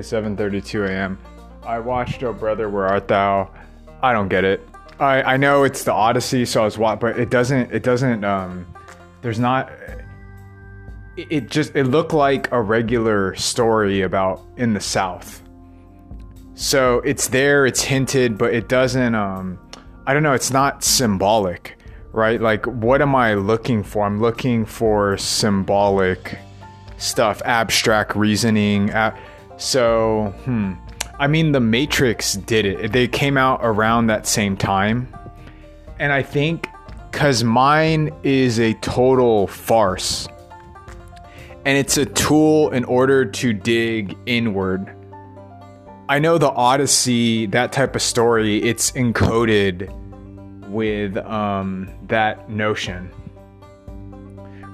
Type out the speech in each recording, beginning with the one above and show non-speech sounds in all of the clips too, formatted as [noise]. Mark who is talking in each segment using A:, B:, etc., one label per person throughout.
A: Okay, 7:32 a.m. I watched Oh Brother Where Art Thou. I don't get it. I I know it's the Odyssey, so I was what, but it doesn't it doesn't um there's not it, just it looked like a regular story about in the South. So it's there, it's hinted, but it doesn't um I don't know, it's not symbolic, right? Like what am I looking for? I'm looking for symbolic stuff, abstract reasoning. Uh, so, hmm. I mean, The Matrix did it. They came out around that same time. And I think because mine is a total farce and it's a tool in order to dig inward. I know the Odyssey, that type of story, it's encoded with um, that notion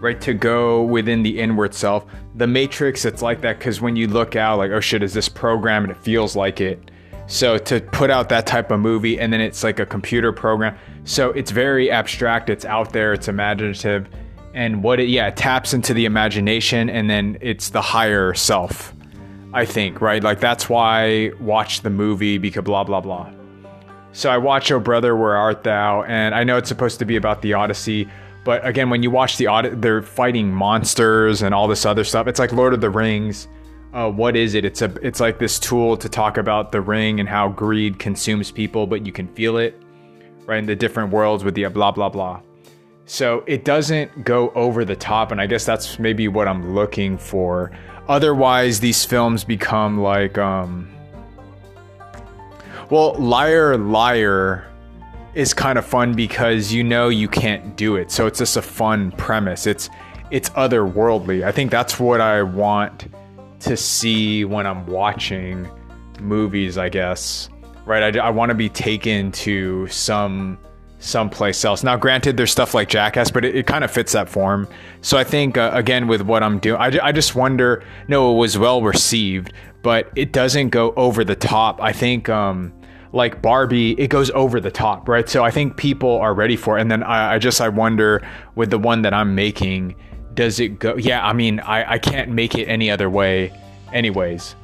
A: right to go within the inward self the matrix it's like that because when you look out like oh shit is this program? And it feels like it. So to put out that type of movie and then it's like a computer program. So it's very abstract it's out there it's imaginative. And what it yeah it taps into the imagination and then it's the higher self i think right? Like that's why watch the movie because blah blah blah. So i watch oh brother where art thou? And i know it's supposed to be about the odyssey but again, when you watch the audit, they're fighting monsters and all this other stuff. It's like Lord of the Rings. Uh, what is it? It's a it's like this tool to talk about the ring and how greed consumes people, but you can feel it, right? In the different worlds with the blah blah blah. So it doesn't go over the top, and I guess that's maybe what I'm looking for. Otherwise, these films become like, um, well, liar, liar is kind of fun because you know you can't do it. So it's just a fun premise. It's it's otherworldly. I think that's what I want to see when I'm watching movies, I guess. Right? I, I want to be taken to some someplace else. Now, granted, there's stuff like Jackass, but it, it kind of fits that form. So I think, uh, again, with what I'm doing, I, I just wonder, no, it was well received, but it doesn't go over the top. I think, um, like Barbie, it goes over the top, right? So I think people are ready for it. And then I, I just I wonder with the one that I'm making, does it go? Yeah, I mean, I, I can't make it any other way, anyways.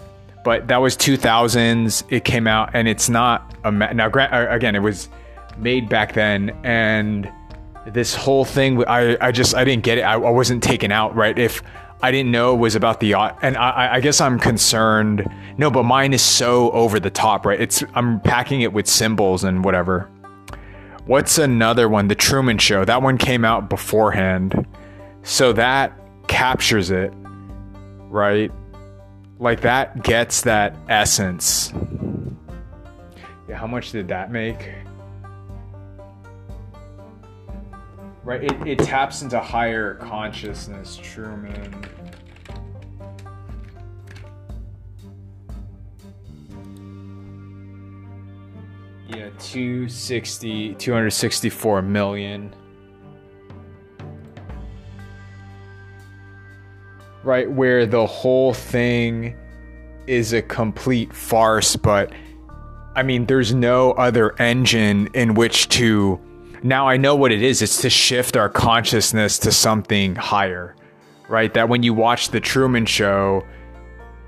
A: But that was 2000s. It came out, and it's not a now. Grant uh, again, it was made back then, and this whole thing, I I just I didn't get it. I, I wasn't taken out right. If I didn't know it was about the and I, I guess I'm concerned. No, but mine is so over the top, right? It's I'm packing it with symbols and whatever. What's another one? The Truman Show. That one came out beforehand, so that captures it, right? Like that gets that essence. Yeah, how much did that make? right it, it taps into higher consciousness truman yeah 260 264 million right where the whole thing is a complete farce but i mean there's no other engine in which to now I know what it is. It's to shift our consciousness to something higher, right? That when you watch The Truman Show,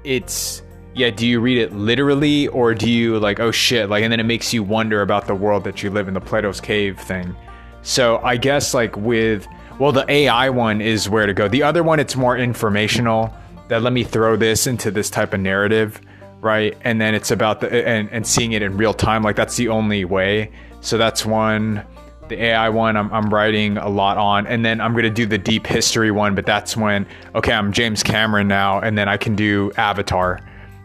A: it's, yeah, do you read it literally or do you like, oh shit, like, and then it makes you wonder about the world that you live in, the Plato's Cave thing. So I guess like with, well, the AI one is where to go. The other one, it's more informational that let me throw this into this type of narrative right and then it's about the and, and seeing it in real time like that's the only way so that's one the AI one I'm, I'm writing a lot on, and then I'm going to do the deep history one. But that's when okay, I'm James Cameron now, and then I can do Avatar,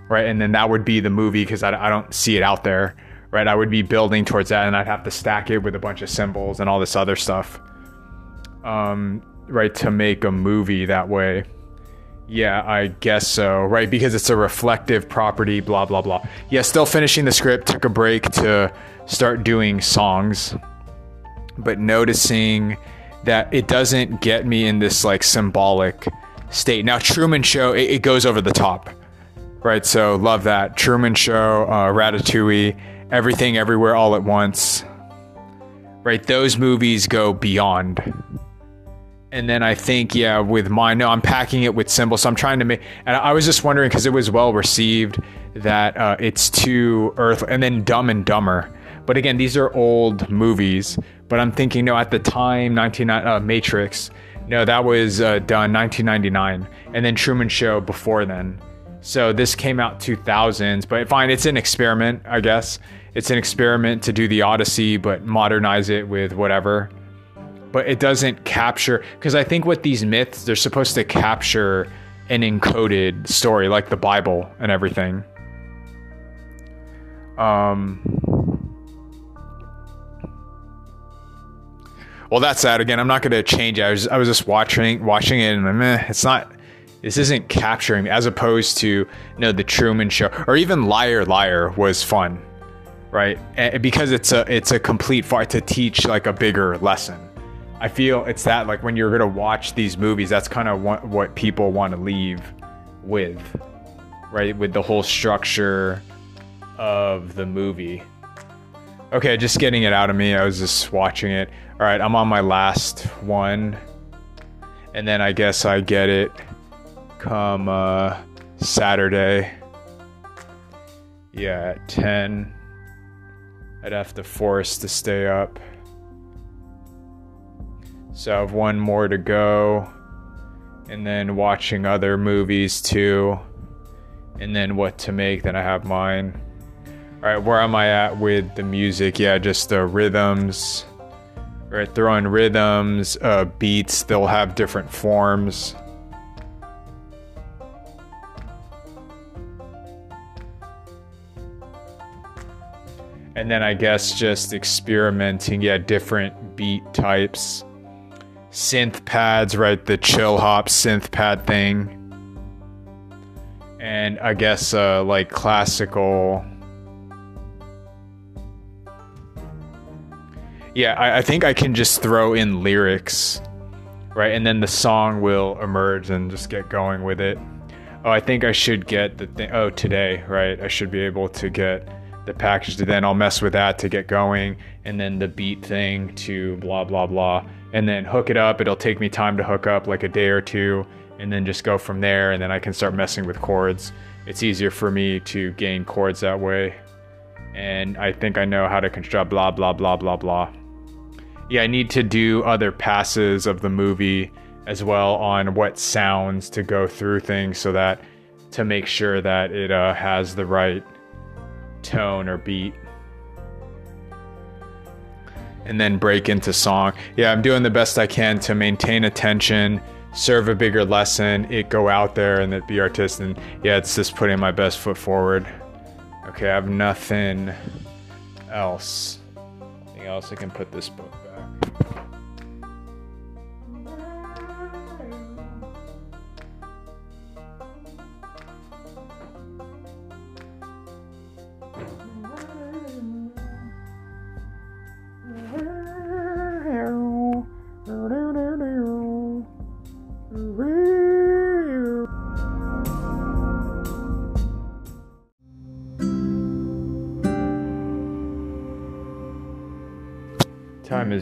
A: right? And then that would be the movie because I, I don't see it out there, right? I would be building towards that, and I'd have to stack it with a bunch of symbols and all this other stuff, um, right? To make a movie that way. Yeah, I guess so, right? Because it's a reflective property, blah, blah, blah. Yeah, still finishing the script, took a break to start doing songs but noticing that it doesn't get me in this like symbolic state. Now, Truman Show, it, it goes over the top, right? So, love that. Truman Show, uh, Ratatouille, Everything Everywhere All at Once, right? Those movies go beyond. and then I think yeah with mine no I'm packing it with symbols so I'm trying to make and I was just wondering because it was well received that uh, it's too earth and then Dumb and Dumber but again these are old movies but I'm thinking no at the time 19 uh, Matrix no that was uh, done 1999 and then Truman Show before then so this came out 2000s but fine it's an experiment I guess it's an experiment to do the Odyssey but modernize it with whatever but it doesn't capture because I think with these myths they're supposed to capture an encoded story like the Bible and everything. Um Well, that's that. Again, I'm not going to change it. I was, I was just watching watching it and I'm, eh, it's not this isn't capturing as opposed to you know the Truman show or even Liar Liar was fun. Right? Because it's a it's a complete far to teach like a bigger lesson I feel it's that like when you're gonna watch these movies, that's kind of what, what people want to leave with, right? With the whole structure of the movie. Okay, just getting it out of me. I was just watching it. All right, I'm on my last one, and then I guess I get it come uh, Saturday. Yeah, at ten. I'd have to force to stay up. So I have one more to go. And then watching other movies too. And then what to make, then I have mine. Alright, where am I at with the music? Yeah, just the rhythms. Right, throwing rhythms, uh, beats, they'll have different forms. And then I guess just experimenting, yeah, different beat types synth pads, right? The chill hop synth pad thing. And I guess uh, like classical. Yeah, I, I think I can just throw in lyrics, right? And then the song will emerge and just get going with it. Oh, I think I should get the thing. Oh, today, right? I should be able to get the package to then I'll mess with that to get going and then the beat thing to blah blah blah and then hook it up. It'll take me time to hook up, like a day or two, and then just go from there. And then I can start messing with chords. It's easier for me to gain chords that way. And I think I know how to construct blah, blah, blah, blah, blah. Yeah, I need to do other passes of the movie as well on what sounds to go through things so that to make sure that it uh, has the right tone or beat and then break into song. Yeah, I'm doing the best I can to maintain attention, serve a bigger lesson, it go out there and it be artistic. And yeah, it's just putting my best foot forward. Okay, I have nothing else. Anything else I can put this book back.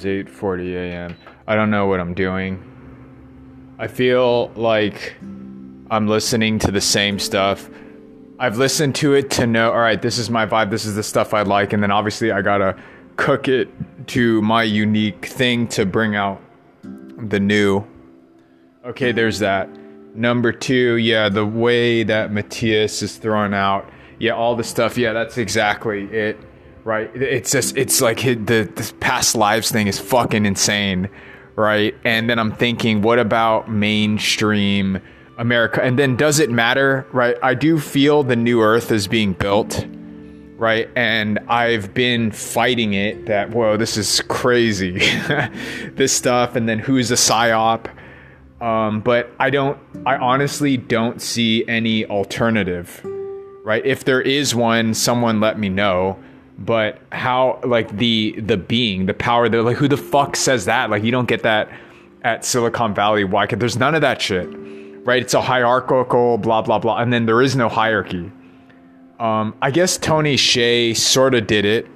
A: 8:40 a.m. I don't know what I'm doing. I feel like I'm listening to the same stuff. I've listened to it to know, all right, this is my vibe, this is the stuff I like, and then obviously I got to cook it to my unique thing to bring out the new. Okay, there's that. Number two, yeah, the way that Matthias is thrown out. Yeah, all the stuff. Yeah, that's exactly it. Right. It's just, it's like the, the past lives thing is fucking insane. Right. And then I'm thinking, what about mainstream America? And then does it matter? Right. I do feel the new earth is being built right? And I've been fighting it that, whoa, this is crazy, [laughs] this stuff, and then who's a psyop? Um, but I don't, I honestly don't see any alternative, right? If there is one, someone let me know. But how, like the the being, the power, they're like, who the fuck says that? Like, you don't get that at Silicon Valley. Why? There's none of that shit, right? It's a hierarchical, blah blah blah, and then there is no hierarchy um, I guess Tony Hsieh sort of did it,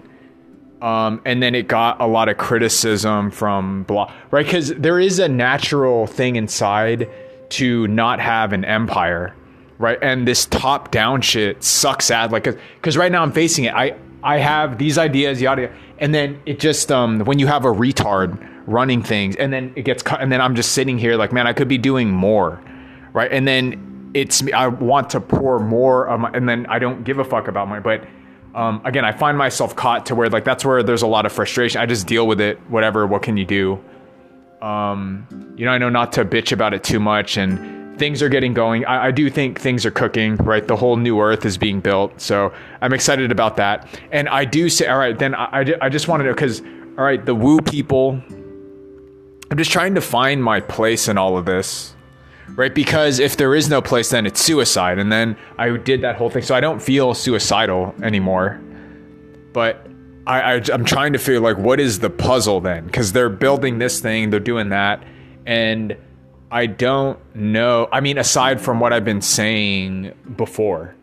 A: Um, and then it got a lot of criticism from blah right because there is a natural thing inside to not have an empire right and this top down shit sucks at like because right now i'm facing it i i have these ideas yada and then it just um when you have a retard running things and then it gets cut and then i'm just sitting here like man i could be doing more right and then it's i want to pour more my, and then i don't give a fuck about my but um, again, I find myself caught to where like that's where there's a lot of frustration. I just deal with it. Whatever. What can you do? Um, you know, I know not to bitch about it too much, and things are getting going. I, I do think things are cooking. Right, the whole new Earth is being built, so I'm excited about that. And I do say, all right, then I, I, I just wanted to know because all right, the woo people. I'm just trying to find my place in all of this right? Because if there is no place, then it's suicide. And then I did that whole thing. So I don't feel suicidal anymore. But I, I, am trying to figure like, what is the puzzle then? Because they're building this thing, they're doing that. And I don't know. I mean, aside from what I've been saying before,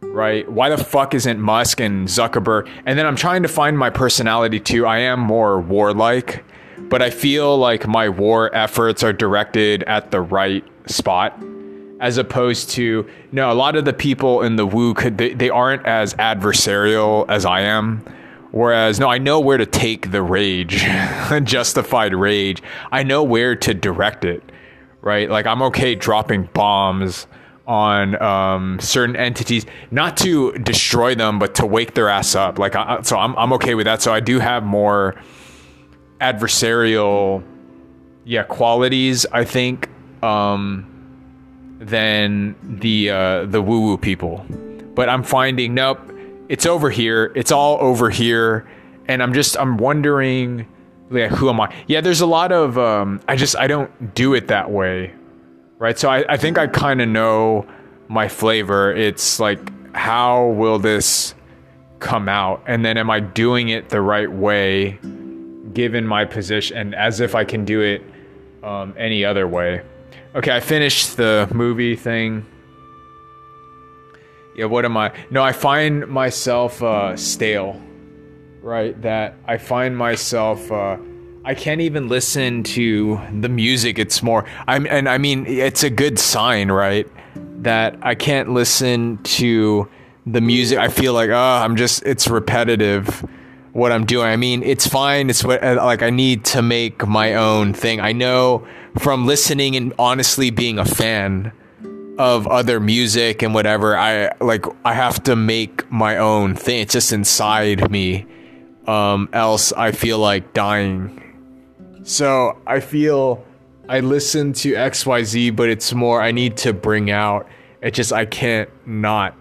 A: right? Why the fuck isn't Musk and Zuckerberg? And then I'm trying to find my personality too. I am more warlike, but I feel like my war efforts are directed at the right spot as opposed to no a lot of the people in the woo could they, they aren't as adversarial as i am whereas no i know where to take the rage [laughs] justified rage i know where to direct it right like i'm okay dropping bombs on um, certain entities not to destroy them but to wake their ass up like I, so I'm, I'm okay with that so i do have more adversarial yeah qualities i think um, than the uh, the woo woo people. But I'm finding nope, it's over here. It's all over here, and I'm just I'm wondering, like, who am I? Yeah, there's a lot of um, I just I don't do it that way, right? So I, I think I kind of know my flavor. It's like how will this come out, and then am I doing it the right way, given my position, and as if I can do it um, any other way. Okay, I finished the movie thing. Yeah, what am I? No, I find myself uh, stale, right? That I find myself. Uh, I can't even listen to the music. It's more. I'm, and I mean, it's a good sign, right? That I can't listen to the music. I feel like, oh, I'm just. It's repetitive what I'm doing. I mean, it's fine. It's what like I need to make my own thing. I know from listening and honestly being a fan of other music and whatever i like i have to make my own thing it's just inside me um else i feel like dying. So i feel i listen to xyz but it's more i need to bring out. It just i can't not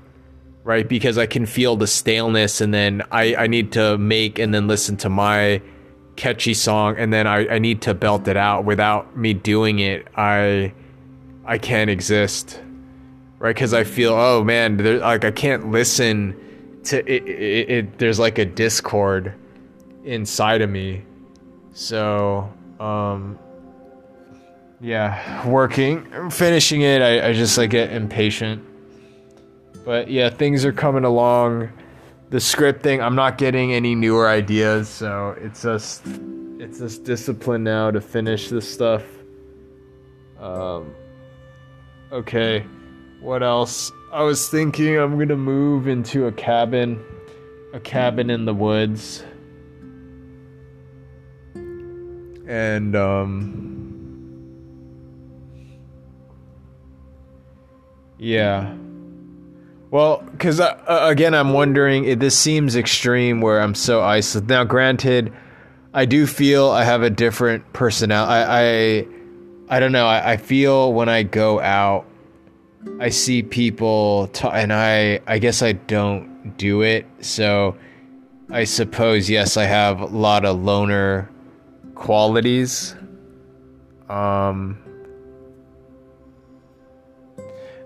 A: right? Because i can feel the staleness and then i i need to make and then listen to my catchy song and then I, I need to belt it out. Without me doing it i i can't exist right? Because i feel oh man there, like i can't listen to it, it, it there's like a discord inside of me. So um yeah working finishing it i, I just like get impatient. But yeah things are coming along. The script thing, I'm not getting any newer ideas, so it's just it's just discipline now to finish this stuff. Um, okay, what else? I was thinking I'm gonna move into a cabin, a cabin in the woods, and um, yeah. Well, because uh, again, I'm wondering. This seems extreme where I'm so isolated. Now, granted, I do feel I have a different personality. I, I, I don't know. I, I, feel when I go out, I see people, t- and I, I guess I don't do it. So, I suppose yes, I have a lot of loner qualities. Um,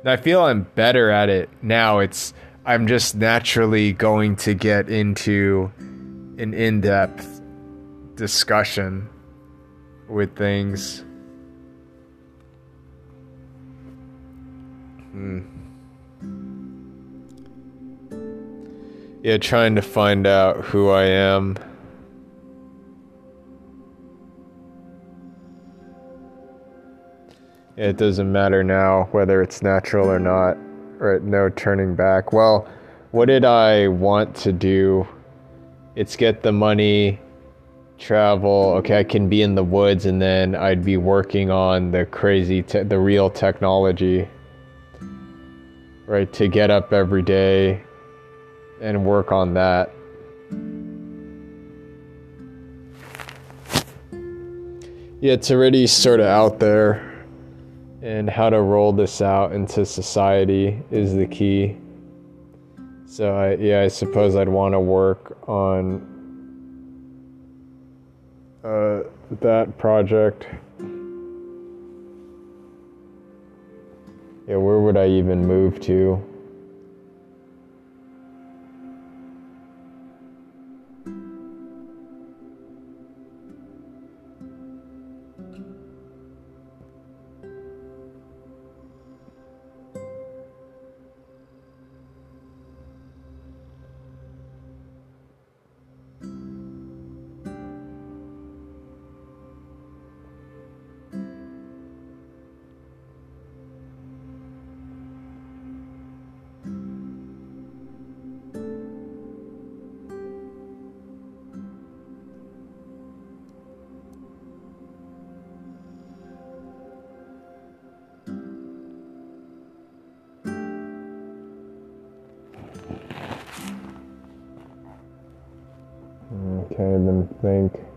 A: I feel I'm better at it now. It's I'm just naturally going to get into an in-depth discussion with things. Mm. Yeah, trying to find out who I am. It doesn't matter now whether it's natural or not, or no turning back. Well, what did I want to do? It's get the money, travel. Okay, I can be in the woods, and then I'd be working on the crazy, te- the real technology. Right, to get up every day and work on that. Yeah, it's already sort of out there and how to roll this out into society is the key. So I, yeah, I suppose I'd want to work on uh, that project. Yeah, where would I even move to? Okay, then think.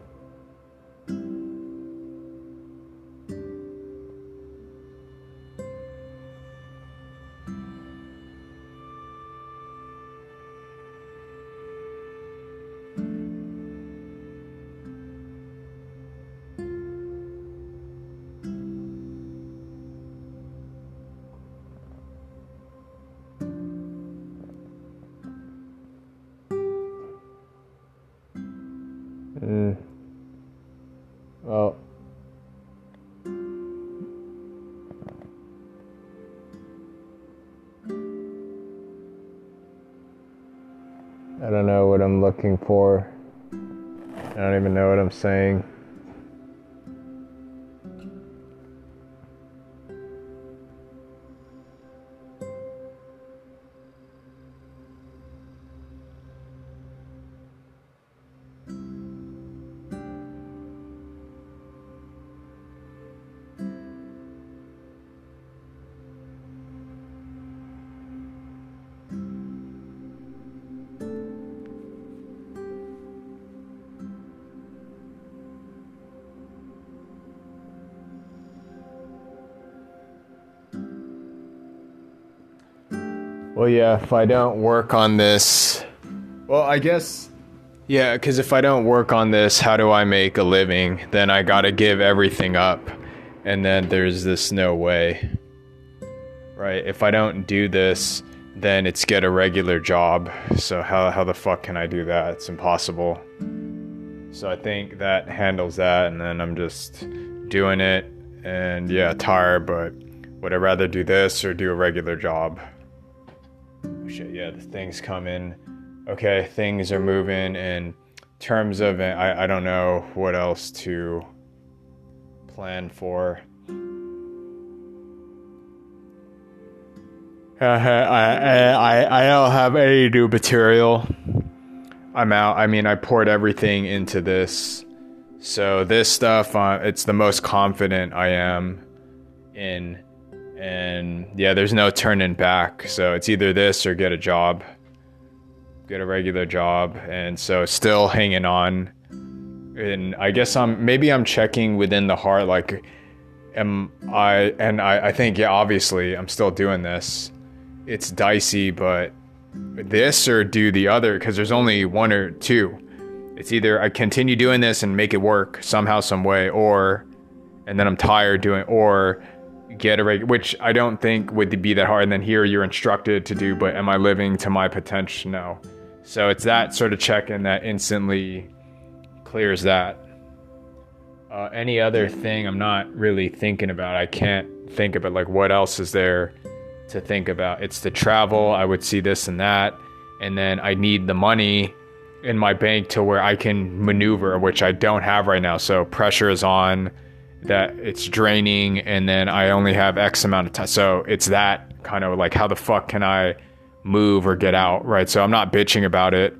A: Yeah, if I don't work on this, well, I guess, yeah, because if I don't work on this, how do I make a living? Then I gotta give everything up. And then there's this no way. Right? If I don't do this, then it's get a regular job. So, how, how the fuck can I do that? It's impossible. So, I think that handles that. And then I'm just doing it. And yeah, tired, but would I rather do this or do a regular job? Things coming. Okay, things are moving in terms of I, I don't know what else to plan for. [laughs] I, I, I, don't have any new material. I'm out. I mean, I poured everything into this. So this stuff, uh, it's the most confident I am in and yeah, there's no turning back. So it's either this or get a job, get a regular job, and so still hanging on. And I guess I'm maybe I'm checking within the heart, like, am I? And I, I think yeah, obviously I'm still doing this. It's dicey, but this or do the other because there's only one or two. It's either I continue doing this and make it work somehow, some way, or and then I'm tired doing, or get a reg, which I don't think would be that hard. And then here you're instructed to do, but am I living to my potential? No. So it's that sort of check in that instantly clears that. Uh, any other thing I'm not really thinking about. I can't think about like what else is there to think about. It's the travel. I would see this and that, and then I need the money in my bank to where I can maneuver, which I don't have right now. So pressure is on that it's draining and then I only have X amount of time. So it's that kind of like, how the fuck can I move or get out? Right. So I'm not bitching about it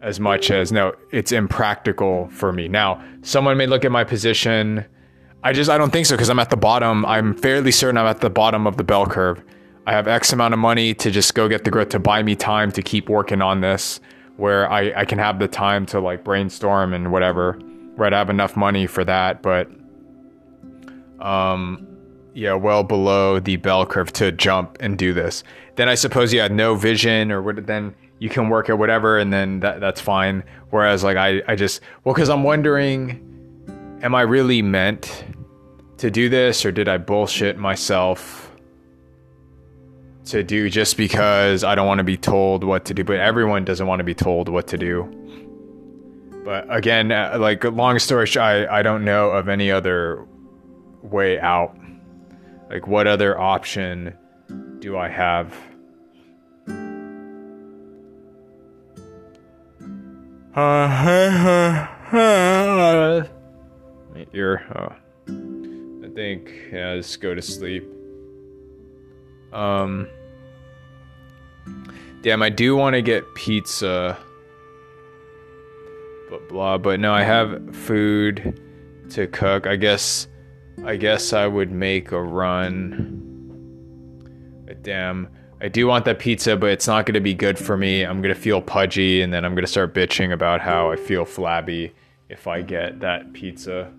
A: as much as no, it's impractical for me. Now, someone may look at my position. I just, I don't think so because I'm at the bottom. I'm fairly certain I'm at the bottom of the bell curve. I have X amount of money to just go get the growth to buy me time to keep working on this where I, I can have the time to like brainstorm and whatever. Right. I have enough money for that. But um, yeah, well below the bell curve to jump and do this. Then I suppose you had no vision or what, then you can work at whatever and then that, that's fine. Whereas like I, I just, well, cause I'm wondering, am I really meant to do this or did I bullshit myself to do just because I don't want to be told what to do, but everyone doesn't want to be told what to do. But again, uh, like long story short, I, I don't know of any other way out? Like, what other option do I have? [laughs] Ear. Oh. I think yeah, just go to sleep. Um. Damn, I do want to get pizza. But blah, but no, I have food to cook. I guess I guess I would make a run. Damn, I do want that pizza, but it's not going to be good for me. I'm going to feel pudgy, and then I'm going to start bitching about how I feel flabby if I get that pizza.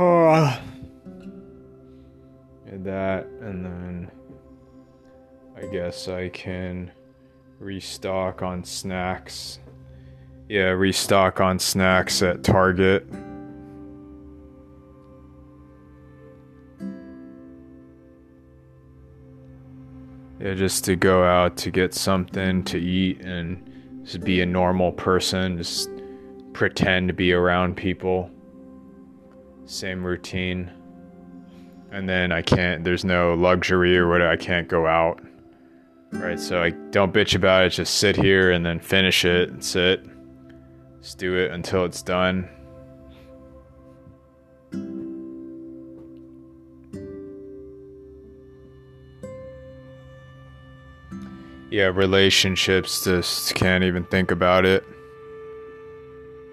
A: [sighs] Oh. that, and then I guess I can restock on snacks. Yeah, restock on snacks at Target. Yeah, just to go out to get something to eat and just be a normal person, just pretend to be around people same routine. And then I can't, there's no luxury or what, I can't go out. Right, so I don't bitch about it, just sit here and then finish it and sit. Just do it until it's done. Yeah, relationships just can't even think about it.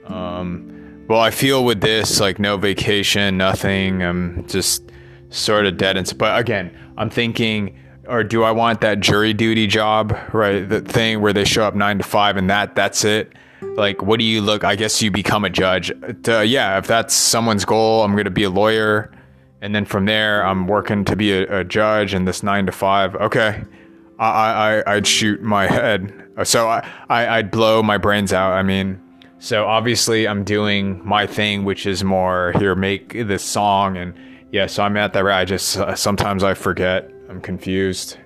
A: Um, well, I feel with this like no vacation, nothing. I'm just sort of dead. And but again, I'm thinking, or do I want that jury duty job, right? The thing where they show up nine to five and that that's it. Like, what do you look? I guess you become a judge. Uh, yeah, if that's someone's goal, I'm going to be a lawyer, and then from there, I'm working to be a, a judge. And this nine to five, okay, I, I I'd shoot my head. So I, I I'd blow my brains out. I mean so obviously, I'm doing my thing, which is more here, make this song, and yeah. So I'm at that. Right. I just uh, sometimes I forget. I'm confused.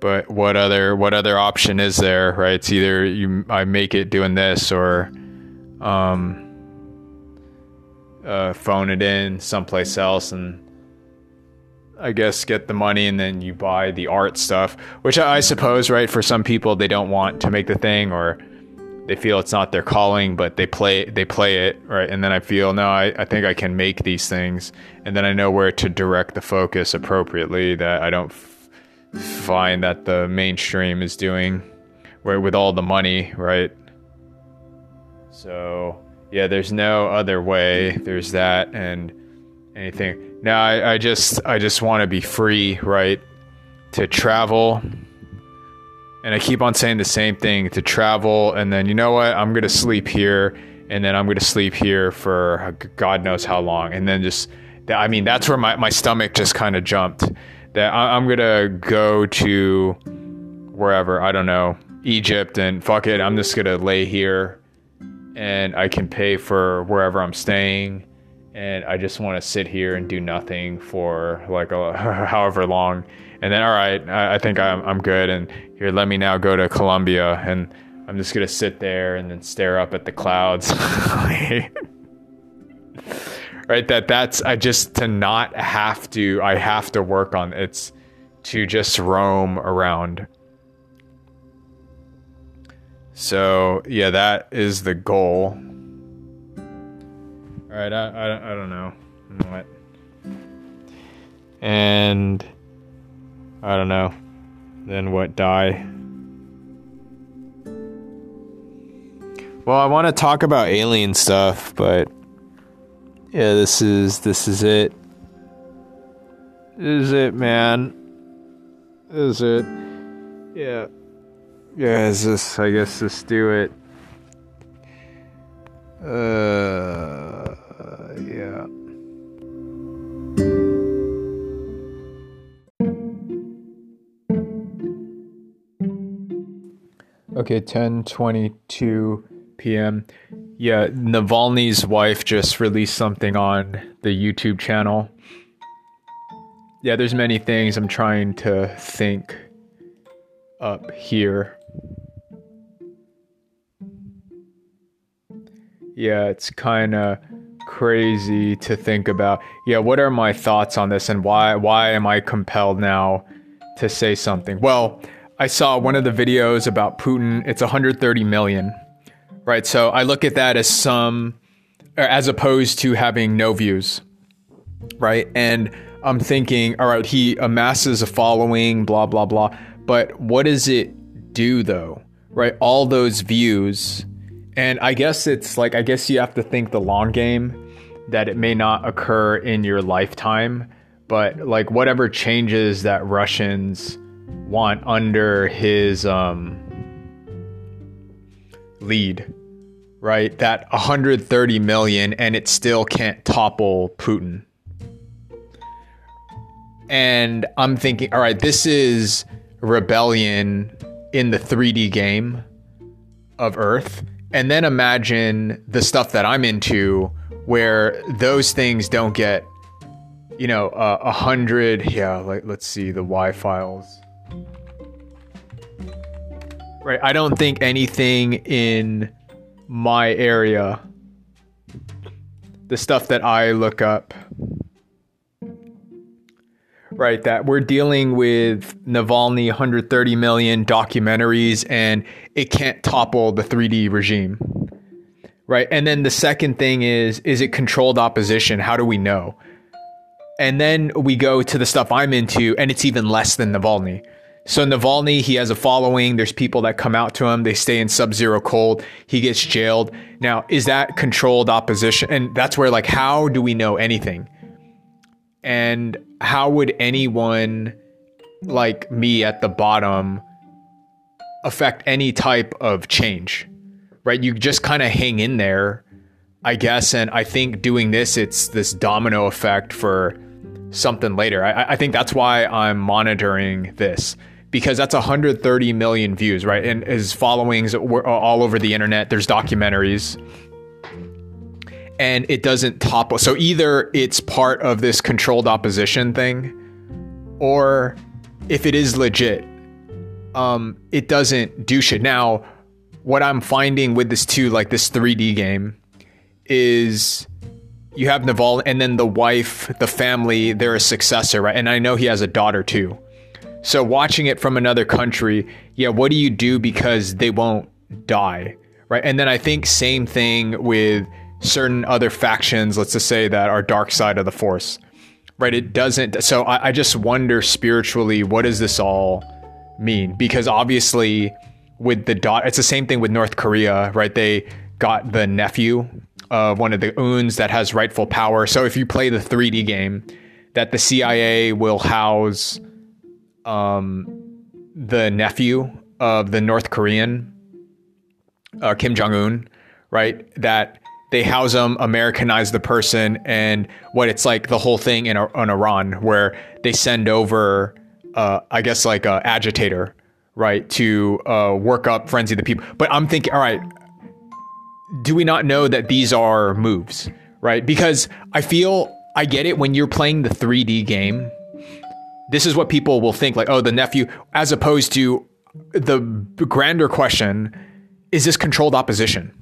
A: But what other what other option is there? Right? It's either you I make it doing this or um, uh, phone it in someplace else and I guess get the money and then you buy the art stuff, which I suppose, right, for some people they don't want to make the thing or they feel it's not their calling, but they play they play it, right? And then I feel no, I, I think I can make these things, and then I know where to direct the focus appropriately that I don't f- find that the mainstream is doing, where with all the money, right? So yeah, there's no other way. There's that and anything. Now I, I just I just want to be free, right? To travel. And I keep on saying the same thing to travel and then you know what? I'm to sleep here and then I'm to sleep here for God knows how long. And then just I mean that's where my, my stomach just kind of jumped. That I, I'm to go to wherever, I don't know, Egypt and fuck it, I'm just to lay here and I can pay for wherever I'm staying and I just want to sit here and do nothing for like a, [laughs] however long. And then, all right, I, I think I'm, I'm good. And here, let me now go to Colombia and I'm just gonna sit there and then stare up at the clouds. [laughs] right that that's i just to not have to i have to work on it's to just roam around so yeah that is the goal right i i, I don't know what and i don't know then what die well i want to talk about alien stuff but yeah, this is this is it. This is it, man. This is it. Yeah. Yeah, is this I guess let's do it. Uh yeah. Okay, 1022 p.m. Yeah, Navalny's wife just released something on the YouTube channel. Yeah, there's many things I'm trying to think up here. Yeah, it's kind of crazy to think about. Yeah, what are my thoughts on this and why why am I compelled now to say something? Well, I saw one of the videos about Putin. It's 130 million right? So I look at that as some, as opposed to having no views, right? And I'm thinking, all right, he amasses a following, blah, blah, blah. But what does it do though, right? All those views. And I guess it's like, I guess you have to think the long game that it may not occur in your lifetime, but like whatever changes that Russians want under his um, lead, right? That 130 million and it still can't topple Putin. And I'm thinking, all right, this is rebellion in the 3D game of Earth. And then imagine the stuff that I'm into where those things don't get, you know, a uh, hundred. Yeah, like let's see the Y files. Right. I don't think anything in my area, the stuff that I look up, right? That we're dealing with Navalny 130 million documentaries and it can't topple the 3D regime. Right. And then the second thing is, is it controlled opposition? How do we know? And then we go to the stuff I'm into, and it's even less than Navalny. So Navalny, he has a following. There's people that come out to him. They stay in sub-zero cold. He gets jailed. Now, is that controlled opposition? And that's where like how do we know anything? And how would anyone like me at the bottom affect any type of change? Right? You just kind of hang in there, I guess, and I think doing this it's this domino effect for something later. I, I think that's why I'm monitoring this because that's 130 million views, right? And his followings all over the internet. There's documentaries. And it doesn't topple. So either it's part of this controlled opposition thing, or if it is legit, um, it doesn't do shit. Now, what I'm finding with this too, like this 3D game, is you have Naval and then the wife, the family, they're a successor, right? And I know he has a daughter too. So watching it from another country, yeah, what do you do because they won't die, right? And then I think same thing with certain other factions, let's just say that are dark side of the force, right? It doesn't. So I, I just wonder spiritually, what does this all mean? Because obviously, with the dot, it's the same thing with North Korea, right? They got the nephew of one of the Uns that has rightful power. So if you play the 3D game, that the CIA will house um, the nephew of the North Korean uh, Kim Jong Un, right? That they house them, Americanize the person, and what it's like the whole thing in, in Iran, where they send over, uh, I guess, like a agitator, right, to uh, work up frenzy the people. But I'm thinking, all right, do we not know that these are moves, right? Because I feel I get it when you're playing the 3D game this is what people will think like, oh, the nephew, as opposed to the grander question is this controlled opposition?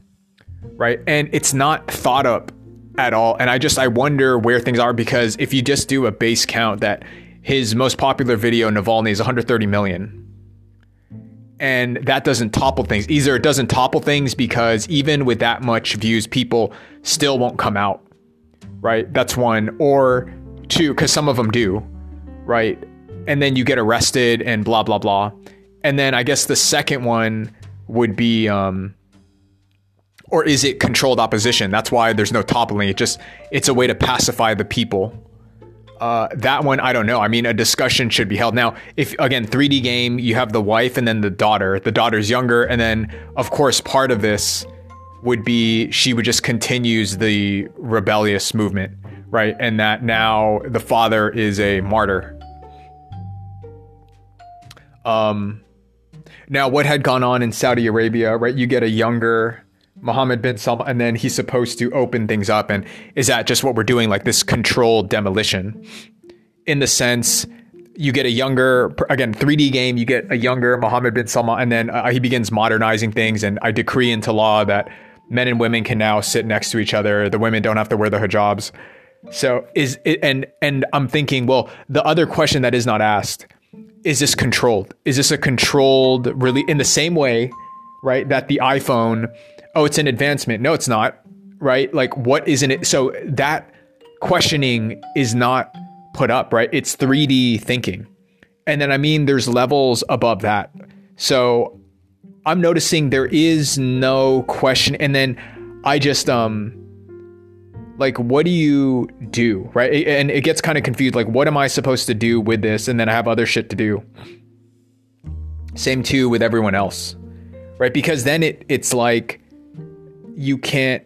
A: Right? And it's not thought up at all. And I just I wonder where things are because if you just do a base count that his most popular video, Navalny, is 130 million. And that doesn't topple things. Either it doesn't topple things because even with that much views, people still won't come out. Right? That's one. Or two, because some of them do. Right? And then you get arrested and blah blah blah. And then I guess the second one would be um, or is it controlled opposition? That's why there's no toppling. It just it's a way to pacify the people. Uh, that one I don't know. I mean, a discussion should be held. Now, if again 3D game, you have the wife and then the daughter. The daughter's younger, and then of course part of this would be she would just continues the rebellious movement, right? And that now the father is a martyr. Um, now what had gone on in Saudi Arabia, right? You get a younger Mohammed bin Salman, and then he's supposed to open things up. And is that just what we're doing, like this controlled demolition? In the sense, you get a younger, again, 3D game, you get a younger Mohammed bin Salman, and then uh, he begins modernizing things. And I decree into law that men and women can now sit next to each other. The women don't have to wear the hijabs. So is it, and and I'm thinking, well, the other question that is not asked is this controlled? Is this a controlled really in the same way, right? That the iPhone oh, it's an advancement. No, it's not. Right? Like, what isn't it? So that questioning is not put up, right? It's 3D thinking. And then, I mean, there's levels above that. So I'm noticing there is no question. And then I just, um, like, what do you do? Right. And it gets kind of confused. Like, what am I supposed to do with this? And then I have other shit to do. Same too with everyone else. Right. Because then it, it's like, you can't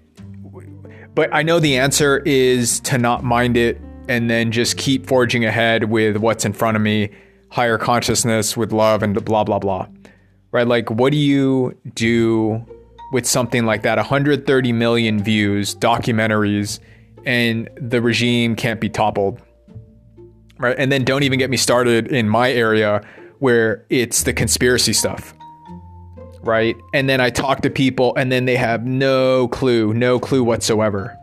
A: but I know the answer is to not mind it and then just keep forging ahead with what's in front of me, higher consciousness with love and blah blah blah. Right? Like what do you do with something like that 130 million views, documentaries and the regime can't be toppled. Right? And then don't even get me started in my area where it's the conspiracy stuff right? And then I talk to people and then they have no clue, no clue whatsoever.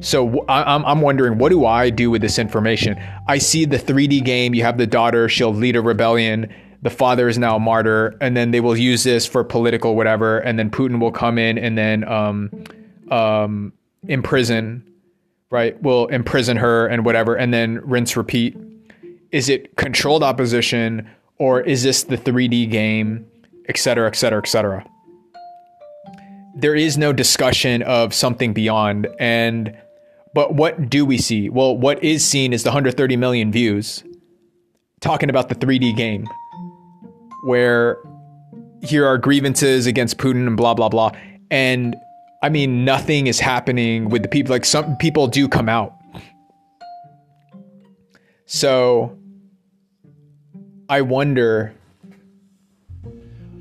A: So I'm, I'm wondering, what do I do with this information? I see the 3D game. You have the daughter, she'll lead a rebellion. The father is now a martyr, and then they will use this for political whatever. And then Putin will come in and then um, um, imprison, right? Will imprison her and whatever, and then rinse repeat. Is it controlled opposition, or is this the 3D game? Etc., etc., etc. There is no discussion of something beyond. And, but what do we see? Well, what is seen is the 130 million views talking about the 3D game, where here are grievances against Putin and blah, blah, blah. And I mean, nothing is happening with the people. Like some people do come out. So I wonder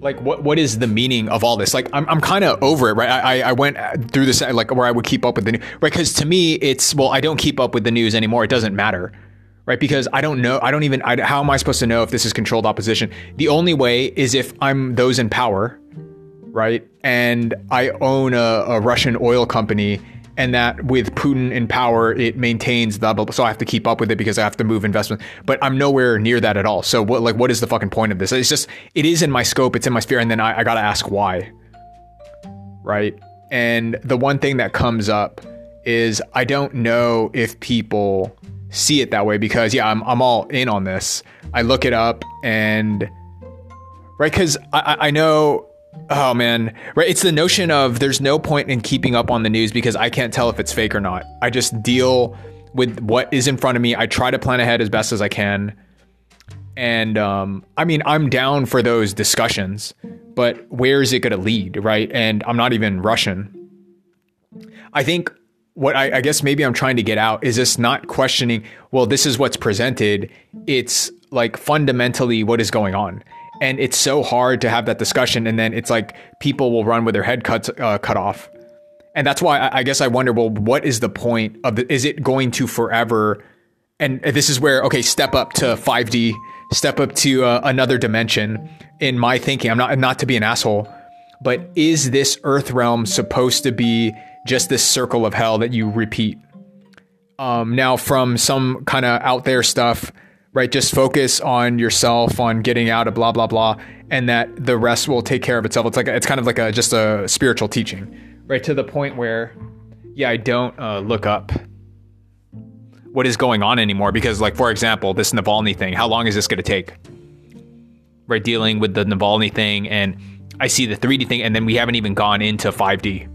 A: like what what is the meaning of all this? Like i'm, I'm kind of over it right? I, I went through this like where i would keep up with the news right? Because to me it's well i don't keep up with the news anymore. It doesn't matter right? Because i don't know i don't even I, how am i supposed to know if this is controlled opposition? The only way is if i'm those in power right? And i own a, a russian oil company and that with Putin in power, it maintains the so I have to keep up with it because I have to move investment. But I'm nowhere near that at all. So what like what is the fucking point of this? It's just it is in my scope, it's in my sphere, and then I, I gotta ask why. Right? And the one thing that comes up is I don't know if people see it that way because yeah, I'm I'm all in on this. I look it up and right because I, I know Oh man, right? It's the notion of there's no point in keeping up on the news because I can't tell if it's fake or not. I just deal with what is in front of me. I try to plan ahead as best as I can. And um, I mean, I'm down for those discussions, but where is it going to lead, right? And I'm not even Russian. I think what I, I, guess maybe I'm trying to get out is this not questioning, well, this is what's presented. It's like fundamentally what is going on and it's so hard to have that discussion and then it's like people will run with their head cut uh, cut off. And that's why I, I guess i wonder well what is the point of the, is it going to forever? And this is where okay step up to 5d step up to uh, another dimension in my thinking. I'm not not to be an asshole but is this earth realm supposed to be just this circle of hell that you repeat? Um, now, from some kind of out there stuff, right? Just focus on yourself, on getting out of blah blah blah, and that the rest will take care of itself. It's like it's kind of like a just a spiritual teaching, right? To the point where, yeah, I don't uh, look up what is going on anymore because, like, for example, this Navalny thing. How long is this going to take? Right, dealing with the Navalny thing, and I see the 3D thing, and then we haven't even gone into 5D.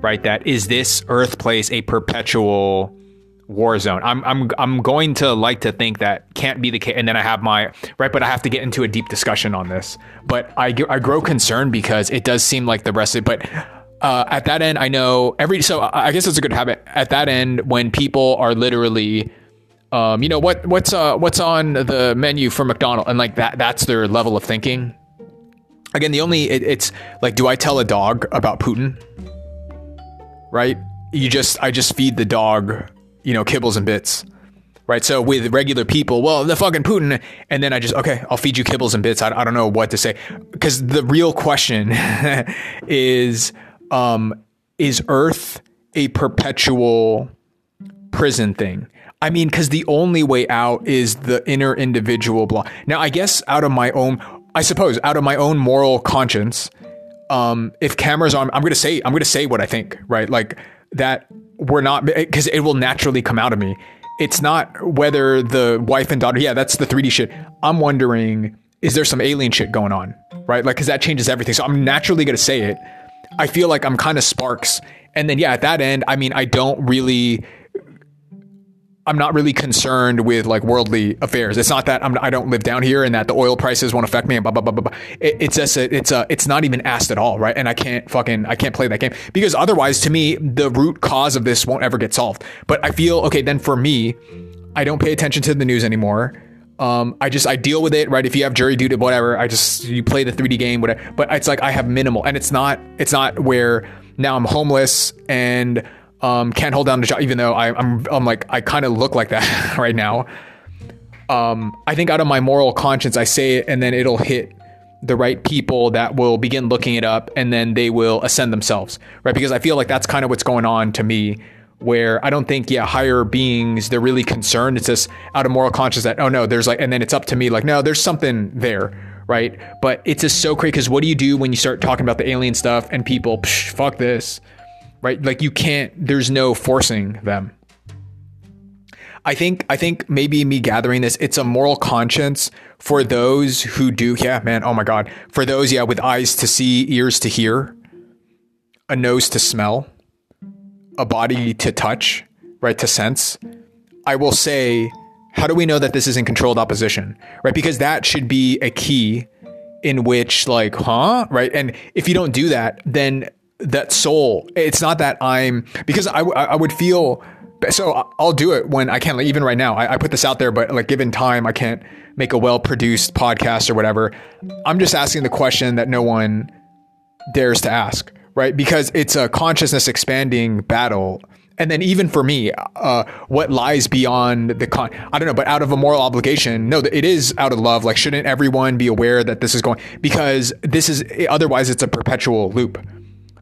A: Right, that is this Earth place a perpetual war zone. I'm I'm I'm going to like to think that can't be the case, and then I have my right, but I have to get into a deep discussion on this. But I I grow concerned because it does seem like the rest of but. Uh, at that end, I know every so I guess it's a good habit. At that end, when people are literally, um, you know what what's uh what's on the menu for McDonald's, and like that that's their level of thinking. Again, the only it, it's like, do I tell a dog about Putin? Right? You just I just feed the dog you know, kibbles and bits. Right. So with regular people, well, the fucking Putin. And then I just, okay, I'll feed you kibbles and bits. I, I don't know what to say. Because the real question [laughs] is um, is Earth a perpetual prison thing? I mean, because the only way out is the inner individual block. Now, I guess out of my own, I suppose, out of my own moral conscience, um, if cameras on, I'm gonna say, I'm gonna say what I think, right? Like that we're not because it will naturally come out of me. It's not whether the wife and daughter, yeah, that's the 3D shit. I'm wondering, is there some alien shit going on? Right? Like, because that changes everything. So I'm naturally to say it. I feel like I'm kind of sparks. And then, yeah, at that end, I mean, I don't really I'm not really concerned with like worldly affairs. It's not that I'm, I do not live down here and that the oil prices won't affect me and blah blah blah blah. blah. It, it's just a, it's a it's not even asked at all, right? And I can't fucking I can't play that game because otherwise, to me, the root cause of this won't ever get solved. But I feel okay. Then for me, I don't pay attention to the news anymore. Um, I just I deal with it, right? If you have jury duty, whatever, I just you play the 3D game, whatever. But it's like I have minimal, and it's not it's not where now I'm homeless and um, can't hold down the job, even though I, I'm, I'm like, I kind of look like that [laughs] right now. Um, I think out of my moral conscience, I say it and then it'll hit the right people that will begin looking it up and then they will ascend themselves, right? Because I feel like that's kind of what's going on to me where I don't think, yeah, higher beings, they're really concerned. It's just out of moral conscience that, oh no, there's like, and then it's up to me, like, no, there's something there, right? But it's just so crazy because what do you do when you start talking about the alien stuff and people, psh, fuck this, right? Like you can't, there's no forcing them. I think I think maybe me gathering this, it's a moral conscience for those who do, yeah, man, oh my God. For those, yeah, with eyes to see, ears to hear, a nose to smell, a body to touch, right, to sense. I will say, how do we know that this is in controlled opposition? Right? Because that should be a key in which, like, huh? Right. And if you don't do that, then that soul. It's not that I'm because I I would feel so I'll do it when I can. Like even right now, I, I, put this out there, but like given time, I can't make a well produced podcast or whatever. I'm just asking the question that no one dares to ask, right? Because it's a consciousness expanding battle. And then even for me, uh, what lies beyond the con, I don't know, but out of a moral obligation, no, it is out of love. Like, shouldn't everyone be aware that this is going, because this is, otherwise it's a perpetual loop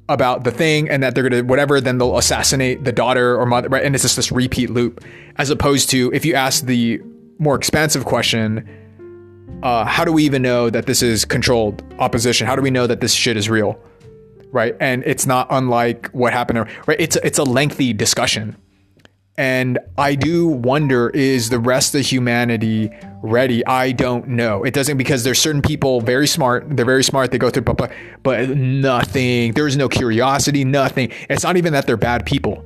A: about the thing and that they're gonna whatever, then they'll assassinate the daughter or mother, right? And it's just this repeat loop. As opposed to if you ask the more expansive question, uh, how do we even know that this is controlled opposition? How do we know that this shit is real? Right. And it's not unlike what happened, right? It's it's a lengthy discussion. And I do wonder is the rest of humanity ready? I don't know. It doesn't because there's certain people very smart. They're very smart. They go through, but, but nothing. There's no curiosity, nothing. It's not even that they're bad people,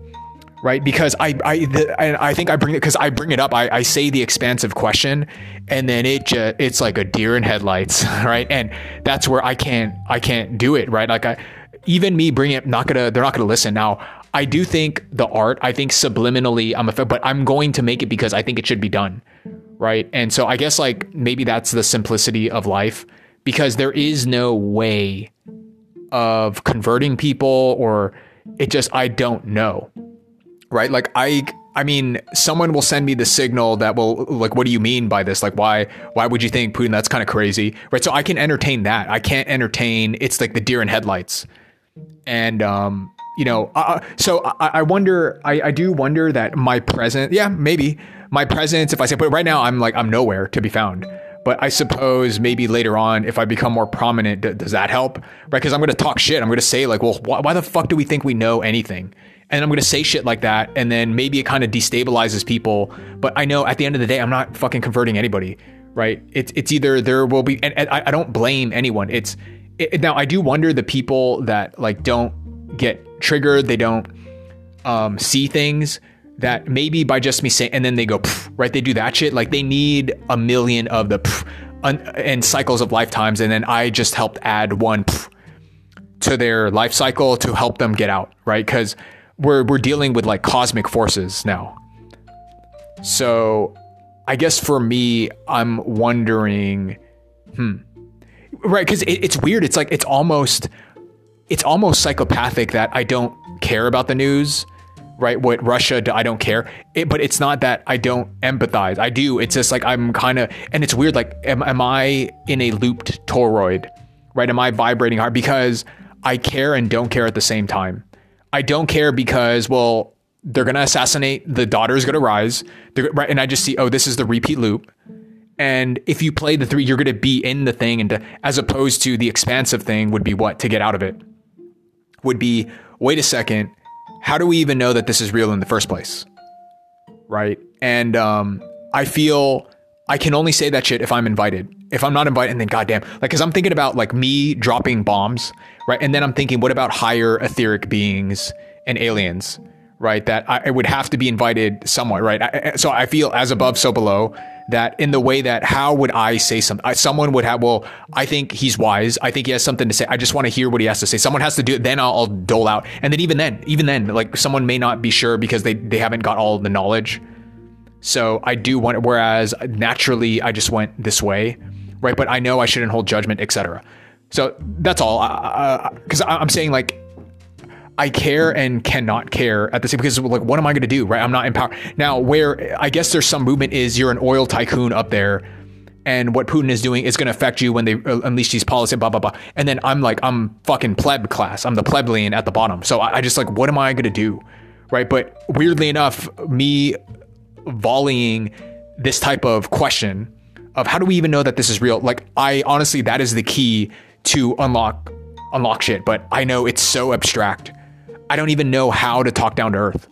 A: right? Because I I the, I think I bring it because I bring it up. I, I say the expansive question, and then it just it's like a deer in headlights, [laughs] right? And that's where I can't I can't do it, right? Like I even me bringing it, not gonna they're not gonna listen now. I do think the art, I think subliminally, I'm a, but I'm going to make it because I think it should be done. Right. And so I guess like maybe that's the simplicity of life because there is no way of converting people or it just, I don't know. Right. Like I, I mean, someone will send me the signal that will like, what do you mean by this? Like, why why would you think Putin? That's kind of crazy, right? So I can entertain that. I can't entertain. It's like the deer in headlights, and um, you know, uh, so I, I wonder. I, I do wonder that my presence, yeah, maybe my presence. If I say, but right now I'm like I'm nowhere to be found. But I suppose maybe later on, if I become more prominent, d- does that help? Right? Because I'm going to talk shit. I'm going to say like, well, wh- why the fuck do we think we know anything? and I'm going to say shit like that, and then maybe it kind of destabilizes people. But I know at the end of the day, I'm not fucking converting anybody, right? It's it's either there will be, and, and I, I, don't blame anyone. It's it, now I do wonder the people that like don't get triggered, they don't um, see things that maybe by just me saying, and then they go right, they do that shit. Like they need a million of the and cycles of lifetimes, and then I just helped add one to their life cycle to help them get out, right? Because we're we're dealing with like cosmic forces now. So, I guess for me, I'm wondering, hmm, right? Because it, it's weird. It's like it's almost it's almost psychopathic that I don't care about the news, right? What Russia, I don't care. It, but it's not that I don't empathize. I do. It's just like I'm kind of, and it's weird. Like, am, am I in a looped toroid, right? Am I vibrating hard because I care and don't care at the same time? I don't care because, well, they're going to assassinate, the daughter is going to rise. Right, and I just see, oh, this is the repeat loop. And if you play the three, you're going to be in the thing. And to, as opposed to the expansive thing would be what? To get out of it would be, wait a second, how do we even know that this is real in the first place? Right. And um, I feel I can only say that shit if I'm invited. If I'm not invited, and then goddamn, like, cause I'm thinking about like me dropping bombs, right? And then I'm thinking, what about higher etheric beings and aliens, right? That I, I would have to be invited somewhat, right? I, so I feel as above, so below. That in the way that how would I say something? Someone would have. Well, I think he's wise. I think he has something to say. I just want to hear what he has to say. Someone has to do it. Then I'll, I'll dole out. And then even then, even then, like someone may not be sure because they they haven't got all the knowledge so I do want, whereas naturally I just went this way, right? But I know I shouldn't hold judgment, etc. So that's all. Because I'm saying like I care and cannot care at the same because like what am I going to do, right? I'm not empowered now. Where I guess there's some movement is you're an oil tycoon up there. And what Putin is doing is going to affect you when they uh, unleash these policies, blah, blah, blah. And then I'm like, I'm fucking pleb class. I'm the plebeian at the bottom. So I, I just like, what am I going to do? Right. But weirdly enough, me volleying this type of question of how do we even know that this is real? Like I honestly that is the key to unlock unlock shit, but I know it's so abstract. I don't even know how to talk down to earth.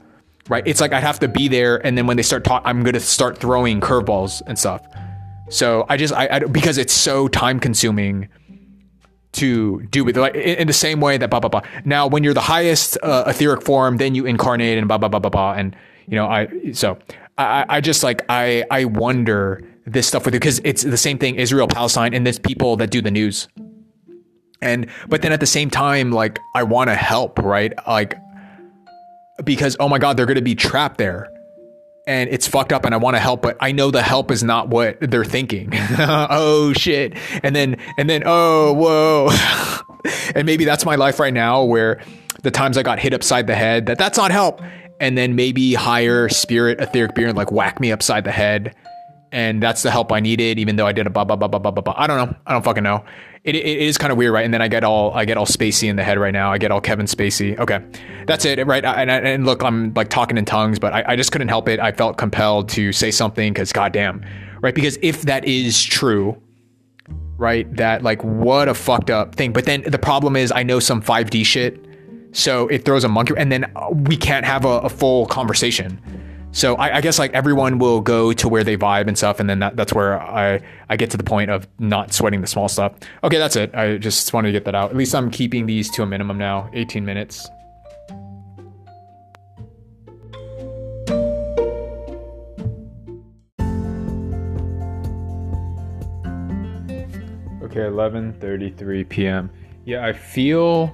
A: Right? It's like I'd have to be there and then when they start talk I'm to start throwing curveballs and stuff. So I just I, I because it's so time consuming to do it like in, the same way that blah blah blah. Now, when you're the highest uh, etheric form, then you incarnate and blah blah blah blah blah. And you know, I so I, I just like I I wonder this stuff with it because it's the same thing Israel Palestine and there's people that do the news and but then at the same time like I want to help right? Like because oh my god they're going to be trapped there. And it's fucked up and I want to help but I know the help is not what they're thinking. [laughs] Oh shit. And then and then oh whoa. [laughs] And maybe that's my life right now where the times I got hit upside the head that that's not help. And then maybe hire spirit etheric beer and like whack me upside the head and that's the help I needed, even though I did a blah blah blah blah blah blah. I don't know. I don't fucking know. It, it, it is kind of weird, right? And then I get all I get all Spacey in the head right now. I get all Kevin Spacey. Okay, that's it, right? And, and look, I'm like talking in tongues, but I, I just couldn't help it. I felt compelled to say something because goddamn, right? Because if that is true, right? That like what a fucked up thing. But then the problem is, I know some 5D shit so it throws a monkey, and then we can't have a, a full conversation. So I, I, guess like everyone will go to where they vibe and stuff, and then that, that's where I I get to the point of not sweating the small stuff. Okay, that's it. I just wanted to get that out. At least I'm keeping these to a minimum now, 18 minutes. Okay, 11:33 p.m. Yeah, I feel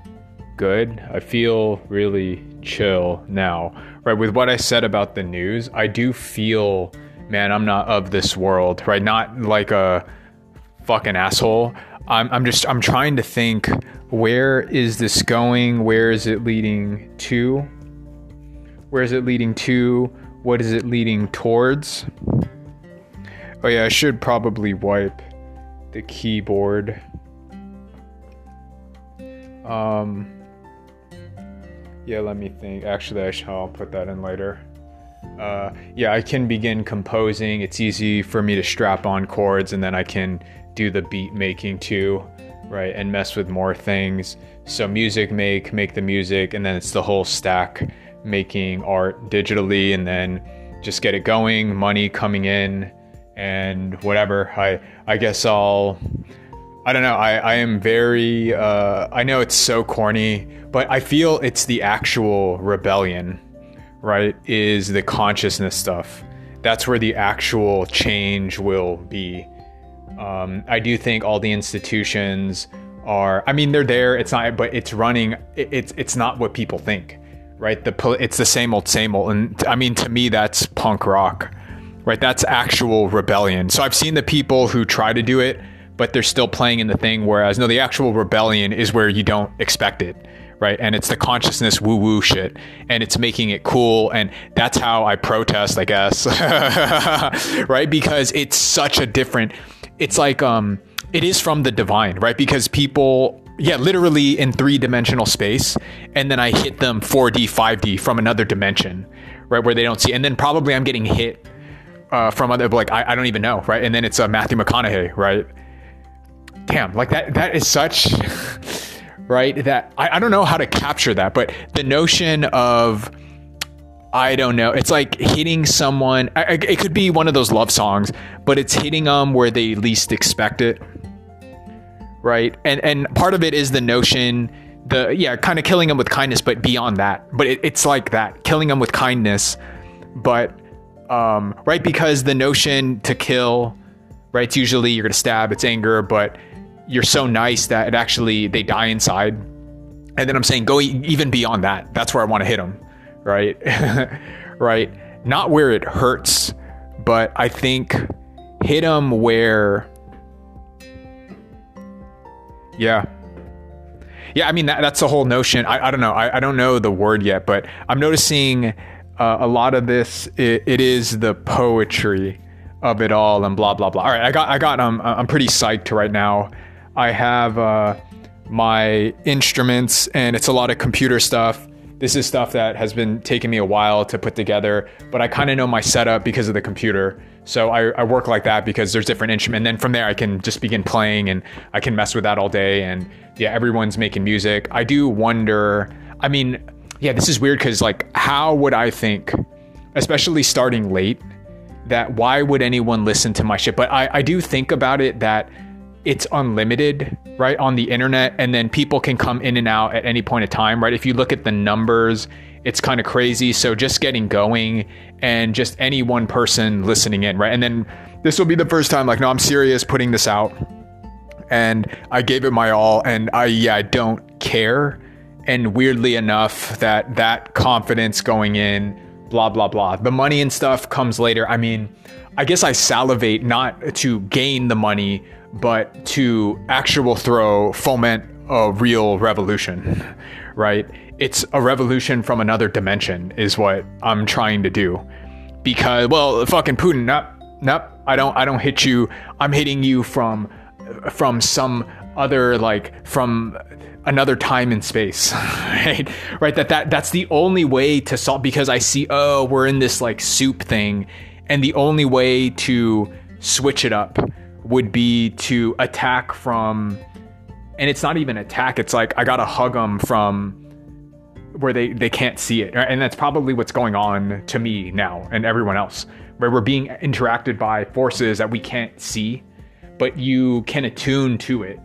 A: good. I feel really chill now. Right, with what I said about the news, I do feel, man, I'm not of this world, right? Not like a fucking asshole. I'm, I'm just, I'm trying to think where is this going? Where is it leading to? Where is it leading to? what is it leading towards? Oh yeah, I should probably wipe the keyboard. Um, yeah, let me think. Actually, I shall put that in later. Uh, yeah, I can begin composing. It's easy for me to strap on chords and then I can do the beat making too, right? And mess with more things. So, music make, make the music, and then it's the whole stack making art digitally and then just get it going, money coming in, and whatever. I, I guess I'll. I don't know. I, I am very. Uh, I know it's so corny, but I feel it's the actual rebellion, right? Is the consciousness stuff. That's where the actual change will be. Um, I do think all the institutions are. I mean, they're there. It's not, but it's running. It, it's it's not what people think, right? The it's the same old, same old. And I mean, to me, that's punk rock, right? That's actual rebellion. So I've seen the people who try to do it but they're still playing in the thing. Whereas, no, the actual rebellion is where you don't expect it, right? And it's the consciousness woo woo shit, and it's making it cool. And that's how I protest, I guess, [laughs] right? Because it's such a different. It's like um, it is from the divine, right? Because people yeah, literally in three dimensional space. And then I hit them 4D, 5D from another dimension, right? Where they don't see. And then probably I'm getting hit uh, from other, like, I, I don't even know, right? And then it's uh, Matthew McConaughey, right? Damn, like that, that is such, [laughs] right? That I, I don't know how to capture that, but the notion of, I don't know. It's like hitting someone. I, it could be one of those love songs, but it's hitting them where they least expect it, right? And and part of it is the notion, the yeah, kind of killing them with kindness, but beyond that. But it, it's like that, killing them with kindness, but um, right because the notion to kill, right? It's usually you're gonna stab, it's anger, but you're so nice that it actually they die inside. And then I'm saying go even beyond that. That's where I want to hit them, right? [laughs] right? Not where it hurts, but I think hit them where yeah yeah i mean that, that's the whole notion i, I don't know I, I don't know the word yet but i'm noticing uh, a lot of this it, it is the poetry of it all and blah blah blah all right i got i got um i'm pretty psyched right now I have uh, my instruments, and it's a lot of computer stuff. This is stuff that has been taking me a while to put together, but I kind of know my setup because of the computer. So I, I, work like that because there's different instruments. And then from there, I can just begin playing and I can mess with that all day. And yeah, everyone's making music. I do wonder, I mean, yeah, this is weird because, like, how would I think, especially starting late, that why would anyone listen to my shit? But I, I do think about it that it's unlimited, right, on the internet, and then people can come in and out at any point of time, right? If you look at the numbers, it's kind of crazy. So just getting going and just any one person listening in, right? And then this will be the first time, like, no, I'm serious putting this out. And I gave it my all, and I, yeah, I don't care. And weirdly enough, that that confidence going in, blah, blah, blah. The money and stuff comes later. I mean, I guess I salivate not to gain the money, but to actual throw foment a real revolution, [laughs] right? It's a revolution from another dimension is what I'm trying to do. Because well, fucking Putin, nope, nope, I don't I don't hit you. I'm hitting you from from some other like from another time and space [laughs] right right that that that's the only way to solve because i see oh we're in this like soup thing and the only way to switch it up would be to attack from and it's not even attack it's like i gotta hug them from where they they can't see it. And that's probably what's going on to me now and everyone else where we're being interacted by forces that we can't see but you can attune to it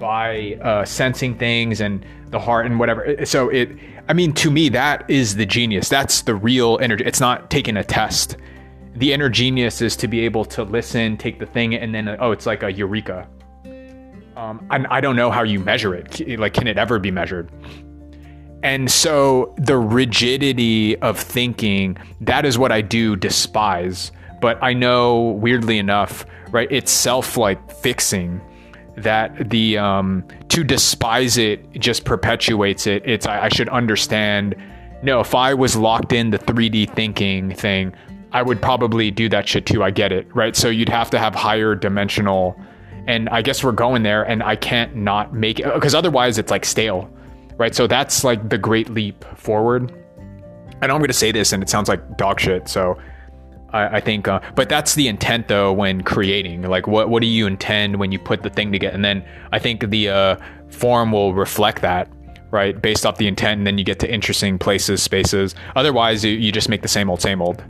A: by uh, sensing things and the heart and whatever. So it i mean to me that is the genius. That's the real energy. It's not taking a test the inner genius is to be able to listen, take the thing, and then oh, it's like a eureka. Um, and I don't know how you measure it. Like, can it ever be measured? And so the rigidity of thinking, that is what I do despise. But I know, weirdly enough, right, it's self like fixing that the um, to despise it just perpetuates it. It's I, I should understand no, if I was locked in the 3D thinking thing, I would probably do that shit too. I get it, right? So you'd have to have higher dimensional, and I guess we're going there, and I can't not make it because otherwise it's like stale, right? So that's like the great leap forward. I know I'm going to say this, and it sounds like dog shit. So I, I think, uh, but that's the intent though when creating. Like, what what do you intend when you put the thing together? And then I think the uh, form will reflect that right based off the intent and then you get to interesting places spaces otherwise you, you just make the same old same old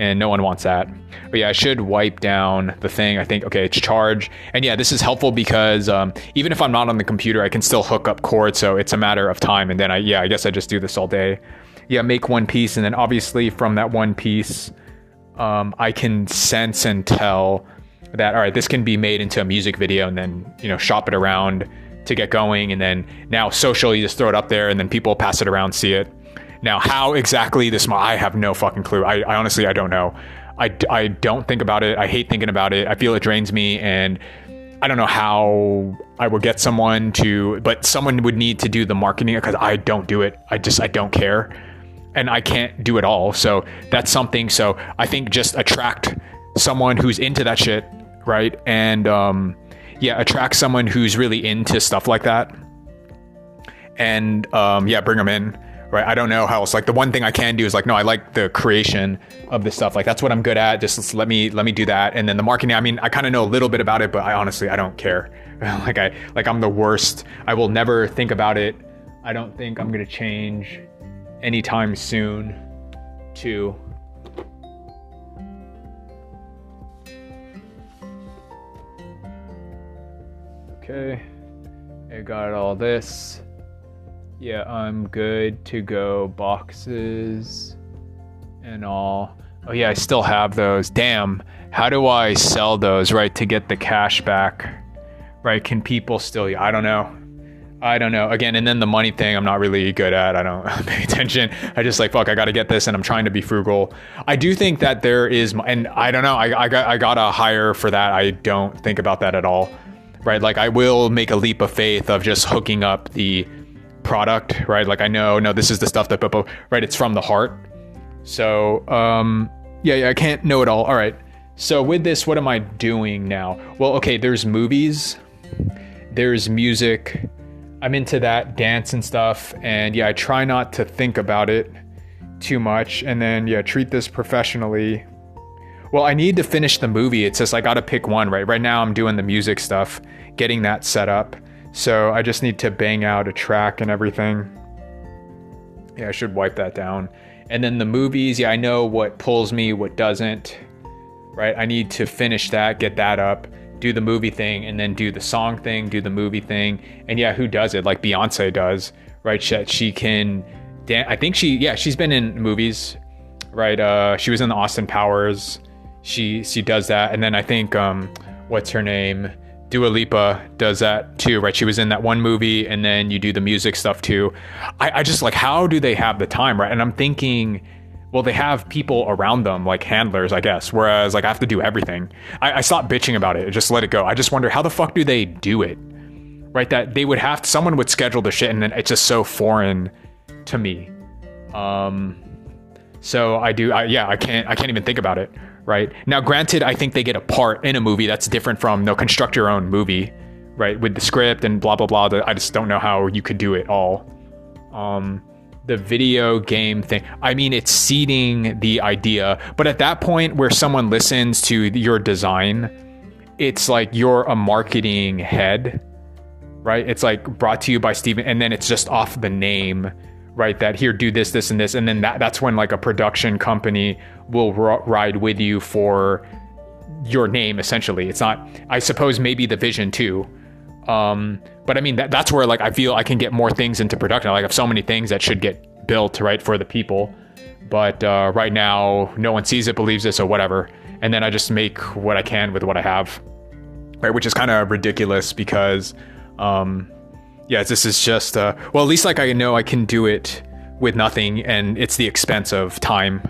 A: and no one wants that. But yeah, I should wipe down the thing. I think, okay, it's charge. And yeah, this is helpful because um, even if I'm not on the computer, I can still hook up cord. So it's a matter of time. And then I, yeah, I guess I just do this all day. Yeah, make one piece. And then obviously from that one piece, um, I can sense and tell that, all right, this can be made into a music video and then, you know, shop it around to get going. And then now social, you just throw it up there and then people pass it around, see it. Now, how exactly this, I have no fucking clue. I, I honestly, I don't know. I, I don't think about it. I hate thinking about it. I feel it drains me. And I don't know how I would get someone to, but someone would need to do the marketing because I don't do it. I just, I don't care. And I can't do it all. So that's something. So I think just attract someone who's into that shit, right? And um, yeah, attract someone who's really into stuff like that. And um, yeah, bring them in right? I don't know how else. Like the one thing I can do is like, no, I like the creation of this stuff. Like that's what I'm good at. Just let me let me do that. And then the marketing. I mean, I kind of know a little bit about it, but I honestly I don't care. [laughs] like I like I'm the worst. I will never think about it. I don't think I'm gonna change anytime soon. To okay, I got all this. Yeah, I'm good to go. Boxes and all. Oh, yeah, I still have those. Damn. How do I sell those, right, to get the cash back? Right? Can people still. I don't know. I don't know. Again, and then the money thing, I'm not really good at. I don't [laughs] pay attention. I just like, fuck, I got to get this and I'm trying to be frugal. I do think that there is, and I don't know, I, I, got, I got to hire for that. I don't think about that at all. Right? Like, I will make a leap of faith of just hooking up the product, right? Like I know, no, this is the stuff that, right? It's from the heart. So, um, yeah, yeah, I can't know it all. All right. So with this, what am I doing now? Well, okay, there's movies, there's music. I'm into that dance and stuff, and yeah, I try not to think about it too much, and then yeah, treat this professionally. Well, I need to finish the movie. It's just I got to pick one, right? Right now, I'm doing the music stuff, getting that set up. So I just need to bang out a track and everything. Yeah, I should wipe that down. And then the movies, yeah, I know what pulls me, what doesn't. Right? I need to finish that, get that up, do the movie thing, and then do the song thing, do the movie thing. And yeah, who does it? Like Beyonce does, right? She, she can dan- I think she yeah, she's been in movies, right? Uh she was in the Austin Powers. She she does that. And then I think um what's her name? Dua Lipa does that too, right? She was in that one movie, and then you do the music stuff too. I, I just like, how do they have the time, right? And I'm thinking, well, they have people around them, like handlers, I guess. Whereas, like, I have to do everything. I, I stopped bitching about it. Just let it go. I just wonder how the fuck do they do it, right? That they would have someone would schedule the shit, and then it's just so foreign to me. Um, so I do, I, yeah, I can't, I can't even think about it right? Now, granted, I think they get a part in a movie that's different from no construct your own movie, right? With the script and blah blah blah. I just don't know how you could do it all. Um, the video game thing. I mean, it's seeding the idea, but at that point where someone listens to your design, it's like you're a marketing head, right? It's like brought to you by Steven, and then it's just off the name right that here do this this and this and then that, that's when like a production company will r- ride with you for your name essentially. It's not i suppose maybe the vision too. Um, but i mean that, that's where like i feel i can get more things into production. Like i have so many things that should get built right for the people. But uh, right now no one sees it believes it so whatever. And then i just make what i can with what i have. Right which is kind of ridiculous because um, yeah, this is just uh, well, at least like I know I can do it with nothing, and it's the expense of time.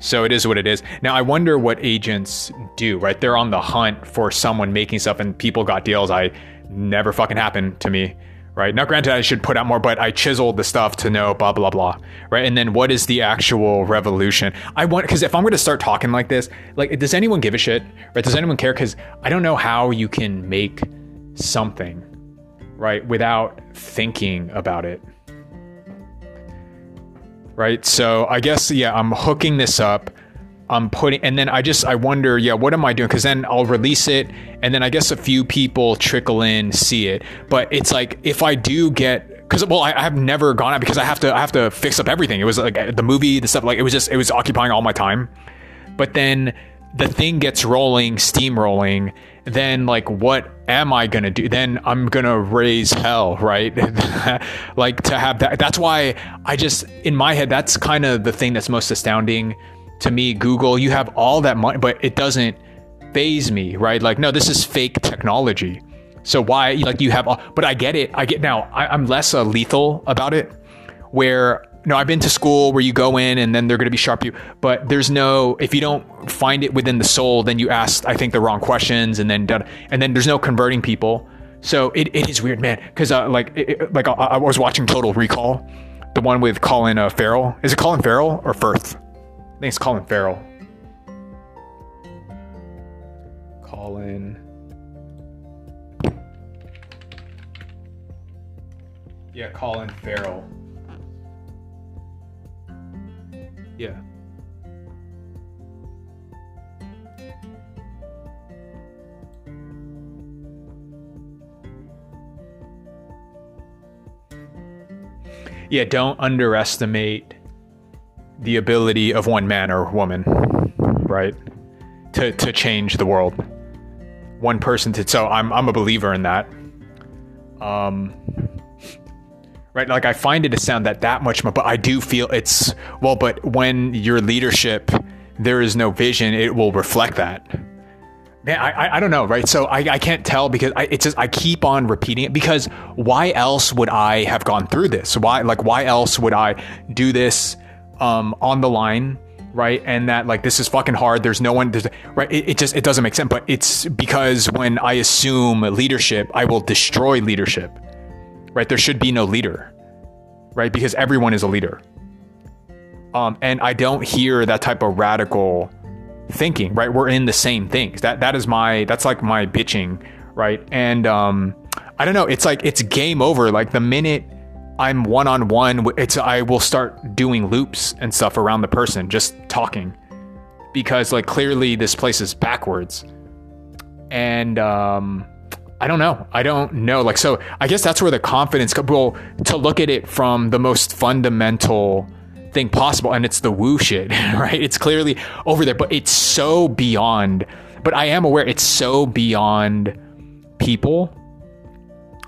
A: So it is what it is. Now I wonder what agents do. Right, they're on the hunt for someone making stuff, and people got deals. I never fucking happened to me. right? Now, granted, I should put out more, but I chiseled the stuff to know blah blah blah, right? And then what is the actual revolution? I want because if I'm going to start talking like this, like, does anyone give a shit, right? Does anyone care? Because I don't know how you can make something, right, without thinking about it. Right. So I guess, yeah, I'm hooking this up. I'm putting, and then I just, I wonder, yeah, what am I doing? Because then I'll release it, and then I guess a few people trickle in, see it. But it's like, if I do get, because well, I, I have never gone out because I have to, I have to fix up everything. It was like the movie, the stuff, like it was just, it was occupying all my time. But then the thing gets rolling, steamrolling, then like what am I gonna do? Then I'm gonna raise hell, right? [laughs] like to have that. That's why I just in my head, that's kind of the thing that's most astounding to me. Google, you have all that money, but it doesn't phase me, right? Like, no, this is fake technology. So why, like, you have, all, but I get it. I get now. I, am less uh, lethal about it, where no, I've been to school where you go in and then they're going to be sharp you, but there's no if you don't find it within the soul, then you ask I think the wrong questions and then and then there's no converting people. So it, it is weird, man. Because uh, like it, like I, I, was watching Total Recall, the one with Colin uh, Farrell. Is it Colin Farrell or Firth? I think it's Colin Farrell. Colin. Yeah, Colin Farrell. Yeah. Yeah, don't underestimate the ability of one man or woman, right? To to change the world. One person to so I'm I'm a believer in that. Um right? Like I find it to sound that that much more, but I do feel it's well. But when your leadership, there is no vision, it will reflect that. Man, I, I don't know, right? So I, I can't tell because I, it's just I keep on repeating it because why else would I have gone through this? Why like why else would I do this um, on the line? right and that like this is fucking hard there's no one there's, right it, it, just it doesn't make sense but it's because when i assume leadership i will destroy leadership right? There should be no leader, right? Because everyone is a leader. Um, and I don't hear that type of radical thinking, right? We're in the same things. That that is my that's like my bitching, right? And um, I don't know. It's like it's game over. Like the minute I'm one on one, it's I will start doing loops and stuff around the person, just talking, because like clearly this place is backwards, and um, I don't know. I don't know. Like, so I guess that's where the confidence. Well, to look at it from the most fundamental thing possible, and it's the woo shit, [laughs] right? It's clearly over there, but it's so beyond. But I am aware it's so beyond people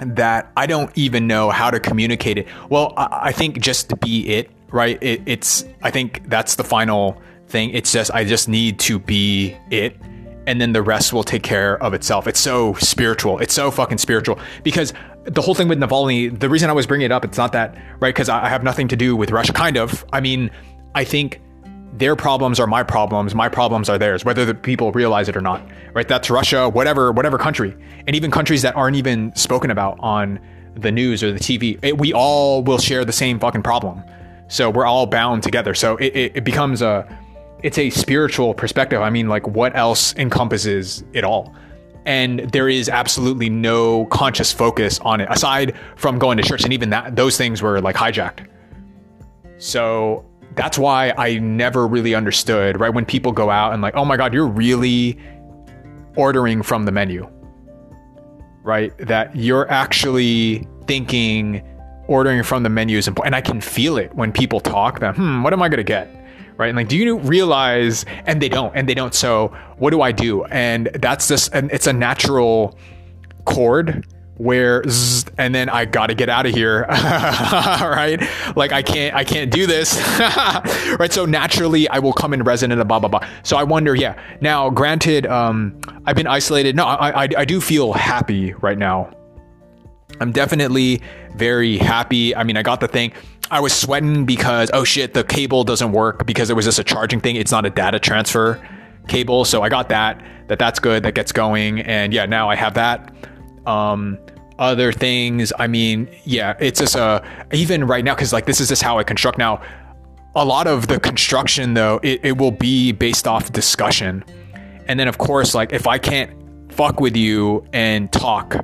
A: that I don't even know how to communicate it. Well, I, I think just to be it, right? It, it's, I think that's the final thing. It's just, I just need to be it and then the rest will take care of itself. It's so spiritual. It's so fucking spiritual because the whole thing with Navalny, the reason I was bringing it up, it's not that, right? Because I have nothing to do with Russia, kind of. I mean, I think their problems are my problems, my problems are theirs, whether the people realize it or not, right? That's Russia, whatever, whatever country, and even countries that aren't even spoken about on the news or the TV. It, we all will share the same fucking problem. So we're all bound together. So it, it, it becomes a it's a spiritual perspective. I mean, like what else encompasses it all? And there is absolutely no conscious focus on it aside from going to church. And even that, those things were like hijacked. So that's why I never really understood, right? When people go out and like, oh my God, you're really ordering from the menu, right? That you're actually thinking ordering from the menu is important. And I can feel it when people talk that, hmm, what am I going to get? Right? And like, do you realize? And they don't, and they don't. So what do I do? And that's just, and it's a natural chord where zzz, and then I got to get out of here [laughs] right like I can't I can't do this [laughs] right so naturally I will come in resonant blah blah blah so I wonder yeah now granted um I've been isolated no I I, I do feel happy right now I'm definitely very happy I mean I got the thing I was sweating because oh shit, the cable doesn't work because it was just a charging thing. It's not a data transfer cable. So I got that. That that's good. That gets going. And yeah, now I have that. Um, other things. I mean, yeah, it's just a even right now because like this is just how I construct now. A lot of the construction though, it, it will be based off discussion, and then of course, like if I can't fuck with you and talk,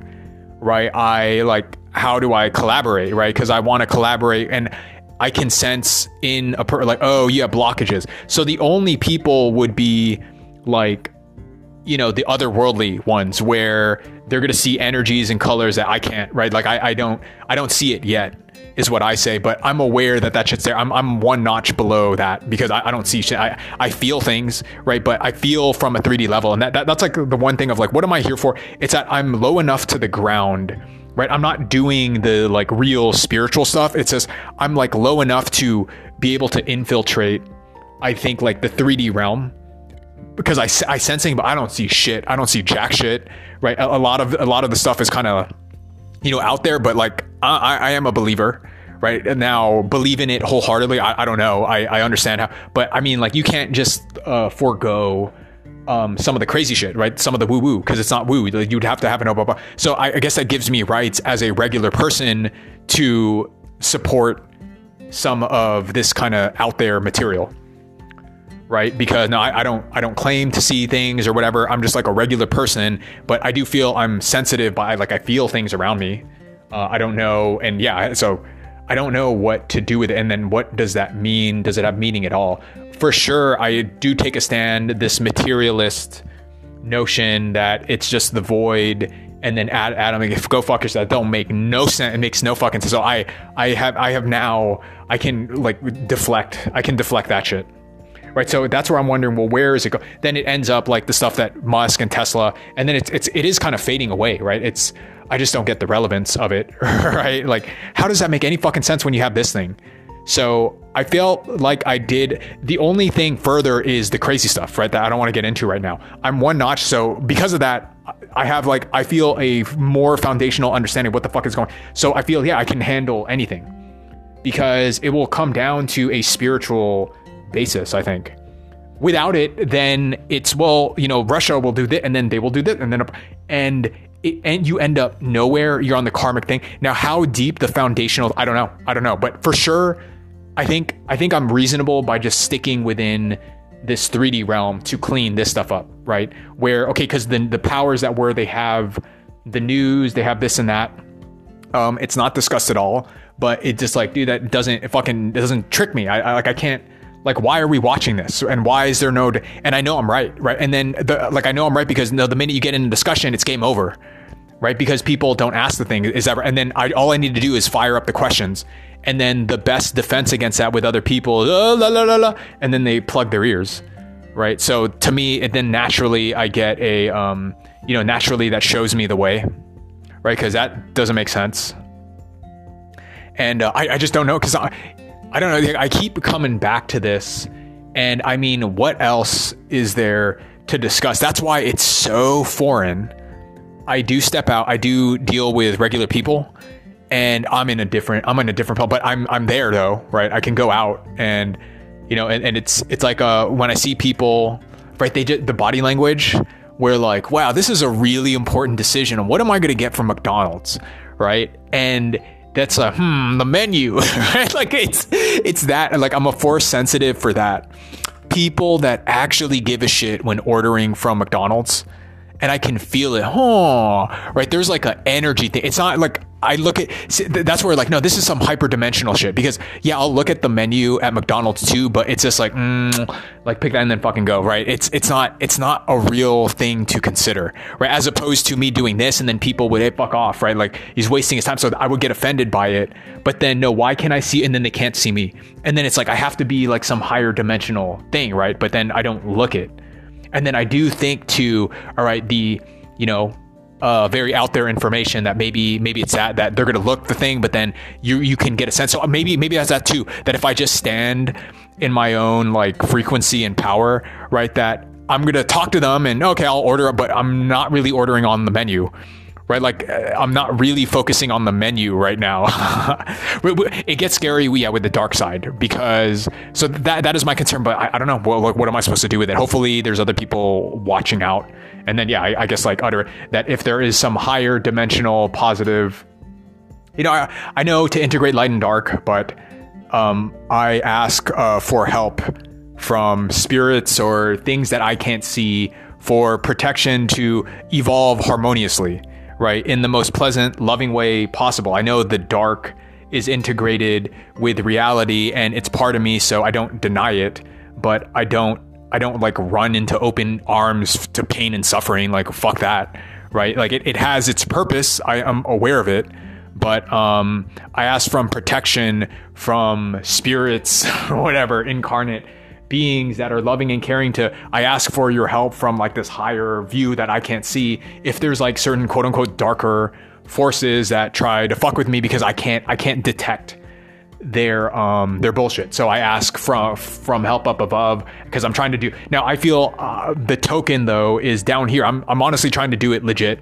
A: right? I like how do I collaborate, right? Because I want to collaborate and. I can sense in a per like, oh, have blockages. So the only people would be like you know the otherworldly ones where they're going to see energies and colors that I can't right? Like I, I don't I don't see it yet is what I say but I'm aware that that shit's there. I'm, I'm one notch below that because I, I don't see shit. I, I feel things right? But I feel from a 3D level and that, that that's like the one thing of like what am I here for? It's that I'm low enough to the ground right? I'm not doing the like real spiritual stuff. It's just i'm like low enough to be able to infiltrate i think like the 3d realm because I, I sensing, but I don't see shit. I don't see jack shit. Right. A, a lot of a lot of the stuff is kind of, you know, out there. But like, I, I am a believer. Right. And now, believe in it wholeheartedly. I, I don't know. I, I understand how, but I mean, like, you can't just uh, forego um, some of the crazy shit, right? Some of the woo woo, because it's not woo. Like, you'd have to have an blah, blah, blah. So I, I guess that gives me rights as a regular person to support some of this kind of out there material right because no I, I, don't i don't claim to see things or whatever i'm just like a regular person but i do feel i'm sensitive by like i feel things around me uh, i don't know and yeah so i don't know what to do with it and then what does that mean does it have meaning at all for sure i do take a stand this materialist notion that it's just the void and then add Adam if [laughs] go fuck yourself. That don't make no sense. It makes no fucking sense. So I I have I have now I can like deflect. I can deflect that shit right? So that's where I'm wondering, well, where is it go? Then it ends up like the stuff that Musk and Tesla, and then it's it's it is kind of fading away, right? It's I just don't get the relevance of it, [laughs] right? Like, how does that make any fucking sense when you have this thing? So I feel like I did. The only thing further is the crazy stuff, right? That I don't want to get into right now. I'm one notch, so because of that, I have like I feel a more foundational understanding of what the fuck is going. So I feel yeah, I can handle anything because it will come down to a spiritual basis, I think. Without it, then it's well, you know, Russia will do this, and then they will do this, and then and it, and you end up nowhere. You're on the karmic thing. Now, how deep the foundational? I don't know. I don't know, but for sure, I think I think I'm reasonable by just sticking within this 3D realm to clean this stuff up, right? Where okay, because then the powers that were they have the news, they have this and that. Um, it's not discussed at all, but it just like, dude, that doesn't it fucking it doesn't trick me. I, I like I can't like why are we watching this? And why is there no and i know i'm right right? And then the, like i know i'm right because no, the minute you get into discussion it's game over right? Because people don't ask the thing is ever and then I, all i need to do is fire up the questions. And then the best defense against that with other people la, la, la, la, and then they plug their ears right? So to me it then naturally i get a um, you know naturally that shows me the way right? Because that doesn't make sense. And uh, I, I just don't know because I don't know. I keep coming back to this. And I mean, what else is there to discuss? That's why it's so foreign. I do step out. I do deal with regular people, and I'm in a different. I'm in a different. But I'm I'm there though, right? I can go out and you know, and, and it's it's like uh when I see people, right? They just the body language. Where like, wow, this is a really important decision. What am I going to get from McDonald's, right? And that's a hmm the menu [laughs] right? Like it's it's that like i'm a force sensitive for that. People that actually give a shit when ordering from mcdonald's and I can feel it. Oh, right. There's like an energy thing. It's not like I look at. That's where like no, this is some hyperdimensional shit. Because yeah, I'll look at the menu at McDonald's too, but it's just like mm, like pick that and then fucking go. Right. It's it's not it's not a real thing to consider. Right. As opposed to me doing this and then people would hey, fuck off. Right. Like he's wasting his time. So I would get offended by it. But then no, why can't I see? And then they can't see me. And then it's like I have to be like some higher dimensional thing. Right. But then I don't look it. And then I do think to, all right, the, you know, uh, very out there information that maybe maybe it's that that they're gonna look the thing, but then you you can get a sense. So maybe maybe that's that too. That if I just stand in my own like frequency and power, right? That I'm gonna talk to them and okay, I'll order, but I'm not really ordering on the menu, right? Like uh, I'm not really focusing on the menu right now. [laughs] it gets scary, yeah, with the dark side because so that that is my concern. But I, I don't know, well, like, what am I supposed to do with it? Hopefully, there's other people watching out, and then yeah, I, I guess like utter that if there is some higher dimensional positive, you know, I, I know to integrate light and dark, but um, I ask uh, for help from spirits or things that I can't see for protection to evolve harmoniously right? In the most pleasant, loving way possible. I know the dark is integrated with reality and it's part of me, so I don't deny it, but I don't I don't like run into open arms to pain and suffering. Like fuck that, right? Like it, it has its purpose. I am aware of it. But um, I ask from protection from spirits, [laughs] whatever, incarnate beings that are loving and caring to I ask for your help from like this higher view that I can't see if there's like certain quote unquote darker forces that try to fuck with me because I can't I can't detect their um their bullshit. So I ask from from help up above because I'm trying to do. Now I feel uh, the token though is down here. I'm I'm honestly trying to do it legit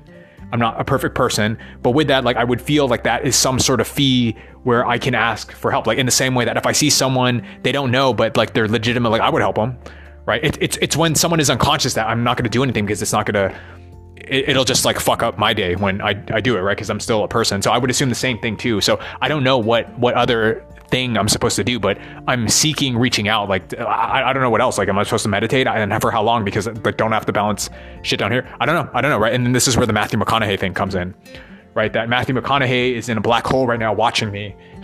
A: I'm not a perfect person, but with that, like I would feel like that is some sort of fee where I can ask for help. Like in the same way that if I see someone they don't know, but like they're legitimate, like I would help them, right? It, it's it's when someone is unconscious that I'm not going to do anything because it's not going to. It, will just like fuck up my day when I, I do it, right? Because I'm still a person. So I would assume the same thing too. So I don't know what what other thing I'm supposed to do, but I'm seeking reaching out. Like I, I don't know what else. Like am I supposed to meditate and for how long? Because like don't have to balance shit down here. I don't know. I don't know. Right. And then this is where the Matthew McConaughey thing comes in. Right. That Matthew McConaughey is in a black hole right now watching me. [laughs]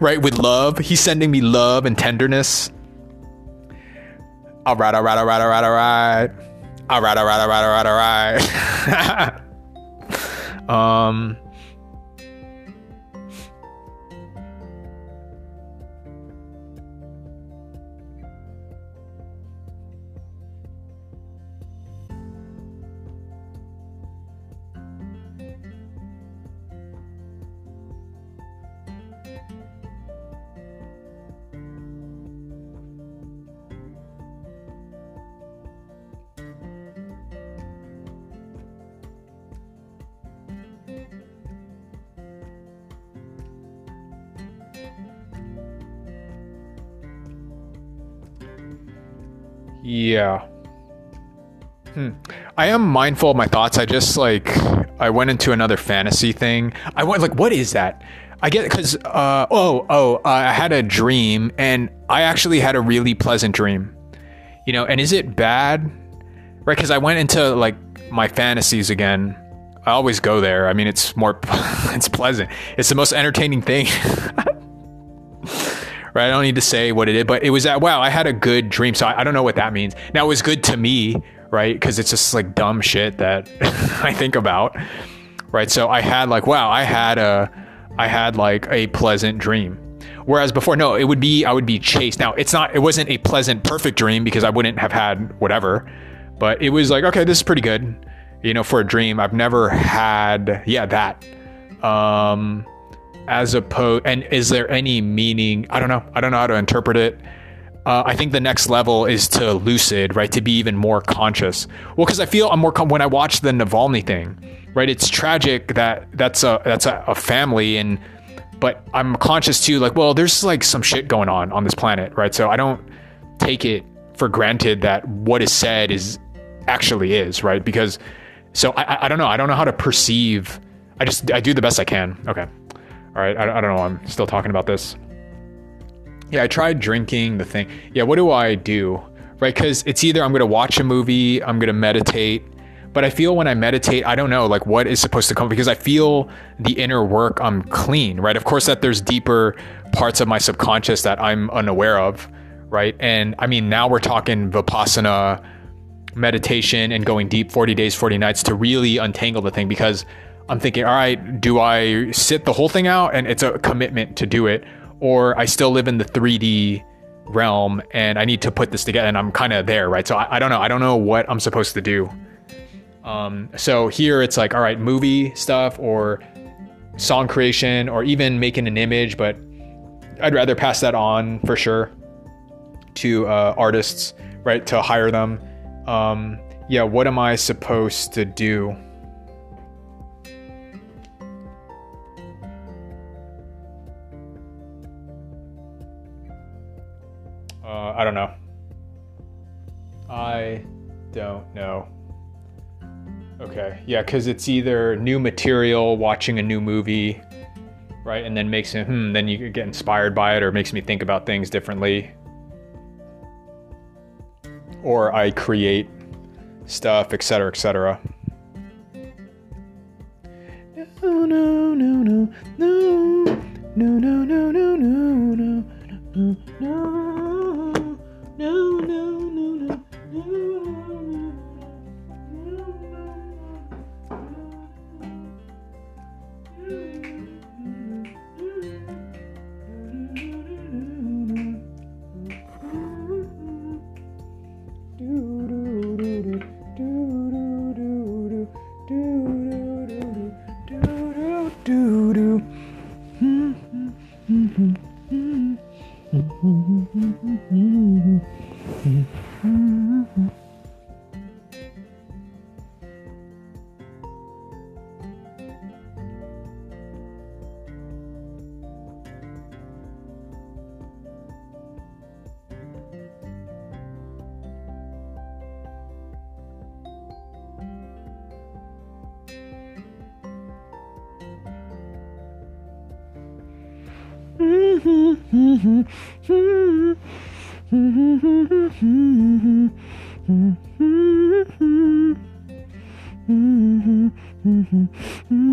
A: right. With love. He's sending me love and tenderness. All right. All right. All right. All right. All right. All right. All right. All right. All right. All right. [laughs] um. Yeah. Hmm. I am mindful of my thoughts. I just like I went into another fantasy thing. I went like, what is that? I get because uh, oh oh uh, I had a dream and I actually had a really pleasant dream, you know. And is it bad? Right? Because I went into like my fantasies again. I always go there. I mean, it's more [laughs] it's pleasant. It's the most entertaining thing. [laughs] right? I don't need to say what it is, but it was that, wow, I had a good dream. So I, I don't know what that means. Now it was good to me, right? Because it's just like dumb shit that [laughs] I think about, right? So I had like, wow, I had a, I had like a pleasant dream. Whereas before, no, it would be, I would be chased. Now it's not, it wasn't a pleasant, perfect dream because I wouldn't have had whatever, but it was like, okay, this is pretty good, you know, for a dream. I've never had, yeah, that. Um, as opposed and is there any meaning i don't know i don't know how to interpret it. Uh, i think the next level is to lucid right to be even more conscious. Well because i feel i'm more com- when i watch the navalny thing right it's tragic that that's a that's a, a family and but i'm conscious too like well there's like some shit going on on this planet right? So i don't take it for granted that what is said is actually is right? Because so I, I don't know i don't know how to perceive i just i do the best i can. Okay all right, I, I don't know. I'm still talking about this. Yeah, I tried drinking the thing. Yeah, what do I do? Right? Because it's either I'm going to watch a movie, I'm going to meditate, but I feel when I meditate, I don't know, like what is supposed to come because I feel the inner work, I'm clean, right? Of course, that there's deeper parts of my subconscious that I'm unaware of, right? And I mean, now we're talking Vipassana meditation and going deep 40 days, 40 nights to really untangle the thing because I'm thinking, all right, do I sit the whole thing out and it's a commitment to do it, or I still live in the 3D realm and I need to put this together and I'm kind of there, right? So I, I, don't know. I don't know what I'm supposed to do. Um, so here it's like, all right, movie stuff or song creation or even making an image, but I'd rather pass that on for sure to uh, artists, right? To hire them. Um, yeah, what am I supposed to do? Uh, I don't know. I don't know. Okay, yeah, because it's either new material, watching a new movie, right, and then makes it, hmm, then you get inspired by it, or makes me think about things differently, or I create stuff, etc., etc. No, no, no, no, no, no, no, no, no, no, no, no, no, no, no, no, no. Yeah, mm-hmm. mm-hmm.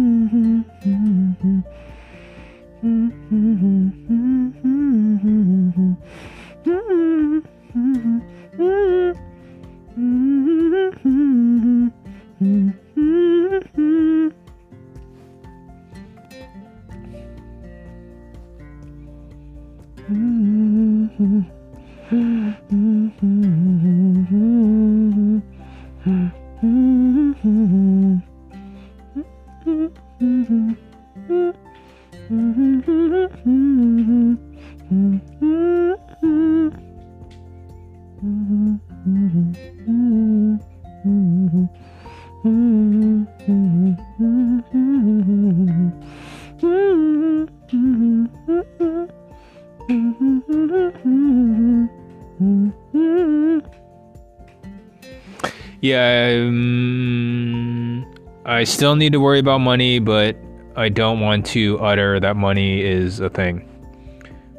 A: I still need to worry about money, but I don't want to utter that money is a thing.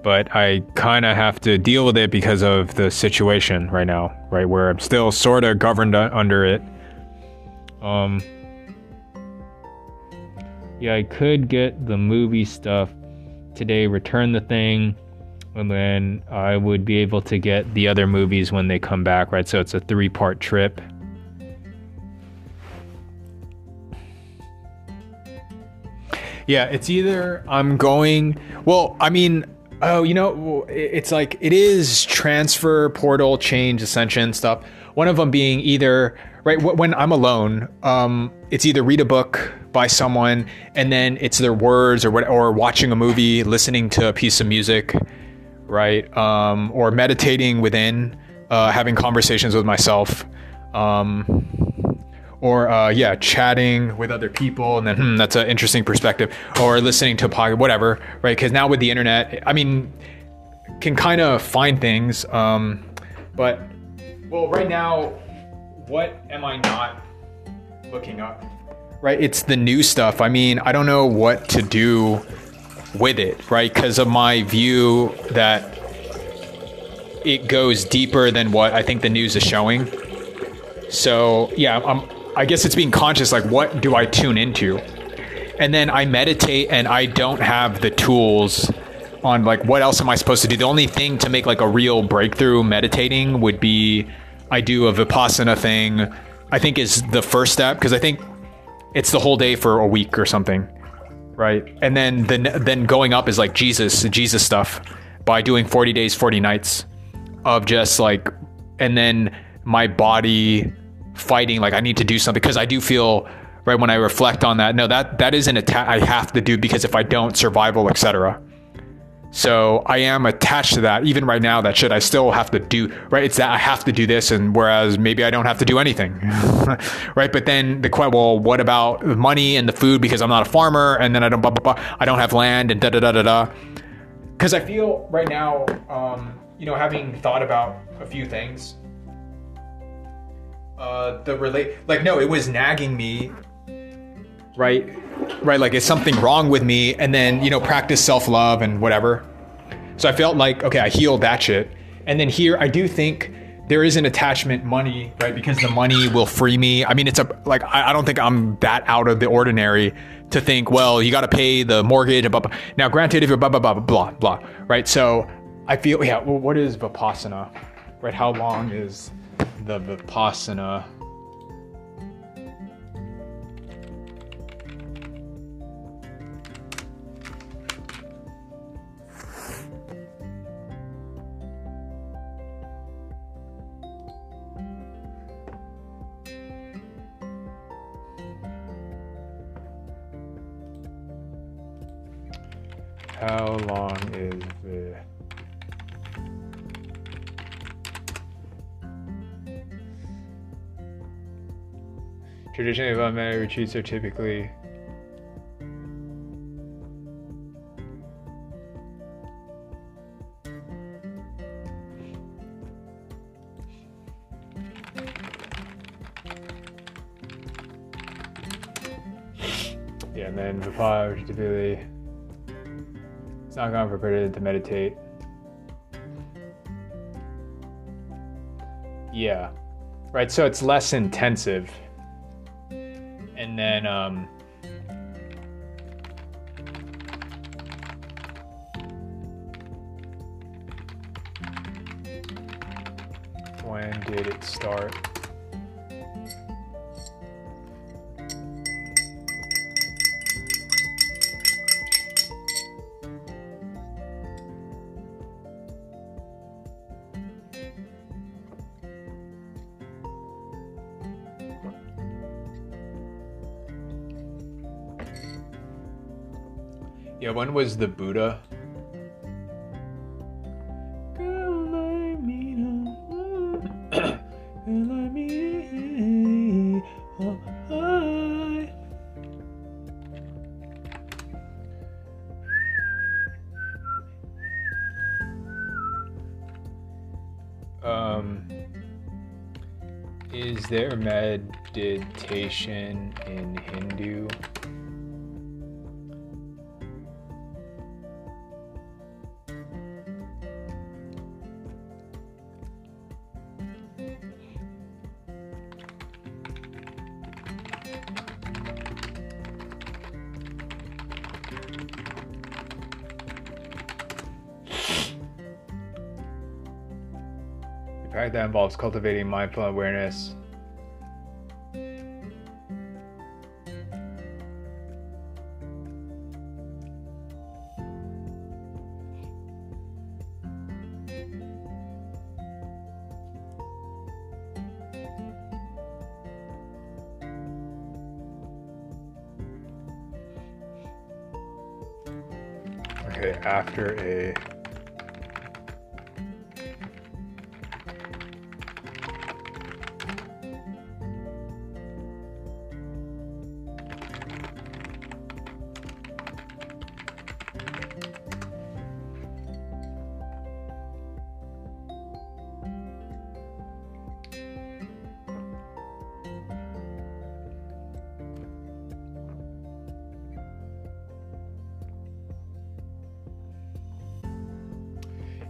A: But I kind of have to deal with it because of the situation right now, right? Where I'm still sort of governed under it. Um, yeah, I could get the movie stuff today, return the thing, and then I would be able to get the other movies when they come back, right? So it's a three part trip. Yeah, it's either I'm going. Well, I mean, oh, you know, it's like it is transfer, portal, change, ascension stuff. One of them being either right when I'm alone. Um, it's either read a book by someone, and then it's their words, or what, or watching a movie, listening to a piece of music, right? Um, or meditating within, uh, having conversations with myself. Um, or uh, yeah, chatting with other people, and then hmm, that's an interesting perspective. Or listening to a podcast, whatever, right? Because now with the internet, I mean, can kind of find things. Um, but well, right now, what am I not looking up? Right, it's the new stuff. I mean, I don't know what to do with it, right? Because of my view that it goes deeper than what I think the news is showing. So yeah, I'm I guess it's being conscious like what do I tune into? And then I meditate and I don't have the tools on like what else am I supposed to do? The only thing to make like a real breakthrough meditating would be I do a vipassana thing. I think is the first step because I think it's the whole day for a week or something, right? And then then then going up is like Jesus Jesus stuff by doing 40 days 40 nights of just like and then my body fighting like I need to do something because I do feel right when I reflect on that no that that is an attack I have to do because if I don't survival etc so I am attached to that even right now that shit I still have to do right it's that I have to do this and whereas maybe I don't have to do anything [laughs] right? But then the question well what about the money and the food because I'm not a farmer and then I don't blah, blah, blah, I don't have land and da da da da da. Because I feel right now um, you know, having thought about a few things, uh, the relate, like, no, it was nagging me, right? Right, like, is something wrong with me? And then, you know, practice self love and whatever. So I felt like, okay, I healed that shit. And then here, I do think there is an attachment money, right? Because the money will free me. I mean, it's a like I, I don't think I'm that out of the ordinary to think, well, you got to pay the mortgage. Blah, blah. Now, granted, if you're blah blah blah blah blah, right? So I feel yeah. Well, what is vipassana, right? How long is the vipassana? How long is the Traditionally, Vamana retreats are typically Yeah, and then Vipassana, which typically it's not going for to meditate. Yeah. Right, so it's less intensive. And then um when did it start? Yeah, when was the Buddha? [coughs] Um, is there meditation in Hindu? That involves cultivating mindful awareness. Okay, after a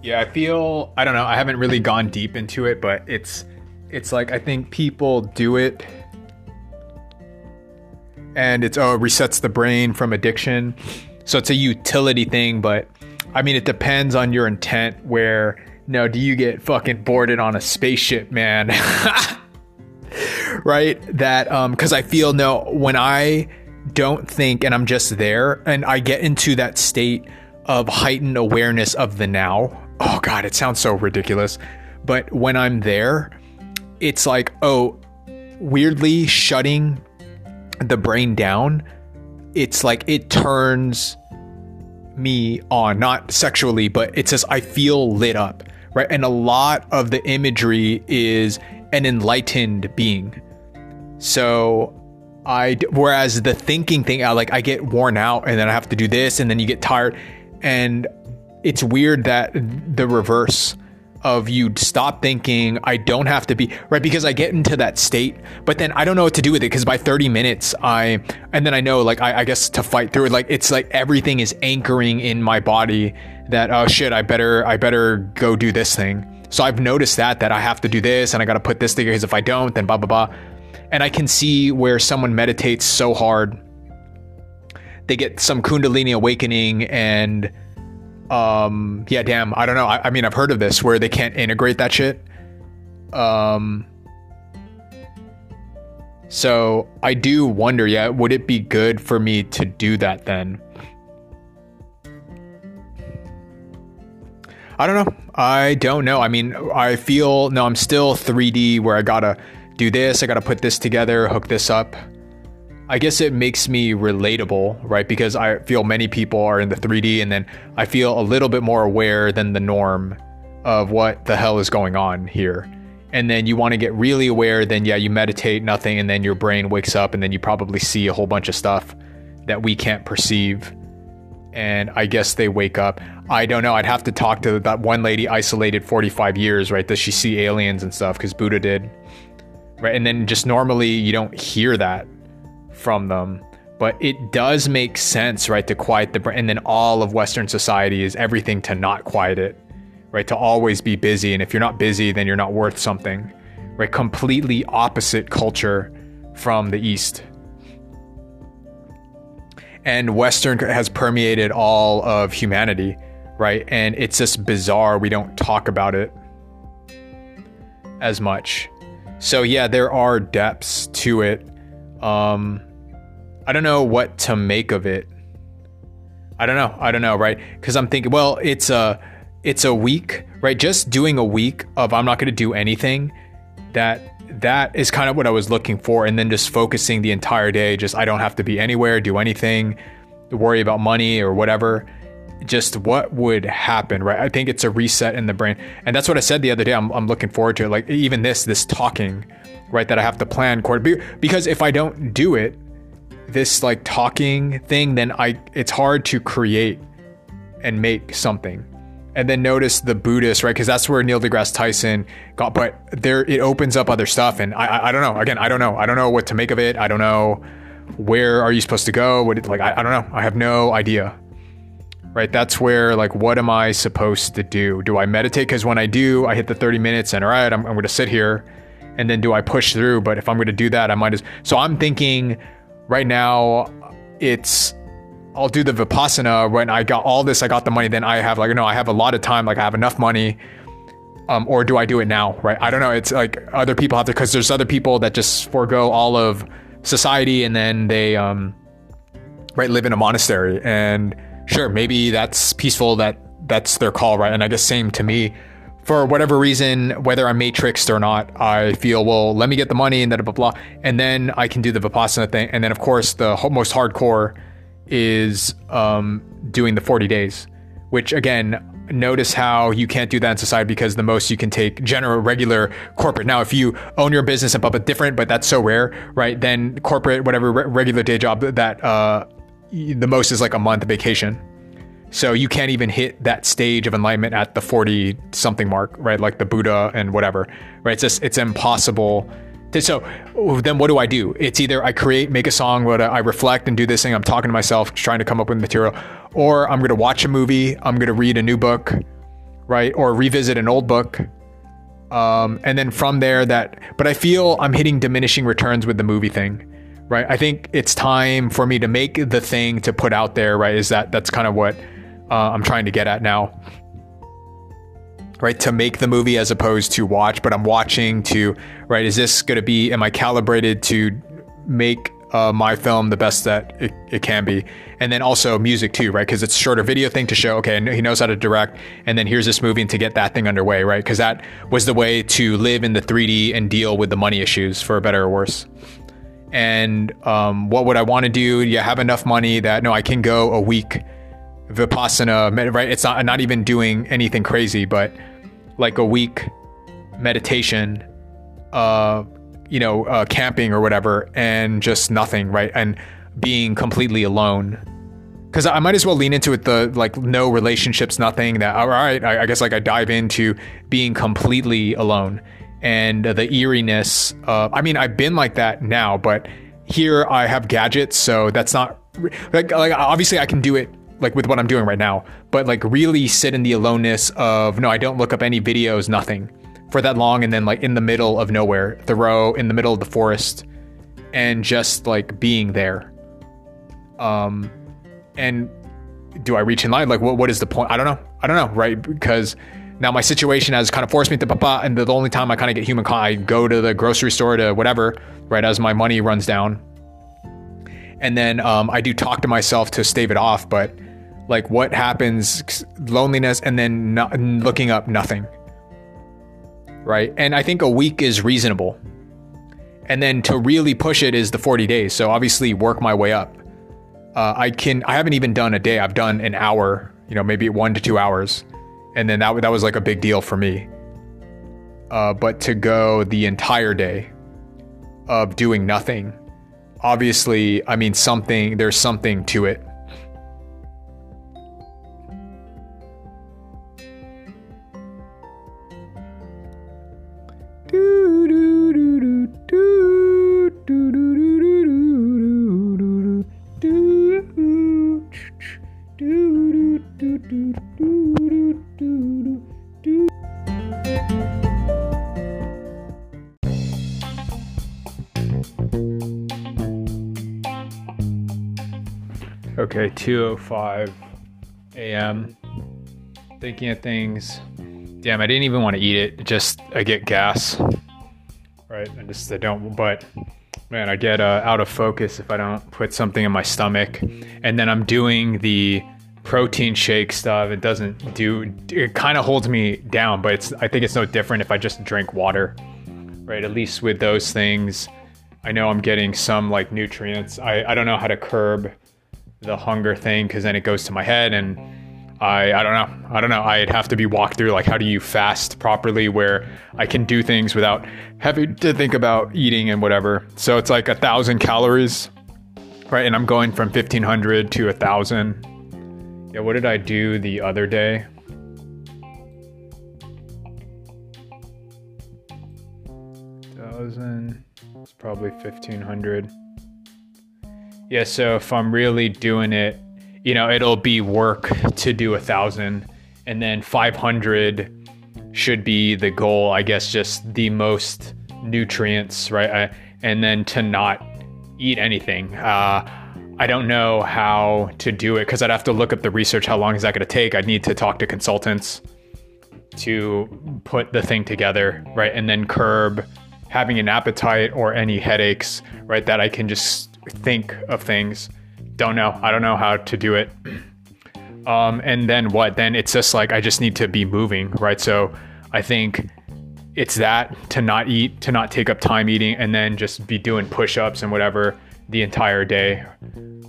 A: Yeah, I feel I don't know, I haven't really gone deep into it, but it's it's like I think people do it and it's oh, it resets the brain from addiction. So it's a utility thing, but I mean it depends on your intent where no, do you get fucking boarded on a spaceship, man? [laughs] right? That um cuz I feel no when I don't think and I'm just there and I get into that state of heightened awareness of the now oh god, it sounds so ridiculous. But when I'm there, it's like, oh, weirdly shutting the brain down, it's like it turns me on, not sexually, but it says I feel lit up, right? And a lot of the imagery is an enlightened being. So I, whereas the thinking thing, I like, I get worn out and then I have to do this and then you get tired. And it's weird that the reverse of you stop thinking I don't have to be right because I get into that state, but then I don't know what to do with it because by 30 minutes I and then I know like I, I guess to fight through it like it's like everything is anchoring in my body that oh shit I better I better go do this thing. So I've noticed that that I have to do this and I got to put this together because if I don't then blah blah blah. And I can see where someone meditates so hard they get some kundalini awakening and um yeah damn i don't know. I, I, mean i've heard of this where they can't integrate that shit. Um so i do wonder yeah would it be good for me to do that then? I don't know. I don't know. I mean i feel no i'm still 3d where i gotta do this i gotta put this together hook this up I guess it makes me relatable, right? Because I feel many people are in the 3D and then I feel a little bit more aware than the norm of what the hell is going on here. And then you want to get really aware, then yeah, you meditate, nothing, and then your brain wakes up and then you probably see a whole bunch of stuff that we can't perceive. And I guess they wake up. I don't know. I'd have to talk to that one lady isolated 45 years, right? Does she see aliens and stuff? Because Buddha did. Right. And then just normally you don't hear that from them but it does make sense right to quiet the brain and then all of western society is everything to not quiet it right to always be busy and if you're not busy then you're not worth something right completely opposite culture from the east. And western has permeated all of humanity right and it's just bizarre we don't talk about it as much. So yeah there are depths to it um I don't know what to make of it. I don't know. I don't know, right? Because I'm thinking, well, it's a it's a week, right? Just doing a week of I'm not going to do anything. That that is kind of what I was looking for, and then just focusing the entire day. Just I don't have to be anywhere, do anything, worry about money or whatever. Just what would happen, right? I think it's a reset in the brain, and that's what I said the other day. I'm I'm looking forward to it. Like even this this talking, right? That I have to plan because if I don't do it this like talking thing, then I it's hard to create and make something. And then notice the Buddhist, right? Because that's where Neil deGrasse Tyson got. But there, it opens up other stuff, and I, I, I don't know. Again, I don't know. I don't know what to make of it. I don't know where are you supposed to go. What like I, I don't know. I have no idea. Right? That's where like what am I supposed to do? Do I meditate? Because when I do, I hit the 30 minutes, and all right, I'm, I'm going to sit here, and then do I push through? But if I'm going to do that, I might as. So I'm thinking right now it's I'll do the Vipassana when I got all this, I got the money, then I have like, no, I have a lot of time, like I have enough money. Um, or do I do it now? Right. I don't know. It's like other people have to, cause there's other people that just forego all of society and then they, um, right, live in a monastery. And sure, maybe that's peaceful, that that's their call, right? And I guess same to me for whatever reason, whether I'm matrixed or not, I feel, well, let me get the money and blah, blah, blah. And then I can do the Vipassana thing. And then, of course, the most hardcore is um, doing the 40 days, which again, notice how you can't do that in society because the most you can take general, regular corporate. Now, if you own your business and public different, but that's so rare, right? Then corporate, whatever re- regular day job, that uh, the most is like a month vacation so you can't even hit that stage of enlightenment at the 40 something mark, right? Like the Buddha and whatever, right? It's just, it's impossible. To, so then what do I do? It's either I create, make a song, what I reflect and do this thing. I'm talking to myself, trying to come up with material, or I'm going to watch a movie. I'm going to read a new book, right? Or revisit an old book. Um, and then from there that, but I feel I'm hitting diminishing returns with the movie thing right? I think it's time for me to make the thing to put out there, right? Is that that's kind of what uh, I'm trying to get at now. Right, to make the movie as opposed to watch, but I'm watching to, right, is this going to be, am I calibrated to make uh, my film the best that it, it can be? And then also music too, right? Because it's shorter video thing to show, okay, he knows how to direct, and then here's this movie to get that thing underway, right? Because that was the way to live in the 3D and deal with the money issues for better or worse and um, what would I want to do? You have enough money that no, I can go a week vipassana, right? It's not not even doing anything crazy, but like a week meditation, uh, you know, uh, camping or whatever, and just nothing, right? And being completely alone, because I might as well lean into it the like no relationships, nothing. That all right, I, I guess like I dive into being completely alone and the eeriness. Of, I mean, I've been like that now, but here I have gadgets, so that's not like like obviously I can do it like with what I'm doing right now, but like really sit in the aloneness of no, I don't look up any videos, nothing for that long, and then like in the middle of nowhere, Thoreau in the middle of the forest, and just like being there. Um, and do I reach in line? Like, what what is the point? I don't know. I don't know, right? Because now my situation has kind of forced me to papa, and the only time I kind of get human, I go to the grocery store to whatever, right? As my money runs down, and then um, I do talk to myself to stave it off, but like what happens loneliness and then not, looking up nothing right? And i think a week is reasonable. And then to really push it is the 40 days. So obviously work my way up. Uh, i can i haven't even done a day. I've done an hour you know maybe one to two hours. And then that, that was like a big deal for me. Uh, but to go the entire day of doing nothing obviously i mean something there's something to it Okay, 2:05 a.m. Thinking of things. Damn, I didn't even want to eat it. Just I get gas. Right? I just I don't but man, I get uh, out of focus if I don't put something in my stomach. And then I'm doing the protein shake stuff. It doesn't do it kind of holds me down, but it's I think it's no different if I just drink water. Right? At least with those things, I know I'm getting some like nutrients. I, I don't know how to curb the hunger thing because then it goes to my head and I I don't know. I don't know. I'd have to be walked through like how do you fast properly where I can do things without having to think about eating and whatever. So it's like a thousand calories, right? And I'm going from fifteen hundred to a thousand. Yeah, what did I do the other day? Thousand. It's probably fifteen hundred. Yeah, so if I'm really doing it, you know, it'll be work to do a thousand, and then 500 should be the goal. I guess just the most nutrients, right? I, and then to not eat anything. Uh, I don't know how to do it because I'd have to look up the research. How long is that going to take? I'd need to talk to consultants to put the thing together, right? And then curb having an appetite or any headaches, right? That I can just think of things. Don't know. I don't know how to do it. Um, and then what? Then it's just like I just need to be moving, right? So I think it's that to not eat, to not take up time eating, and then just be doing push ups and whatever the entire day.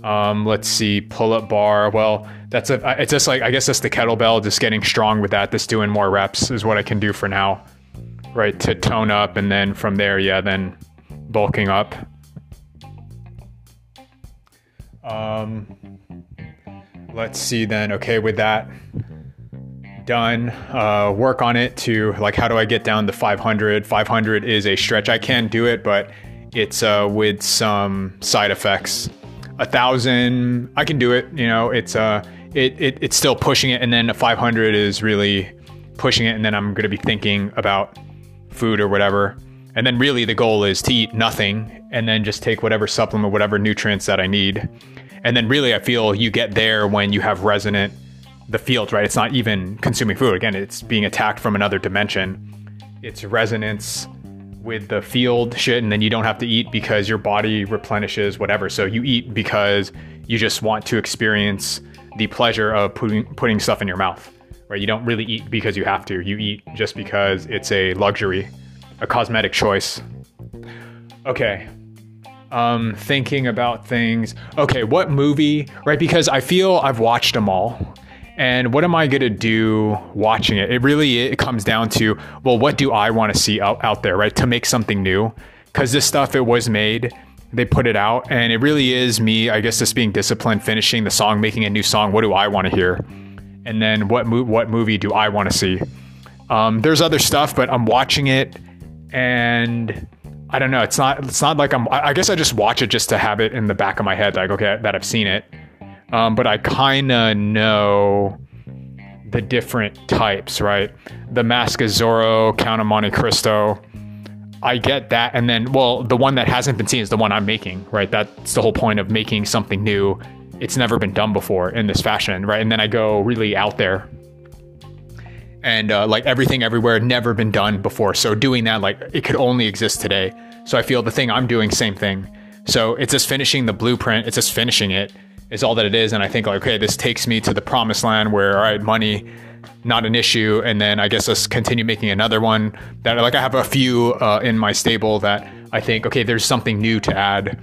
A: Um, let's see, pull up bar. Well, that's a, it's just like, I guess that's the kettlebell, just getting strong with that, just doing more reps is what I can do for now, right? To tone up. And then from there, yeah, then bulking up. Um, let's see then. Okay, with that done, uh, work on it to like how do I get down to 500? 500 is a stretch. I can do it, but it's uh, with some side effects. A thousand, I can do it. You know, it's uh, it, it it's still pushing it, and then a 500 is really pushing it, and then I'm to be thinking about food or whatever. And then really the goal is to eat nothing and then just take whatever supplement, whatever nutrients that I need. And then really I feel you get there when you have resonant the field, right? It's not even consuming food. Again, it's being attacked from another dimension. It's resonance with the field shit, and then you don't have to eat because your body replenishes whatever. So you eat because you just want to experience the pleasure of putting putting stuff in your mouth. Right? You don't really eat because you have to. You eat just because it's a luxury a cosmetic choice. Okay. Um, thinking about things. Okay, what movie, right? Because I feel I've watched them all. And what am I going to do watching it? It really it comes down to, well, what do I want to see out, out there, right? To make something new. Because this stuff, it was made they put it out, and it really is me, I guess, just being disciplined, finishing the song, making a new song. What do I want to hear? And then what mo- what movie do I want to see? Um, there's other stuff, but I'm watching it, and I don't know. It's not. It's not like I'm. I guess I just watch it just to have it in the back of my head, like okay, that I've seen it. Um, but I kind of know the different types, right? The Mask of Zorro, Count of Monte Cristo. I get that, and then well, the one that hasn't been seen is the one I'm making, right? That's the whole point of making something new. It's never been done before in this fashion, right? And then I go really out there and uh, like everything everywhere never been done before. So doing that like it could only exist today. So i feel the thing i'm doing same thing. So it's just finishing the blueprint. It's just finishing it is all that it is. And i think like okay this takes me to the promised land where all right money not an issue. And then i guess let's continue making another one that like i have a few uh, in my stable that i think okay there's something new to add.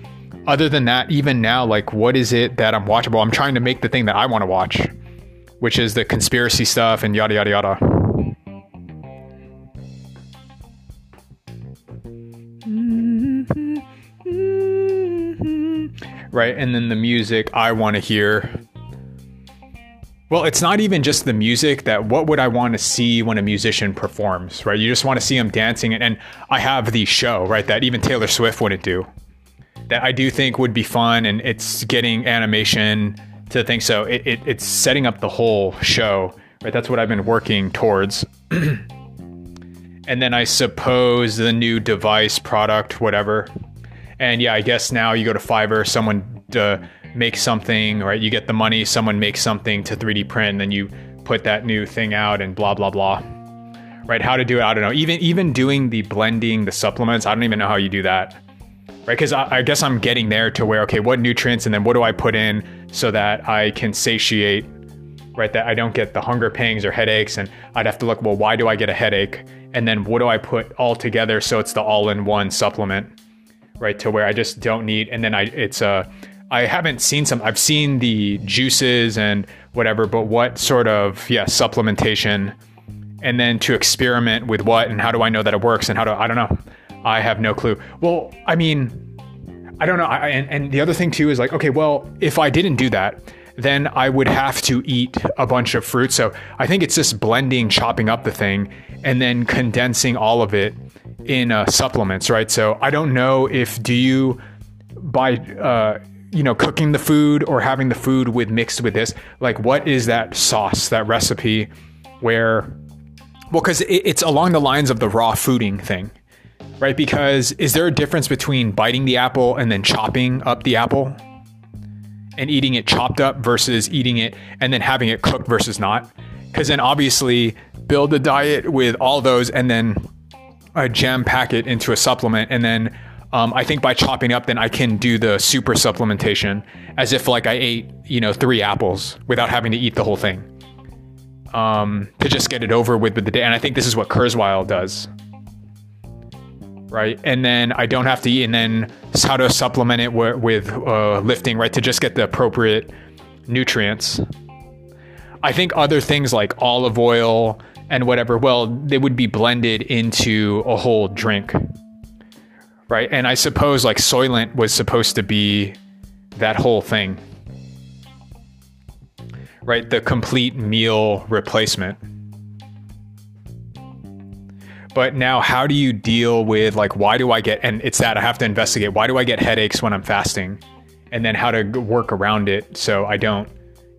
A: Other than that even now like what is it that i'm watchable? I'm trying to make the thing that i want to watch which is the conspiracy stuff and yada yada yada. Right, and then the music I want to hear. Well, it's not even just the music that what would I want to see when a musician performs, right? You just want to see them dancing and, and I have the show, right, that even Taylor Swift wouldn't do. That I do think would be fun and it's getting animation to think so. It, it, it's setting up the whole show, right? That's what I've been working towards. [clears throat] and then I suppose the new device, product, whatever. And yeah, I guess now you go to Fiverr, someone uh, makes something, right? You get the money, someone makes something to 3D print, and then you put that new thing out and blah blah blah. Right? How to do it? I don't know. Even even doing the blending, the supplements, I don't even know how you do that right? Because I, I, guess I'm getting there to where, okay, what nutrients and then what do I put in so that I can satiate, right? That I don't get the hunger pangs or headaches. And I'd have to look, well, why do I get a headache? And then what do I put all together so it's the all in one supplement, right? To where I just don't need, and then I, it's a, I haven't seen some, I've seen the juices and whatever, but what sort of, yeah, supplementation and then to experiment with what and how do I know that it works and how do I don't know. I have no clue. Well, I mean, I don't know. I, and, and the other thing too is like, okay, well, if I didn't do that, then I would have to eat a bunch of fruit. So I think it's just blending, chopping up the thing, and then condensing all of it in uh, supplements, right? So I don't know if do you by uh, you know cooking the food or having the food with mixed with this, like what is that sauce, that recipe, where well, because it, it's along the lines of the raw fooding thing right? Because is there a difference between biting the apple and then chopping up the apple and eating it chopped up versus eating it and then having it cooked versus not? Because then obviously build a diet with all those and then a jam pack it into a supplement and then um, I think by chopping up, then I can do the super supplementation as if like I ate, you know, three apples without having to eat the whole thing. Um, to just get it over with with the day. And I think this is what Kurzweil does right? And then I don't have to eat, and then how to supplement it with, with uh, lifting, right? To just get the appropriate nutrients. I think other things like olive oil and whatever, well, they would be blended into a whole drink, right? And I suppose like Soylent was supposed to be that whole thing, right? The complete meal replacement. But now, how do you deal with like, why do I get, and it's that I have to investigate, why do I get headaches when I'm fasting? And then how to work around it so I don't,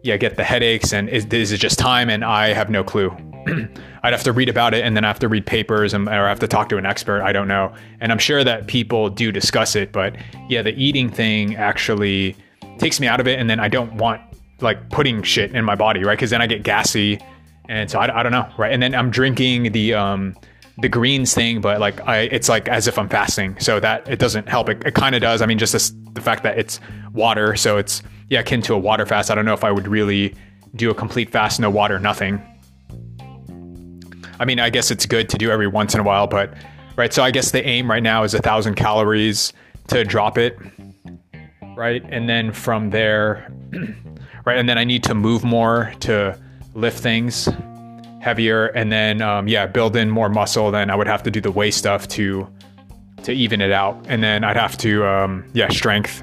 A: yeah, get the headaches. And is, is it just time? And I have no clue. [clears throat] I'd have to read about it and then I have to read papers and, or I have to talk to an expert. I don't know. And I'm sure that people do discuss it, but yeah, the eating thing actually takes me out of it. And then I don't want like putting shit in my body, right? Because then I get gassy. And so I, I don't know, right? And then I'm drinking the, um, the greens thing, but like I, it's like as if I'm fasting. So that it doesn't help. It, it kind of does. I mean, just this, the fact that it's water, so it's yeah akin to a water fast. I don't know if I would really do a complete fast, no water, nothing. I mean, I guess it's good to do every once in a while, but right. So I guess the aim right now is a thousand calories to drop it, right, and then from there, [clears throat] right, and then I need to move more to lift things heavier and then um, yeah build in more muscle then i would have to do the weight stuff to to even it out, and then I'd have to um, yeah strength,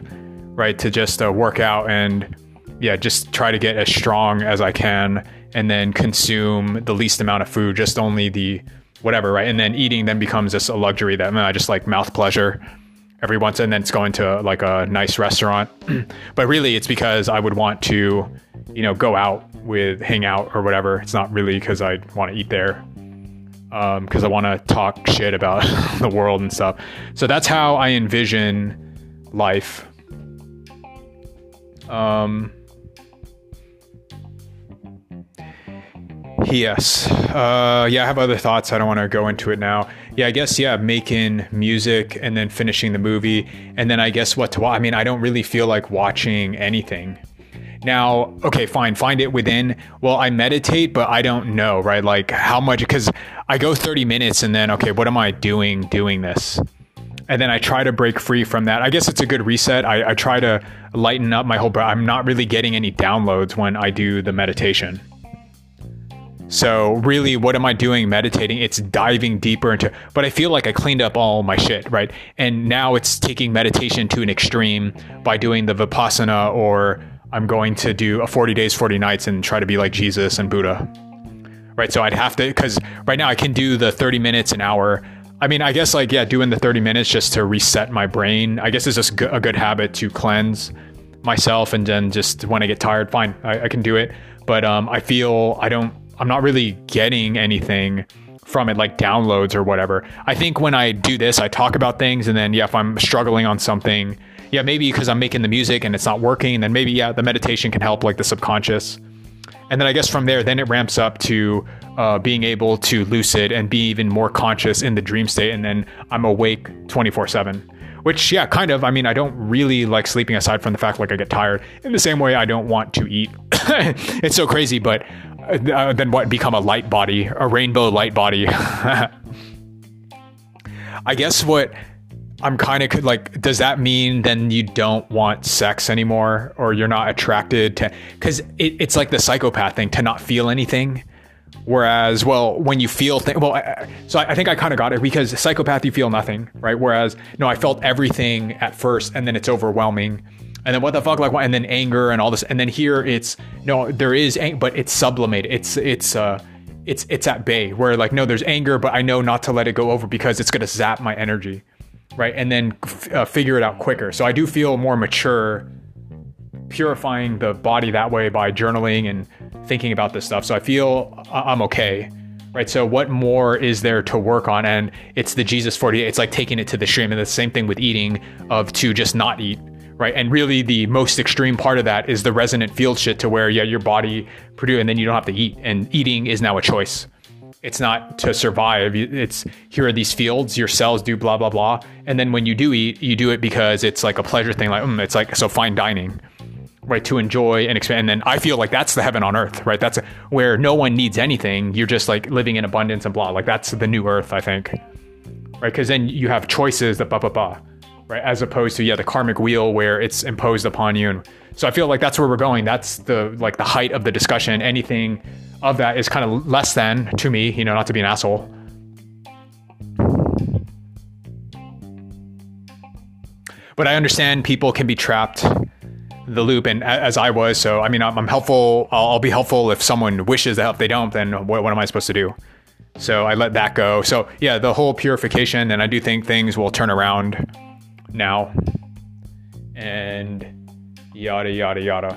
A: right, to just uh, work out and yeah just try to get as strong as I can, and then consume the least amount of food, just only the whatever, right, and then eating then becomes just a luxury that I just like mouth pleasure every once and then it's going to like a nice restaurant. [clears throat] But really it's because i would want to you know go out with Hangout or whatever it's not really because i want to eat there because um, i want to talk shit about [laughs] the world and stuff so that's how i envision life um Yes. Uh, yeah, I have other thoughts. I don't want to go into it now. Yeah, I guess, yeah, making music and then finishing the movie. And then I guess what to watch. I mean, I don't really feel like watching anything. Now, okay, fine, find it within. Well, I meditate, but I don't know, right? Like how much, because I go 30 minutes and then, okay, what am I doing doing this? And then I try to break free from that. I guess it's a good reset. I, I try to lighten up my whole, but I'm not really getting any downloads when I do the meditation. So really, what am I doing meditating? It's diving deeper into, but I feel like I cleaned up all my shit, right? And now it's taking meditation to an extreme by doing the Vipassana or I'm going to do a 40 days, 40 nights and try to be like Jesus and Buddha. Right. So I'd have to, because right now I can do the 30 minutes, an hour. I mean, I guess like, yeah, doing the 30 minutes just to reset my brain, I guess it's just a good habit to cleanse myself. And then just when I get tired, fine, I, I can do it. But um, I feel I don't, I'm not really getting anything from it, like downloads or whatever. I think when I do this, I talk about things, and then yeah, if I'm struggling on something, yeah, maybe because I'm making the music and it's not working, then maybe yeah, the meditation can help, like the subconscious. And then I guess from there, then it ramps up to uh, being able to lucid and be even more conscious in the dream state, and then I'm awake 24 seven. Which yeah, kind of. I mean, I don't really like sleeping aside from the fact like I get tired. In the same way, I don't want to eat. [coughs] it's so crazy, but uh, then what become a light body, a rainbow light body. [laughs] I guess what I'm kind of like, does that mean then you don't want sex anymore or you're not attracted to, because it, it's like the psychopath thing to not feel anything. Whereas, well, when you feel things, well, I, so I, think I kind of got it because psychopath, you feel nothing, right? Whereas, no, I felt everything at first and then it's overwhelming and then what the fuck like and then anger and all this and then here it's no there is ang- but it's sublimated it's it's uh it's it's at bay where like no there's anger but i know not to let it go over because it's going to zap my energy right and then uh, figure it out quicker. So i do feel more mature purifying the body that way by journaling and thinking about this stuff. So i feel i'm okay right? So what more is there to work on? And it's the jesus 48 it's like taking it to the stream. And the same thing with eating of to just not eat right? And really, the most extreme part of that is the resonant field shit to where, yeah, your body produce, and then you don't have to eat, and eating is now a choice. It's not to survive. It's here are these fields, your cells do blah blah blah, and then when you do eat, you do it because it's like a pleasure thing. Like mm, it's like so fine dining, right? To enjoy and expand. And then I feel like that's the heaven on earth, right? That's where no one needs anything. You're just like living in abundance and blah. Like that's the new earth, I think, right? Because then you have choices that blah blah blah right? As opposed to yeah, the karmic wheel where it's imposed upon you. And so I feel like that's where we're going. That's the like the height of the discussion. Anything of that is kind of less than to me, you know, not to be an asshole. But I understand people can be trapped the loop, and as I was, so I mean, I'm, helpful. I'll, I'll, be helpful if someone wishes to help. If they don't, then what, what am I supposed to do? So I let that go. So yeah, the whole purification, and I do think things will turn around now and yada yada yada.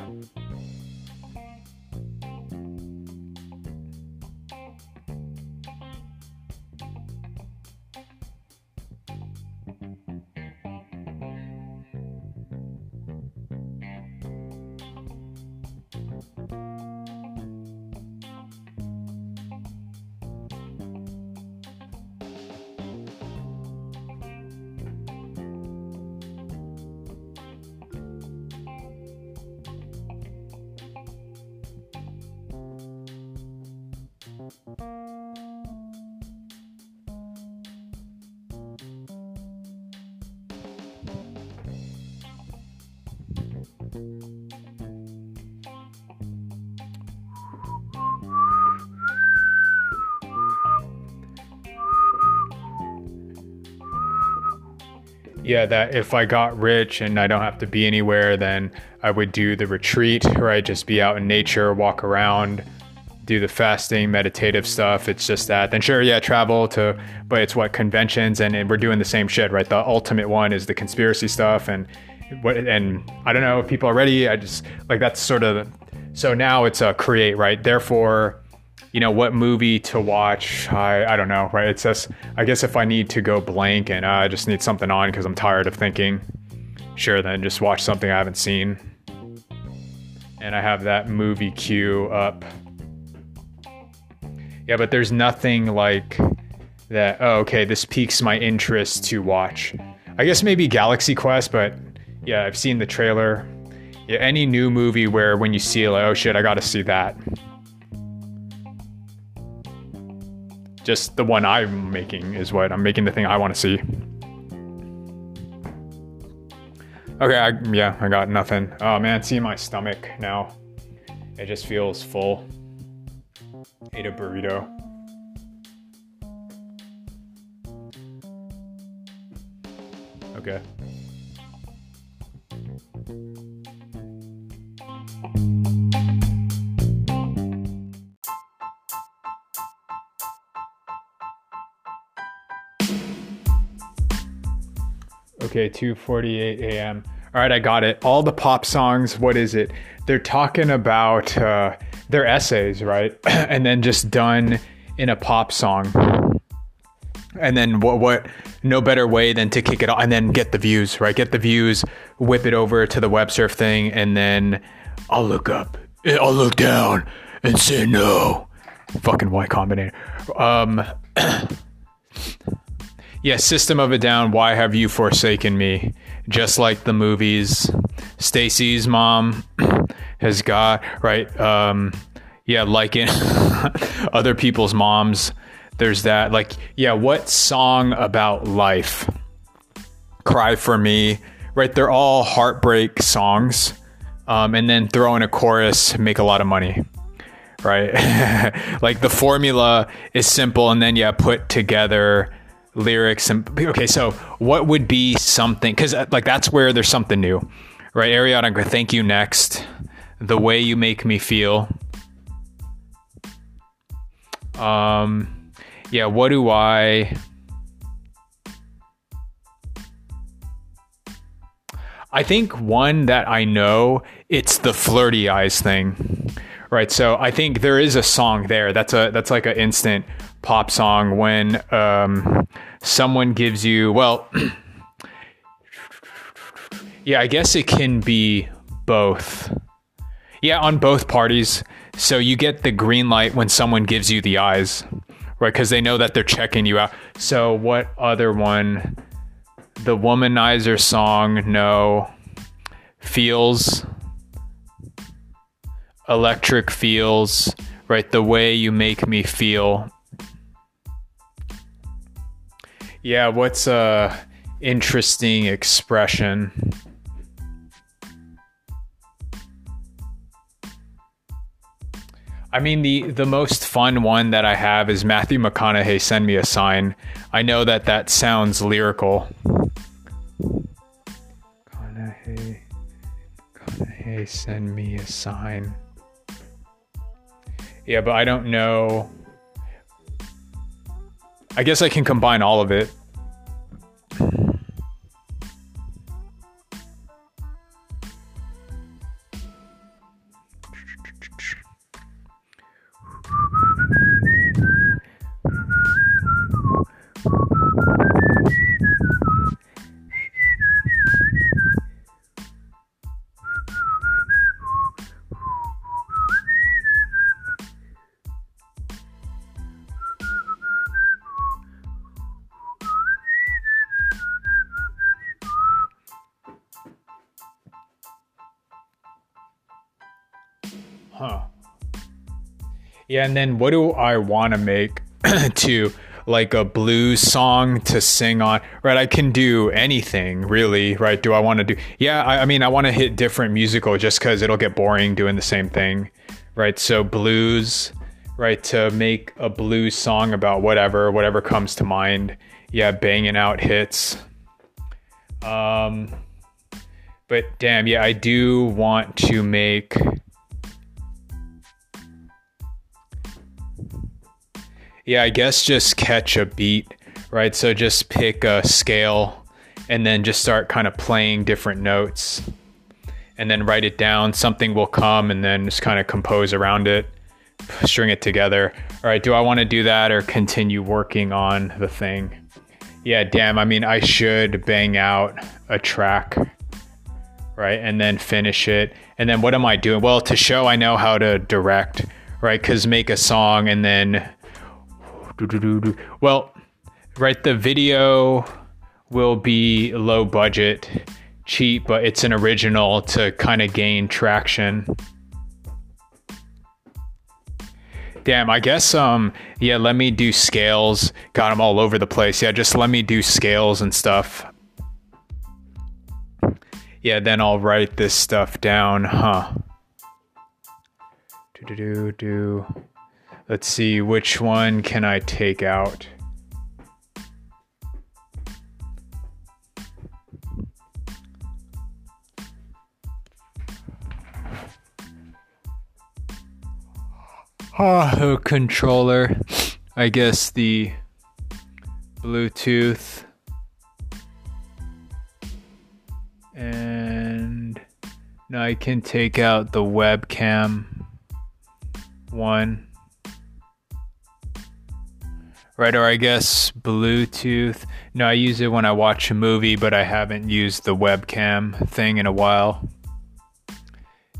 A: Yeah, that if I got rich and I don't have to be anywhere, then I would do the retreat, right? Just be out in nature, walk around, do the fasting, meditative stuff. It's just that. Then sure, yeah, travel to, but it's what conventions and, and we're doing the same shit, right? The ultimate one is the conspiracy stuff and what, and I don't know if people are ready. I just like that's sort of, so now it's a create, right? Therefore, you know what movie to watch i i don't know right? It says i guess if i need to go blank and uh, i just need something on because i'm tired of thinking sure then just watch something i haven't seen. And i have that movie queue up. Yeah but there's nothing like that oh, okay this piques my interest to watch. I guess maybe galaxy quest but yeah i've seen the trailer. Yeah any new movie where when you see it like oh shit i gotta see that just the one I'm making is what I'm making the thing I want to see. Okay, I, yeah, I got nothing. Oh man, see my stomach now. It just feels full. Ate a burrito. Okay. Okay, 2:48 a.m. All right, I got it. All the pop songs, what is it? They're talking about uh, their essays, right? [clears throat] and then just done in a pop song. And then what what no better way than to kick it off and then get the views, right? Get the views, whip it over to the web surf thing, and then I'll look up. I'll look down and say no. Fucking Y Combinator. Um [clears throat] yeah, System of a Down, Why Have You Forsaken Me? Just like the movies. Stacy's mom [clears throat] has got, right? Um, yeah, like in [laughs] other people's moms, there's that. Like, yeah, what song about life? Cry for Me, right? They're all heartbreak songs. Um, and then throw in a chorus, make a lot of money right? [laughs] like the formula is simple, and then yeah, put together lyrics and okay so what would be something because uh, like that's where there's something new right? Ariana thank you next the way you make me feel. Um yeah what do i? I think one that i know it's the flirty eyes thing right? So i think there is a song there that's a that's like an instant pop song when um someone gives you, well, [clears throat] yeah, I guess it can be both. Yeah, on both parties. So you get the green light when someone gives you the eyes, right? Because they know that they're checking you out. So what other one? The Womanizer song, no. Feels. Electric feels, right? The way you make me feel Yeah, what's a interesting expression? I mean, the the most fun one that I have is Matthew McConaughey. Send me a sign. I know that that sounds lyrical. McConaughey, McConaughey, send me a sign. Yeah, but I don't know. I guess I can combine all of it. Yeah, and then what do I want to make [clears throat] to like a blues song to sing on? Right, I can do anything really. Right? Do I want to do? Yeah, I, I mean, I want to hit different musical just because it'll get boring doing the same thing. Right? So blues. Right to make a blues song about whatever, whatever comes to mind. Yeah, banging out hits. Um, but damn, yeah, I do want to make. Yeah, I guess just catch a beat, right? So just pick a scale and then just start kind of playing different notes and then write it down. Something will come and then just kind of compose around it, string it together. All right, do I want to do that or continue working on the thing? Yeah, damn. I mean, I should bang out a track, right? And then finish it. And then what am I doing? Well, to show I know how to direct, right? Because make a song and then. Well, right, the video will be low budget, cheap, but it's an original to kind of gain traction. Damn, I guess um yeah, let me do scales. Got them all over the place. Yeah, just let me do scales and stuff. Yeah, then I'll write this stuff down, huh? Do do do do. Let's see which one can I take out. Oh, controller. I guess the Bluetooth. And now I can take out the webcam one. Right, or I guess Bluetooth. No, I use it when I watch a movie, but I haven't used the webcam thing in a while.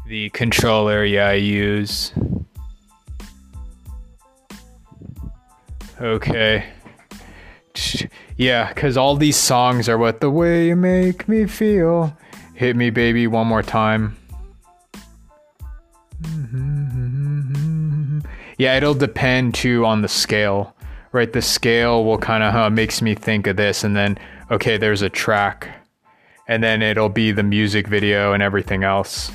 A: The controller, yeah, I use. Okay. Yeah, because all these songs are what the way you make me feel. Hit me, baby, one more time. [laughs] Yeah, it'll depend too on the scale, right? The scale will kind of uh, makes me think of this, and then okay, there's a track, and then it'll be the music video and everything else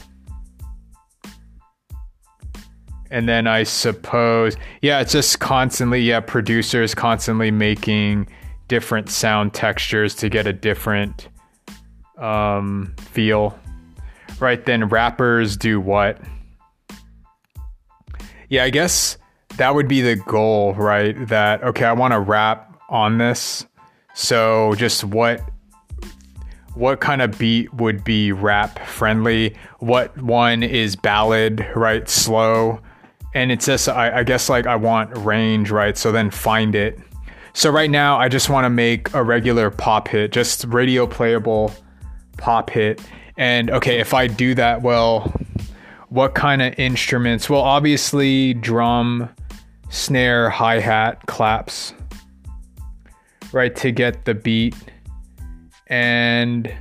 A: and then I suppose, yeah, it's just constantly, yeah, producers constantly making different sound textures to get a different um, feel. Right then, rappers do what? Yeah, I guess that would be the goal, right? That, okay, I want to rap on this. So just what what kind of beat would be rap friendly? What one is ballad, right? Slow and it's just I, I guess like I want range, right? So then find it. So right now I just want to make a regular pop hit, just radio playable pop hit. And okay, if I do that, well, what kind of instruments? Well, obviously drum, snare, hi hat, claps, right, to get the beat. And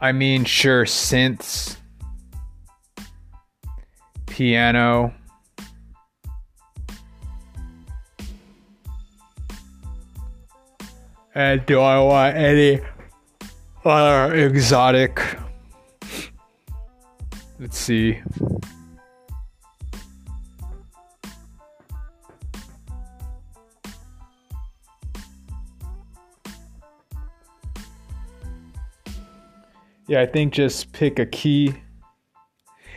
A: I mean, sure, synths piano. And do I want any other exotic? Let's see. Yeah, I think just pick a key.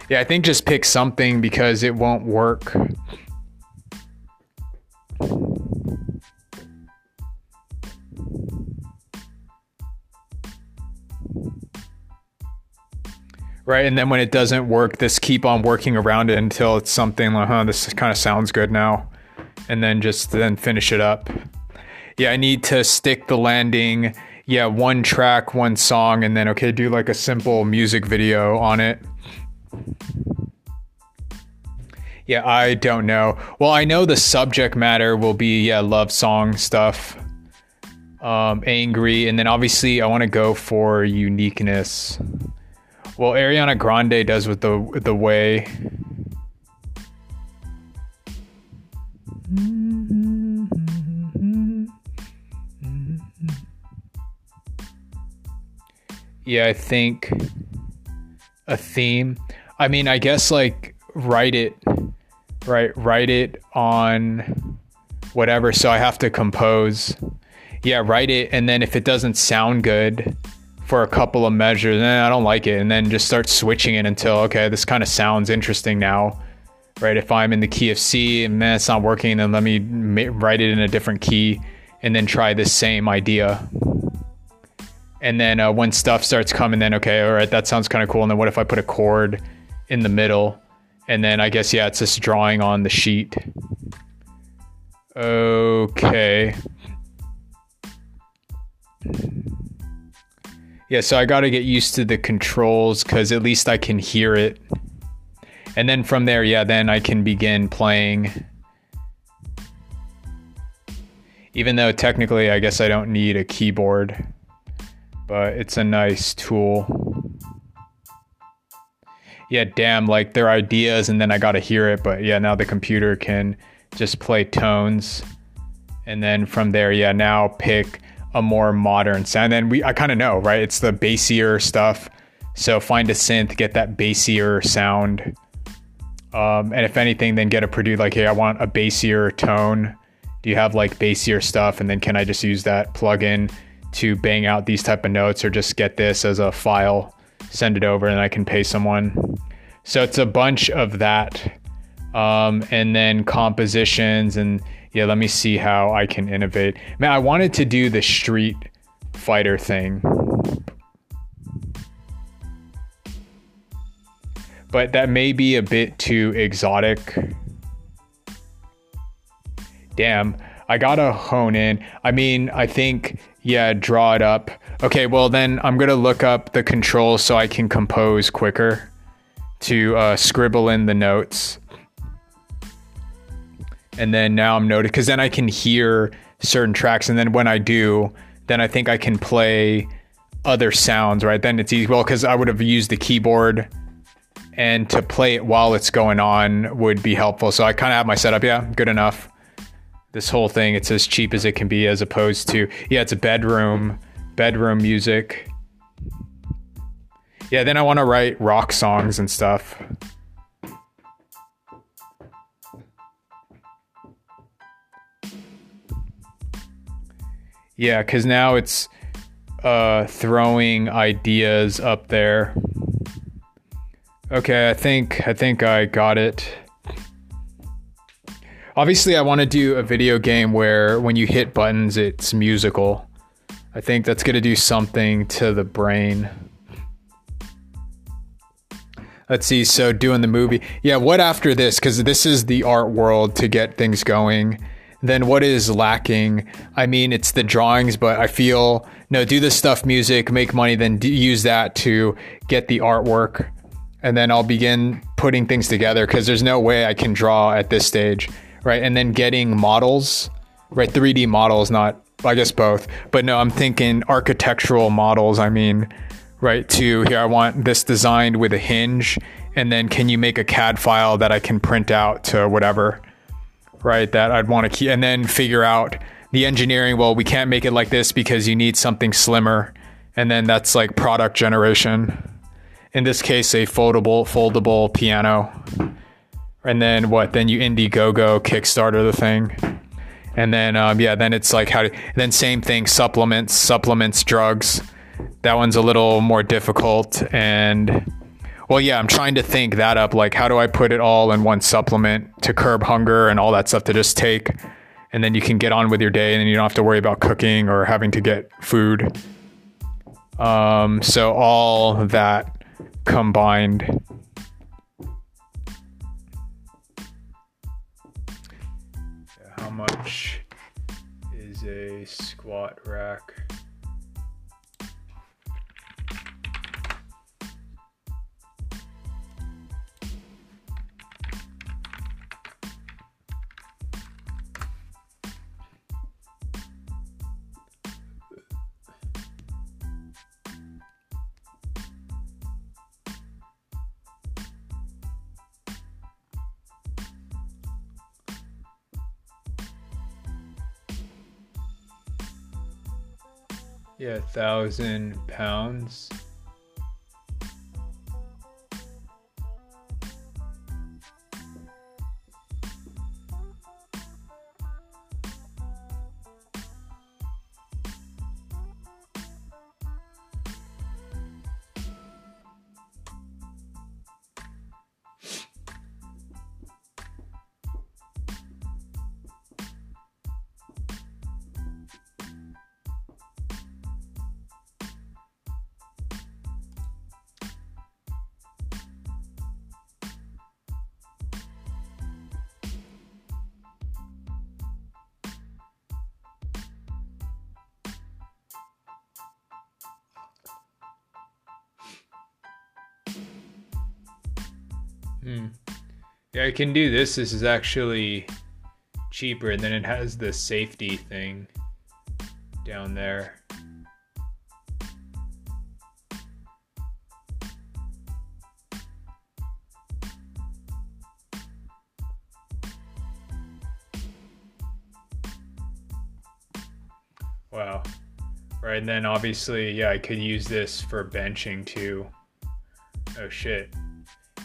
A: Yeah, I think just pick something because it won't work. Right, and then when it doesn't work, just keep on working around it until it's something like, huh, this kind of sounds good now. And then just then finish it up. Yeah, I need to stick the landing. Yeah, one track, one song, and then okay, do like a simple music video on it. Yeah, I don't know. Well, I know the subject matter will be yeah, love song stuff. Um, angry, and then obviously I want to go for uniqueness. Well, Ariana Grande does with the the way. Yeah, I think a theme. I mean, I guess like write it, right? Write it on whatever. So I have to compose. yeah, write it, and then if it doesn't sound good for a couple of measures, eh, I don't like it, and then just start switching it until okay, this kind of sounds interesting now, right? If I'm in the key of C and man, it's not working, then let me ma- write it in a different key, and then try the same idea. And then uh, when stuff starts coming, then okay, all right, that sounds kind of cool. And then what if I put a chord in the middle? And then I guess yeah, it's just drawing on the sheet. Okay. Yeah, so I got to get used to the controls because at least I can hear it. And then from there, yeah, then I can begin playing. Even though technically, I guess I don't need a keyboard, but it's a nice tool. Yeah, damn, like their ideas, and then I got to hear it. But yeah, now the computer can just play tones. And then from there, yeah, now pick a more modern sound. And we I kind of know, right? It's the bassier stuff. So find a synth, get that bassier sound. Um, and if anything, then get a produce like, hey, I want a bassier tone. Do you have like bassier stuff? And then can I just use that plugin to bang out these type of notes or just get this as a file, send it over and I can pay someone. So it's a bunch of that. Um, and then compositions and yeah, let me see how I can innovate. Man, I wanted to do the Street Fighter thing. But that may be a bit too exotic. Damn, I gotta hone in. I mean, I think, yeah, draw it up. Okay, well, then I'm gonna look up the controls so I can compose quicker to uh, scribble in the notes and then now I'm noted because then I can hear certain tracks, and then when I do, then I think I can play other sounds. Right then it's easy. Well, because I would have used the keyboard, and to play it while it's going on would be helpful. So I kind of have my setup. Yeah, good enough. This whole thing, it's as cheap as it can be, as opposed to yeah, it's a bedroom bedroom music. Yeah, then I want to write rock songs and stuff. Yeah, because now it's uh, throwing ideas up there. Okay, I think I think I got it. Obviously, I want to do a video game where when you hit buttons, it's musical. I think that's going to do something to the brain. Let's see. So, doing the movie. Yeah, what after this? Because this is the art world to get things going then what is lacking? I mean, it's the drawings, but I feel no, do the stuff music, make money, then use that to get the artwork. And then I'll begin putting things together because there's no way I can draw at this stage, right? And then getting models, right? 3D models, not, I guess both. But no, I'm thinking architectural models. I mean, right? To here, I want this designed with a hinge. And then can you make a CAD file that I can print out to whatever? right? That I'd want to keep, and then figure out the engineering. Well, we can't make it like this because you need something slimmer, and then that's like product generation. In this case, a foldable foldable piano, and then what? Then you Indiegogo Kickstarter the thing, and then um, yeah, then it's like how to. Then same thing, supplements, supplements, drugs. That one's a little more difficult and well, yeah, I'm trying to think that up. Like, how do I put it all in one supplement to curb hunger and all that stuff to just take? And then you can get on with your day and you don't have to worry about cooking or having to get food. Um, so, all that combined. Much is a squat rack? Yeah, thousand pounds. Hmm. Yeah, I can do this. This is actually cheaper, and then it has the safety thing down there. Wow. Right, and then obviously, yeah, I could use this for benching too. Oh shit.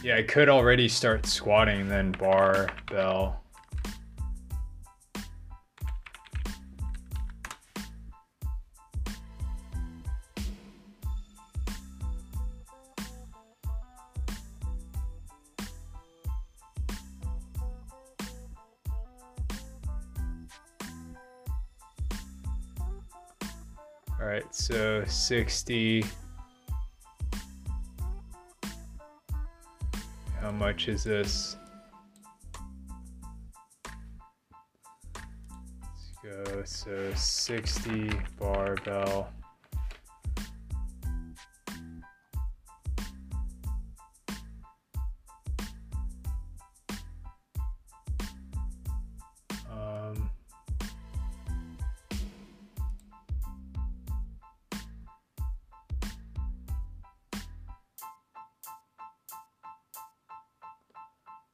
A: Yeah, I could already start squatting then bar bell. All right, so 60. How much is this? Let's go. So 60 barbell.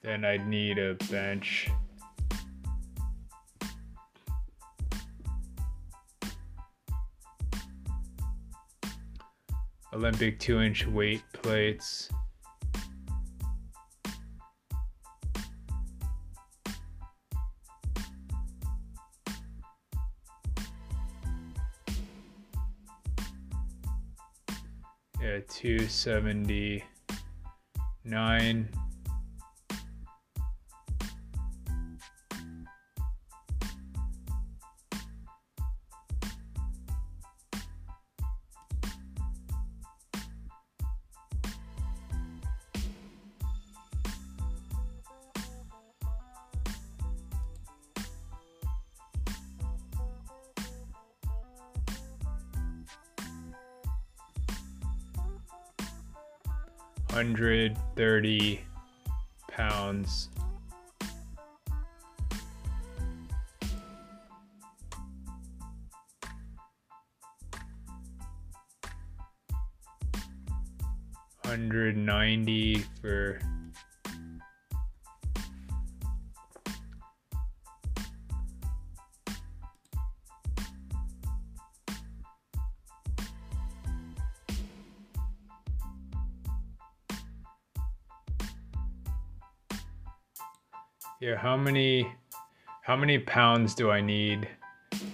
A: Then I'd need a bench. Olympic two inch weight plates. Yeah, 279. Hundred thirty pounds. Hundred ninety for how many how many pounds do I need?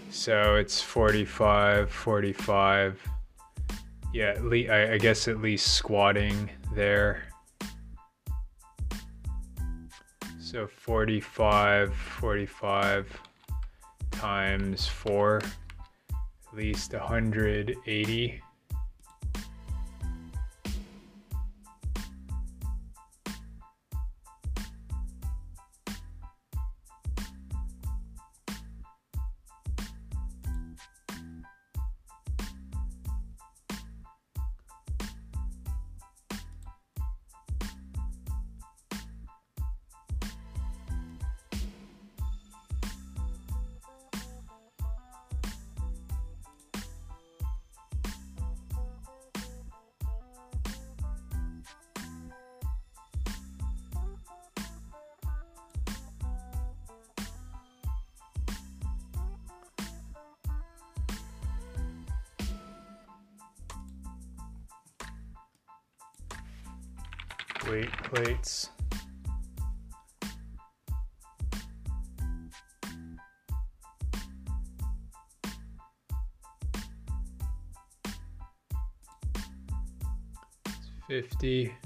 A: So it's 45, 45. Yeah, at least, I, I guess at least squatting there. So 45, 45 times 4, at least 180. 50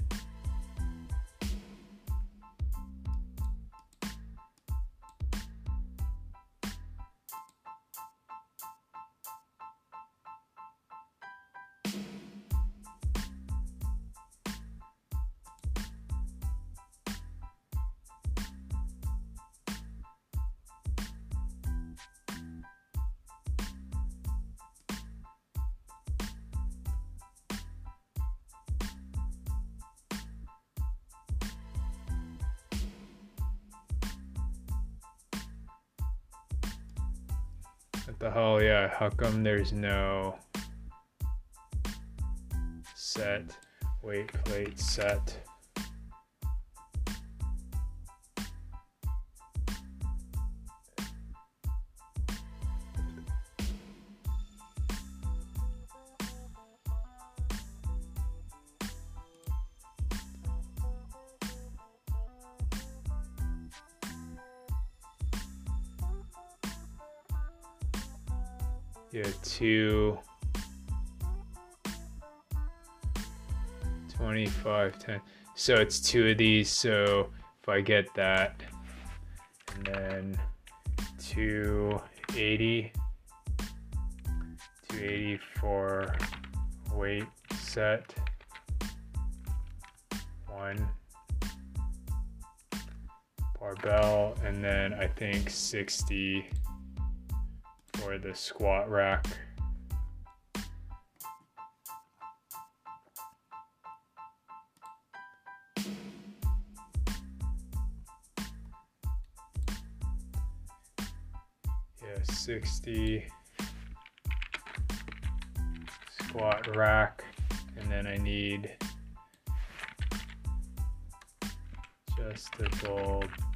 A: how come there's no set weight plate set? 25, 10. So it's two of these. So if I get that, and then 280, 280 for weight set, one barbell, and then I think 60 for the squat rack. 60 squat rack, and then I need adjustable Uh,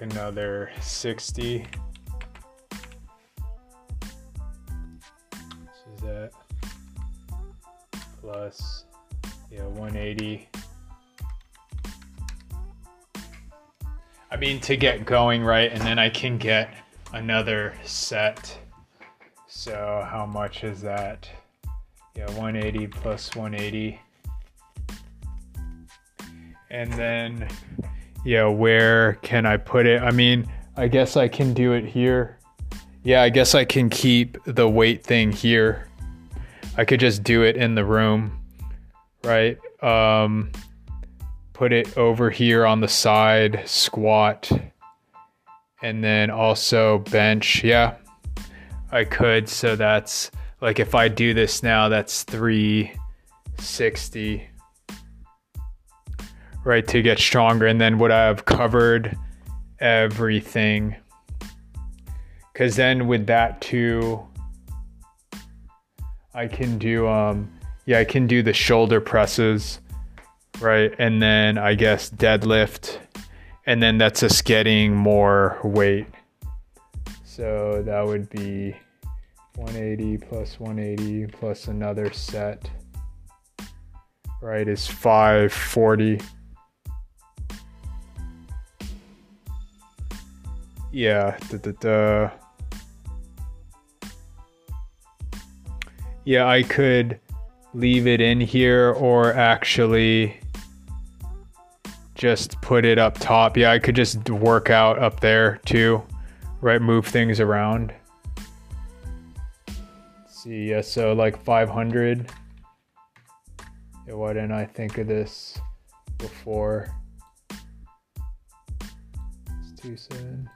A: another 60. This is that plus yeah 180. I mean to get going right, and then I can get another set. So how much is that? Yeah, 180 plus 180. And then, yeah, where can I put it? I mean, I guess I can do it here. Yeah, I guess I can keep the weight thing here. I could just do it in the room, right? Um, put it over here on the side, squat, and then also bench. Yeah, I could. So that's like if I do this now, that's 360, right, to get stronger. And then would I have covered everything? Because then with that too, I can do, um, yeah, I can do the shoulder presses, right? And then I guess deadlift. And then that's just getting more weight. So that would be 180 plus 180 plus another set, right, is 540. Yeah. Yeah, I could leave it in here or actually just put it up top. Yeah, I could just work out up there too, right? Move things around see, yeah, so like 500. Yeah, why didn't I think of this before? It's too soon.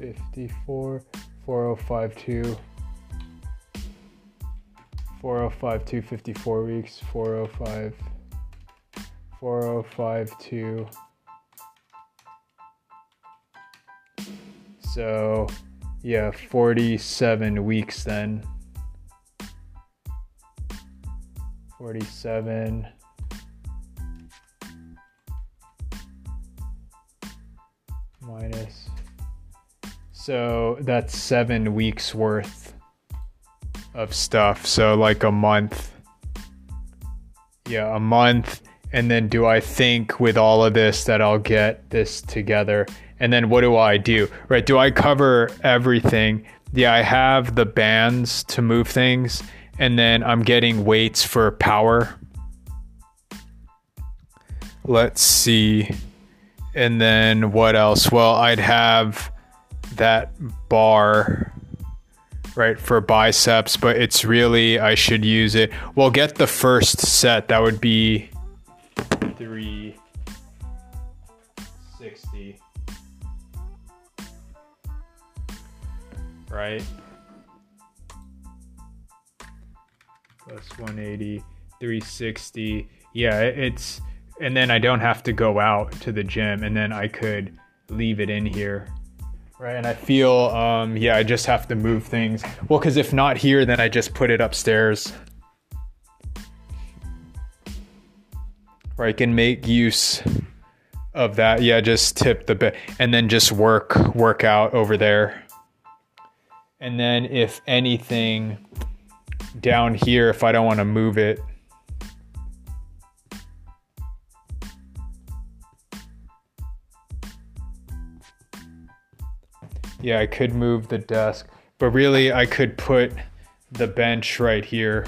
A: Fifty-four, four oh five two, four oh five two, fifty-four weeks, four oh five, four oh five two. So, yeah, 47 weeks then. 47. Minus. So that's seven weeks worth of stuff. So, like a month. Yeah, a month. And then, do I think with all of this that I'll get this together? and then what do I do? Right? Do I cover everything? Yeah, I have the bands to move things, and then I'm getting weights for power. Let's see. And then what else? Well, I'd have that bar right for biceps, but it's really I should use it. Well, get the first set. That would be 360. Right? Plus 180, 360. Yeah, it's and then I don't have to go out to the gym and then I could leave it in here. Right, and I feel, um, yeah, I just have to move things. Well, because if not here, then I just put it upstairs. Where I can make use of that. Yeah, just tip the bit and then just work work out over there. And then if anything down here, if I don't want to move it, yeah, I could move the desk, but really I could put the bench right here.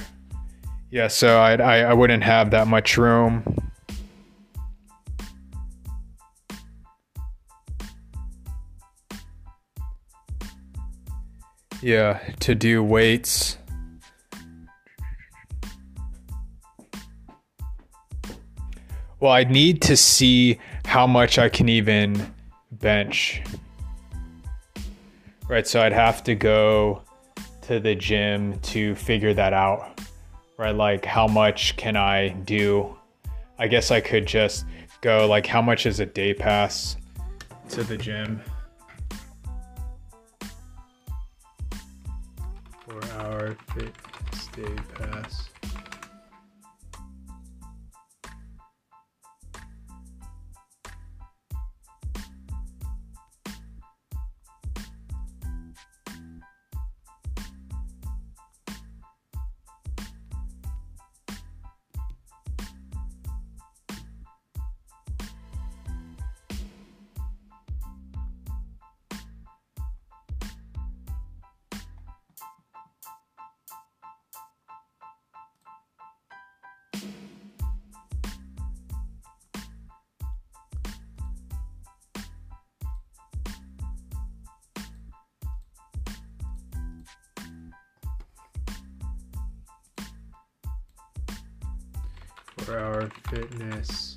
A: Yeah, so I'd, I I wouldn't have that much room. Yeah, to do weights. Well, I need to see how much I can even bench. Right, so I'd have to go to the gym to figure that out. Right, like how much can I do? I guess I could just go like how much is a day pass to the gym? Four hour fitness day pass. For our fitness.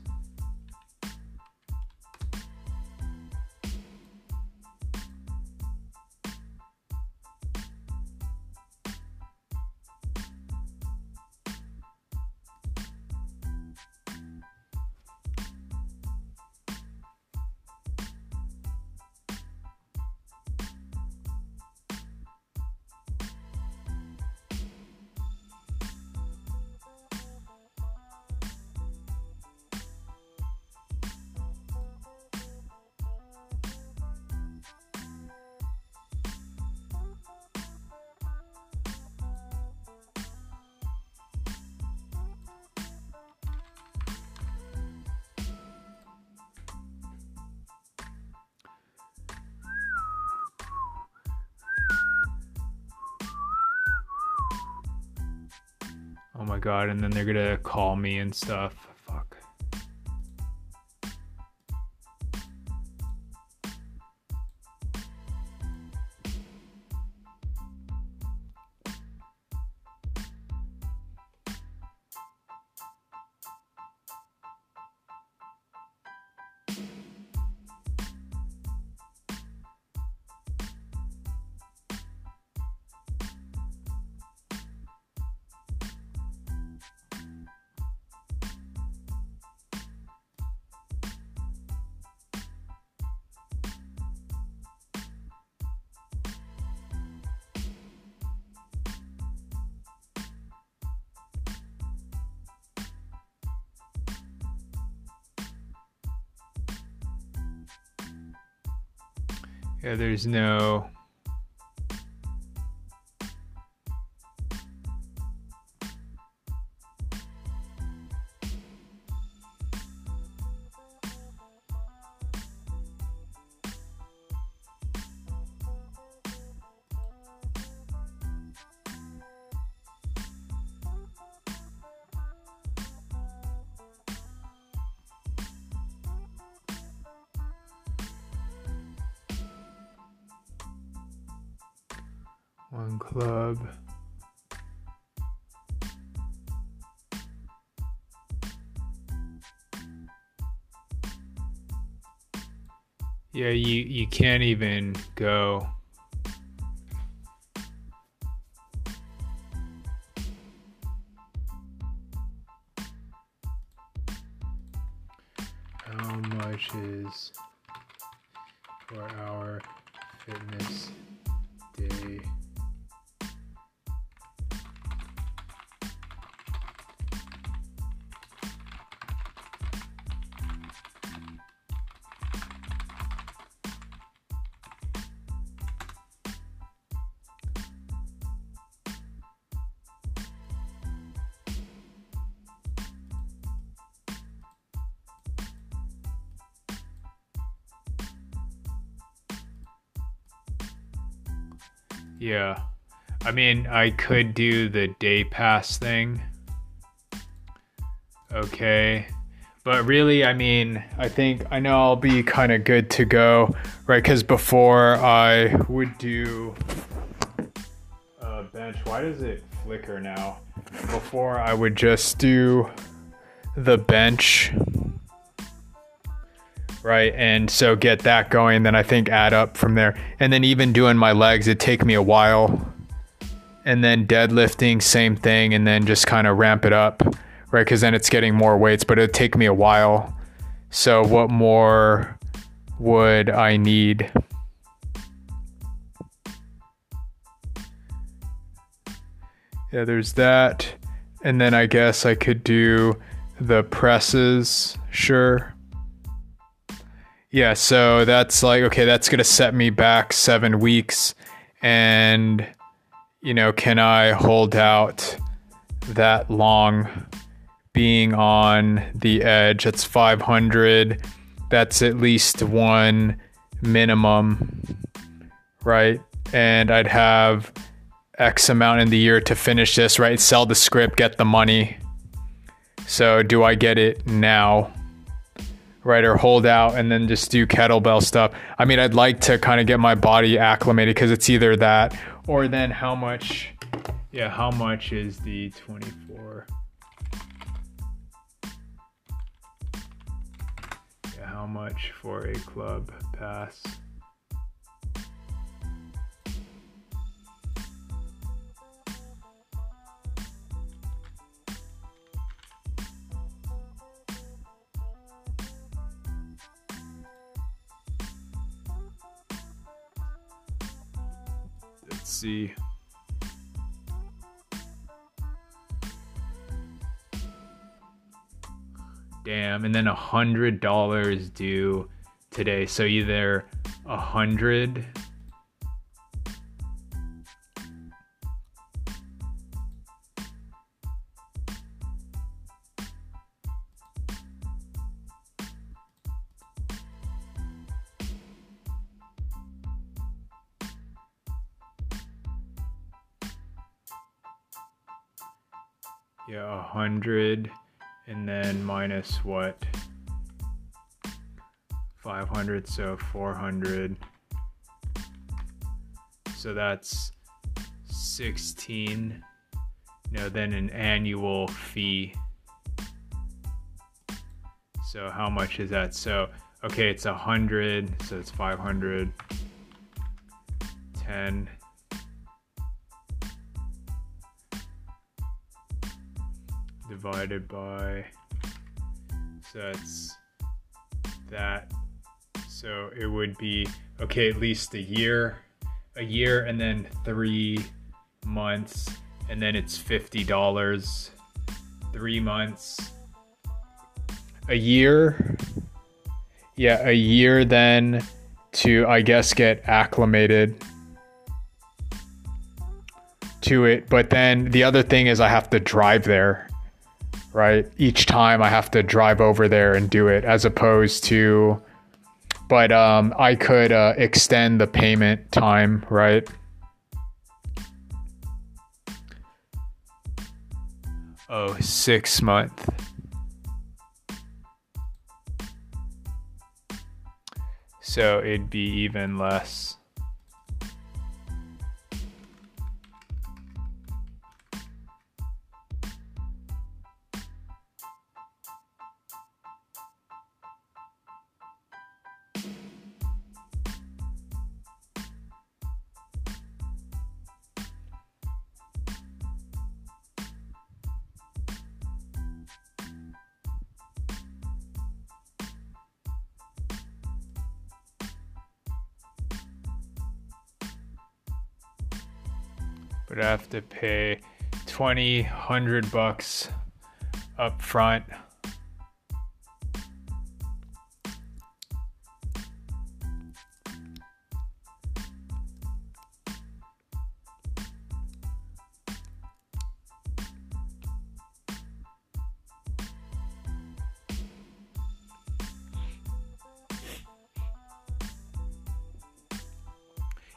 A: God, and then they're gonna call me and stuff. There's no. You, can't even go. Mean, I could do the day pass thing. Okay. But really, I mean, I think I know I'll be kind of good to go, right? Because before I would do a bench. Why does it flicker now? Before I would just do the bench right? And so get that going. Then I think add up from there. And then even doing my legs, it'd take me a while. And then deadlifting, same thing. And then just kind of ramp it up, right? Because then it's getting more weights, but it'd take me a while. So what more would I need? Yeah, there's that. And then I guess I could do the presses, sure. Yeah, so that's like, okay, that's going to set me back seven weeks. And, you know, can I hold out that long being on the edge? That's 500. That's at least one minimum, right? And I'd have X amount in the year to finish this, right? Sell the script, get the money. So, do I get it now? right? Or hold out and then just do kettlebell stuff. I mean, I'd like to kind of get my body acclimated because it's either that or then how much, yeah, how much is the 24? Yeah, how much for a club pass? See. Damn, and then a hundred dollars due today. So either a hundred Yeah, 100 and then minus what? 500, so 400. So that's 16. No, then an annual fee. So how much is that? So, okay, it's 100, so it's 500. 10 divided by so that's that. So it would be okay at least a year a year and then three months and then it's $50 three months. A year? Yeah a year then to i guess get acclimated to it. But then the other thing is i have to drive there right? Each time I have to drive over there and do it as opposed to, but um, I could uh, extend the payment time, right? Oh, six month. So it'd be even less. I have to pay twenty hundred bucks up front.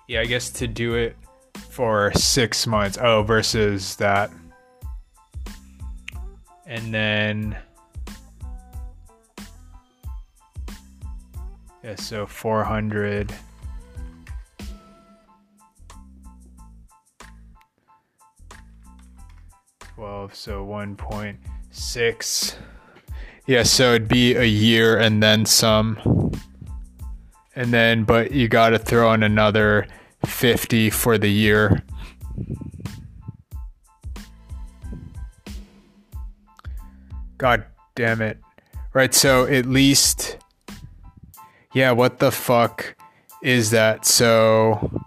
A: Yeah, I guess to do it for six months. Oh, versus that. And then. Yeah, so 400. Twelve, so one point six. Yeah, so it'd be a year and then some. And then, but you got to throw in another 50 for the year. God damn it. Right, so at least yeah, what the fuck is that? So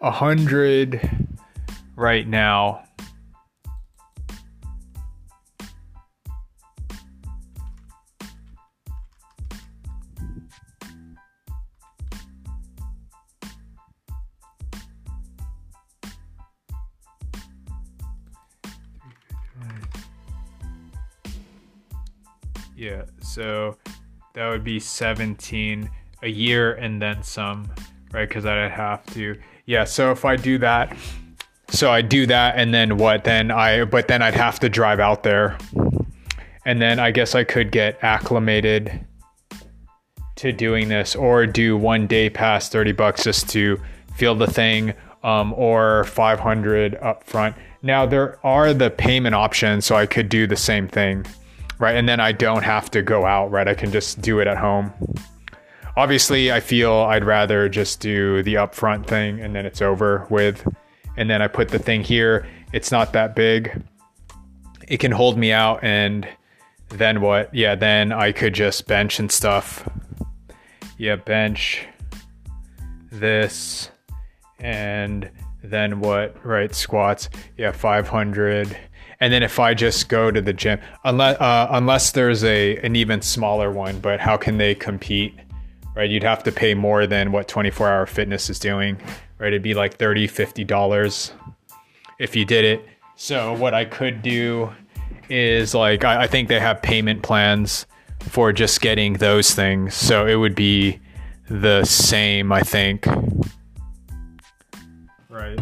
A: a hundred right now. So that would be 17 a year and then some, right? Because I'd have to. Yeah, so if I do that, so I do that and then what? Then I, but then I'd have to drive out there. And then I guess I could get acclimated to doing this or do one day pass 30 bucks just to feel the thing um, or 500 up front. Now there are the payment options, so I could do the same thing right? And then I don't have to go out, right? I can just do it at home. Obviously, I feel I'd rather just do the upfront thing and then it's over with. And then I put the thing here. It's not that big. It can hold me out. And then what? Yeah, then I could just bench and stuff. Yeah, bench this. And then what? Right, squats. Yeah, 500 and then if I just go to the gym, unless uh, unless there's a an even smaller one, but how can they compete? Right, you'd have to pay more than what 24 hour fitness is doing. Right, it'd be like 30 50 dollars if you did it. So what I could do is like I, I think they have payment plans for just getting those things. So it would be the same, I think. Right.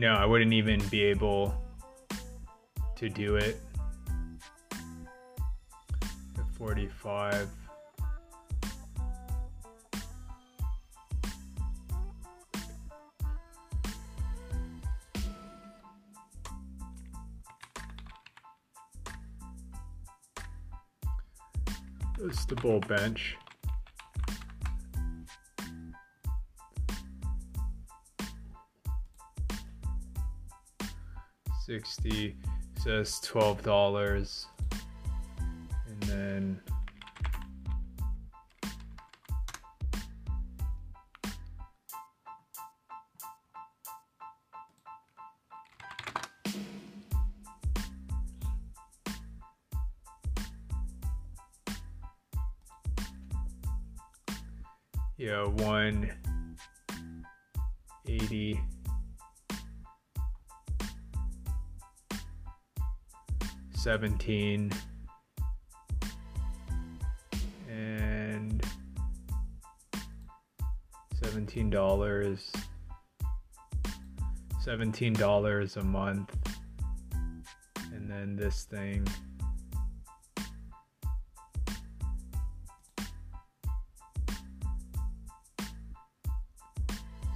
A: No, I wouldn't even be able to do it. 45. That's the bull bench. 60 says $12 and then yeah 180 17 and $17 $17 a month. And then this thing.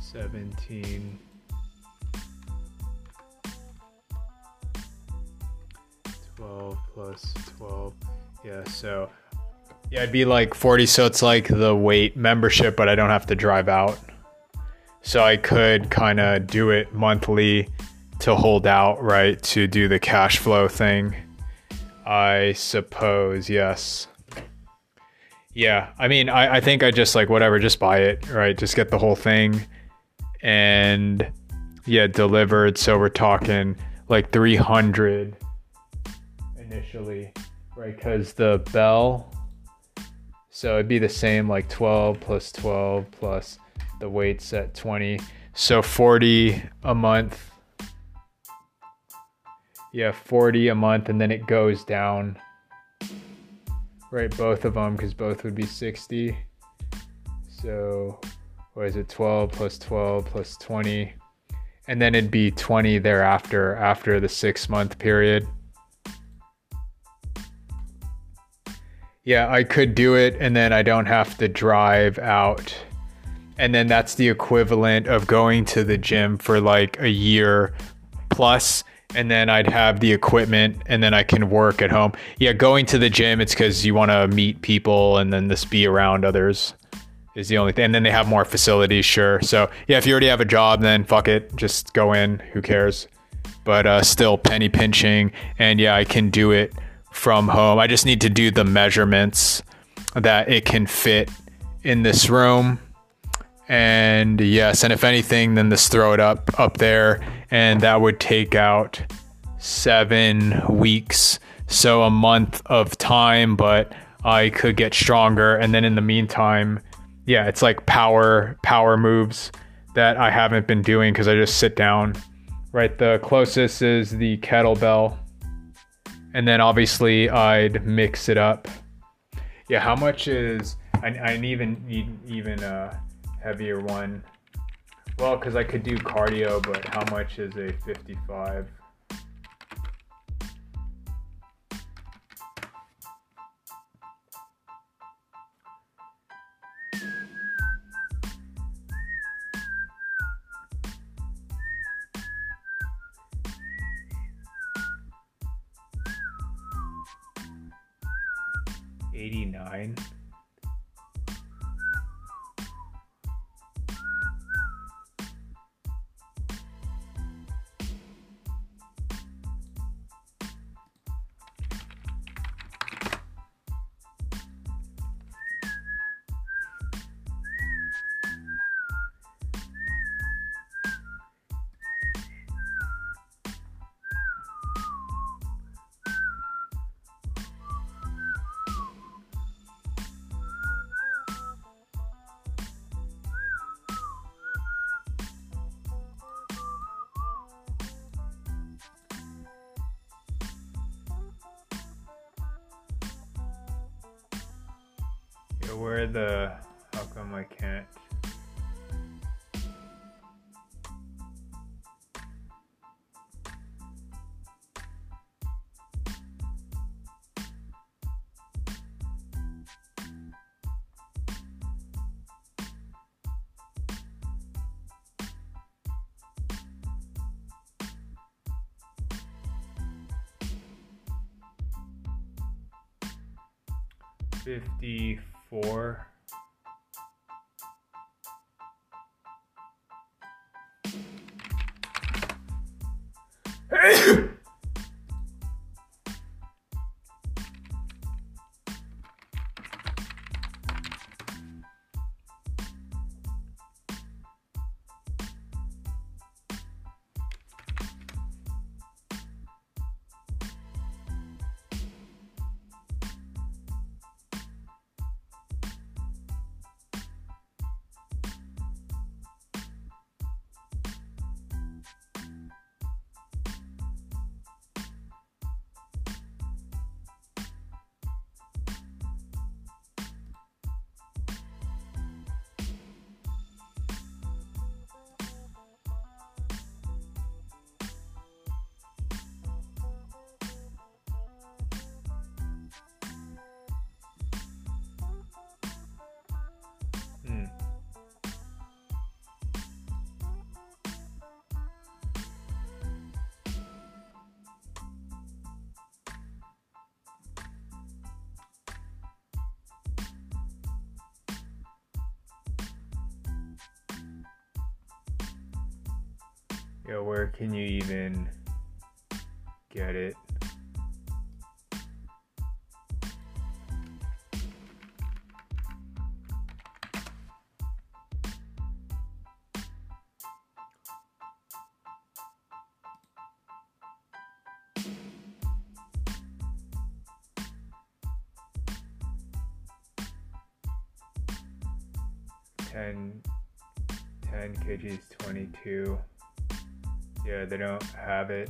A: 17 plus 12 yeah so yeah it'd be like 40 so it's like the weight membership but i don't have to drive out. So i could kind of do it monthly to hold out right to do the cash flow thing i suppose yes. Yeah i mean i, I think i just like whatever just buy it right just get the whole thing and yeah delivered so we're talking like 300 initially, right? Because the bell, so it'd be the same like 12 plus 12 plus the weight's at 20. So 40 a month. Yeah, 40 a month, and then it goes down. Right, both of them, because both would be 60. So, what is it? 12 plus 12 plus 20. And then it'd be 20 thereafter, after the six month period. Yeah, I could do it and then I don't have to drive out. And then that's the equivalent of going to the gym for like a year plus and then I'd have the equipment and then I can work at home. Yeah, going to the gym it's cuz you want to meet people and then this be around others is the only thing. And then they have more facilities, sure. So, yeah, if you already have a job then fuck it, just go in, who cares? But uh still penny pinching and yeah, I can do it from home. I just need to do the measurements that it can fit in this room. And yes, and if anything, then just throw it up up there, and that would take out seven weeks, so a month of time. But I could get stronger, and then in the meantime, yeah, it's like power power moves that I haven't been doing because I just sit down. Right, the closest is the kettlebell and then obviously I'd mix it up. Yeah, how much is I, I even need even a heavier one? Well, because I could do cardio, but how much is a 55? 89. 54. [coughs] Yo, where can you even get it? Ten, ten kgs, twenty-two. Yeah, they don't have it.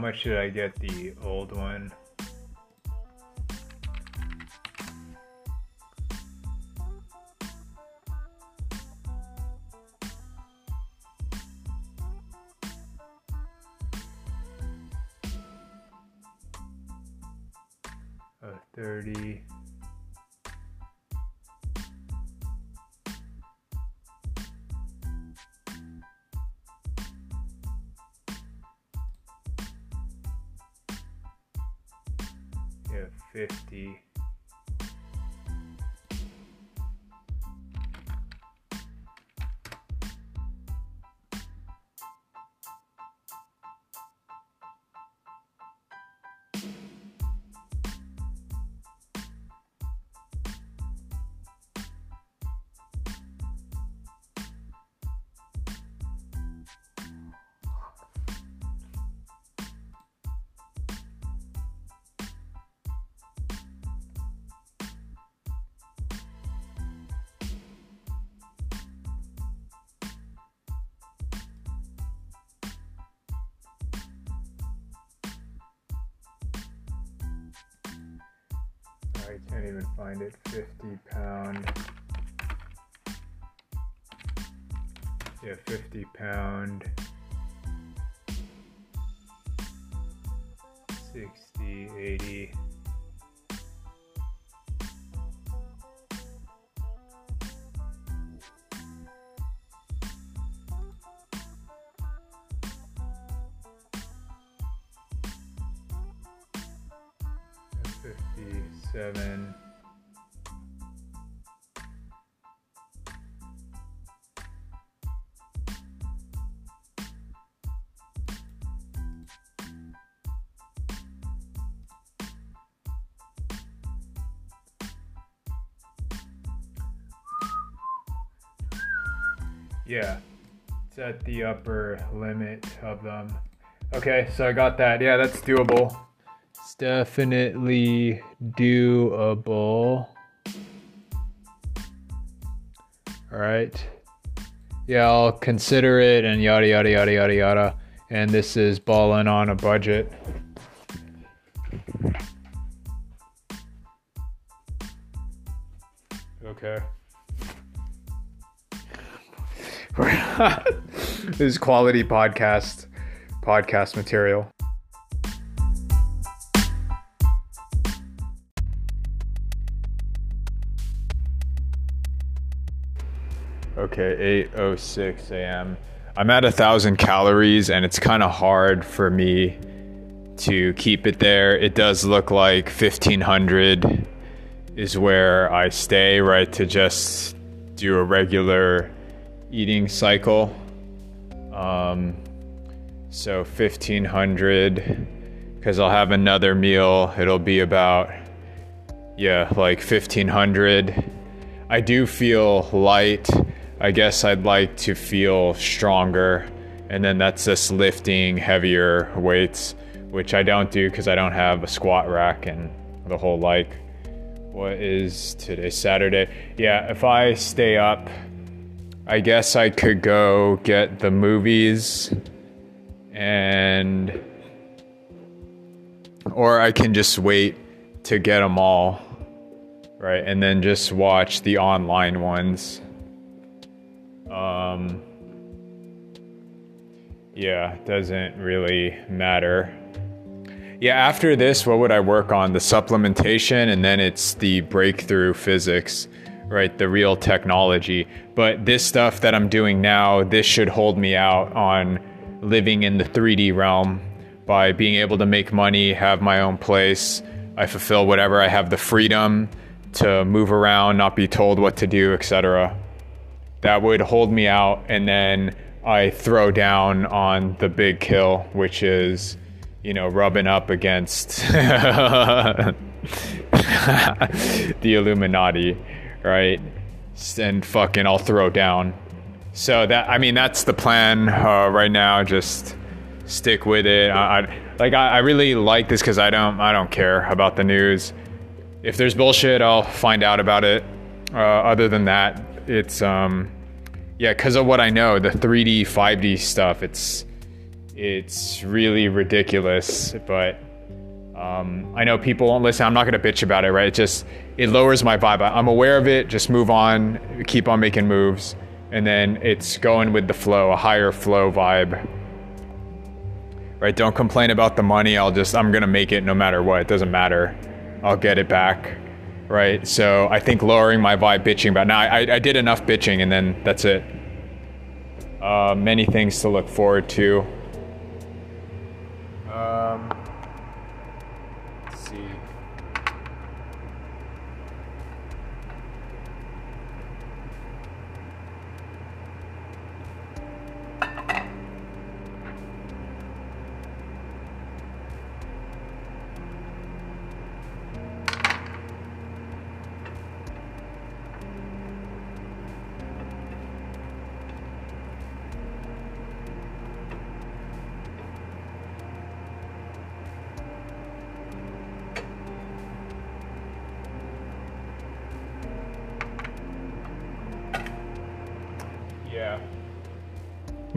A: Much should I get the old one? Find it. 50 pound. Yeah, 50 pound. 60, 80. Yeah, it's at the upper limit of them. Okay, so I got that. Yeah, that's doable. It's definitely doable. All right. Yeah, I'll consider it and yada yada yada yada yada. And this is balling on a budget. Is quality podcast podcast material. Okay, 8:06 a.m. I'm at a thousand calories, and it's kind of hard for me to keep it there. It does look like 1500 is where I stay, right? To just do a regular eating cycle. Um, so 1500 because I'll have another meal. It'll be about, yeah, like 1500. I do feel light. I guess I'd like to feel stronger. And then that's just lifting heavier weights, which I don't do because I don't have a squat rack and the whole like. What is today? Saturday. Yeah, if I stay up, I guess I could go get the movies and or I can just wait to get them all right and then just watch the online ones Um, yeah, doesn't really matter. Yeah, after this, what would I work on? The supplementation, and then it's the breakthrough physics, right? The real technology. But this stuff that I'm doing now, this should hold me out on living in the 3D realm by being able to make money, have my own place. I fulfill whatever I have the freedom to move around, not be told what to do, etc. That would hold me out, and then I throw down on the big kill, which is, you know, rubbing up against [laughs] the Illuminati, right? And fucking, I'll throw down. So that I mean, that's the plan uh, right now. Just stick with it. I, I like I, I really like this because I don't I don't care about the news. If there's bullshit, I'll find out about it. Uh, other than that, it's um yeah, because of what I know, the 3D, 5D stuff, it's it's really ridiculous. But um, I know people won't listen. I'm not gonna bitch about it, right? It just it lowers my vibe. I'm aware of it. Just move on, keep on making moves, and then it's going with the flow, a higher flow vibe. Right? Don't complain about the money. I'll just I'm gonna make it no matter what. It doesn't matter. I'll get it back right? So I think lowering my vibe, bitching about now, I, I did enough bitching, and then that's it. Uh, many things to look forward to. Um,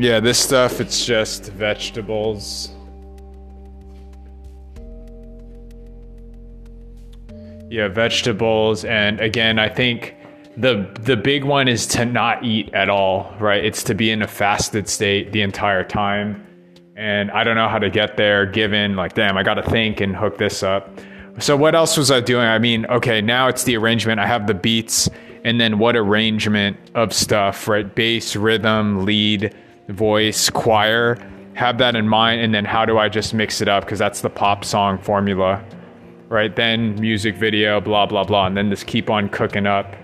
A: Yeah, this stuff, it's just vegetables. Yeah, vegetables. And again, I think the the big one is to not eat at all, right? It's to be in a fasted state the entire time. And I don't know how to get there given like damn, I got to think and hook this up. So what else was I doing? I mean, okay, now it's the arrangement. I have the beats and then what arrangement of stuff, right? Bass, rhythm, lead, voice, choir. Have that in mind, and then how do I just mix it up? Because that's the pop song formula, right? Then music video, blah, blah, blah. And then just keep on cooking up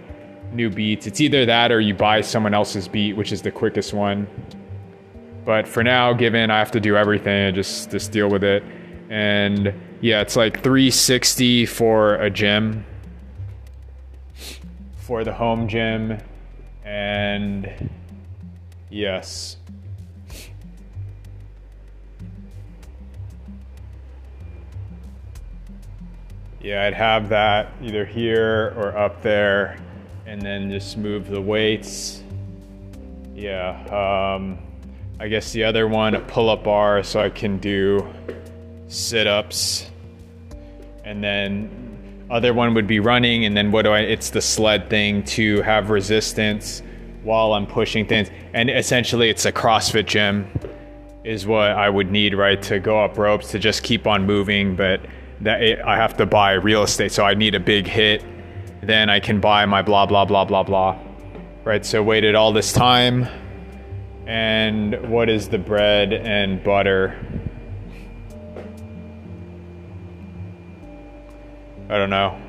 A: new beats. It's either that or you buy someone else's beat, which is the quickest one. But for now, given I have to do everything, just just deal with it. And yeah, it's like 360 for a gym for the home gym and yes yeah i'd have that either here or up there and then just move the weights yeah um, i guess the other one a pull-up bar so i can do sit-ups and then other one would be running, and then what do I? It's the sled thing to have resistance while I'm pushing things, and essentially it's a CrossFit gym is what I would need, right, to go up ropes to just keep on moving. But that it, I have to buy real estate, so I need a big hit. Then I can buy my blah blah blah blah blah, right? So waited all this time, and what is the bread and butter? I don't know.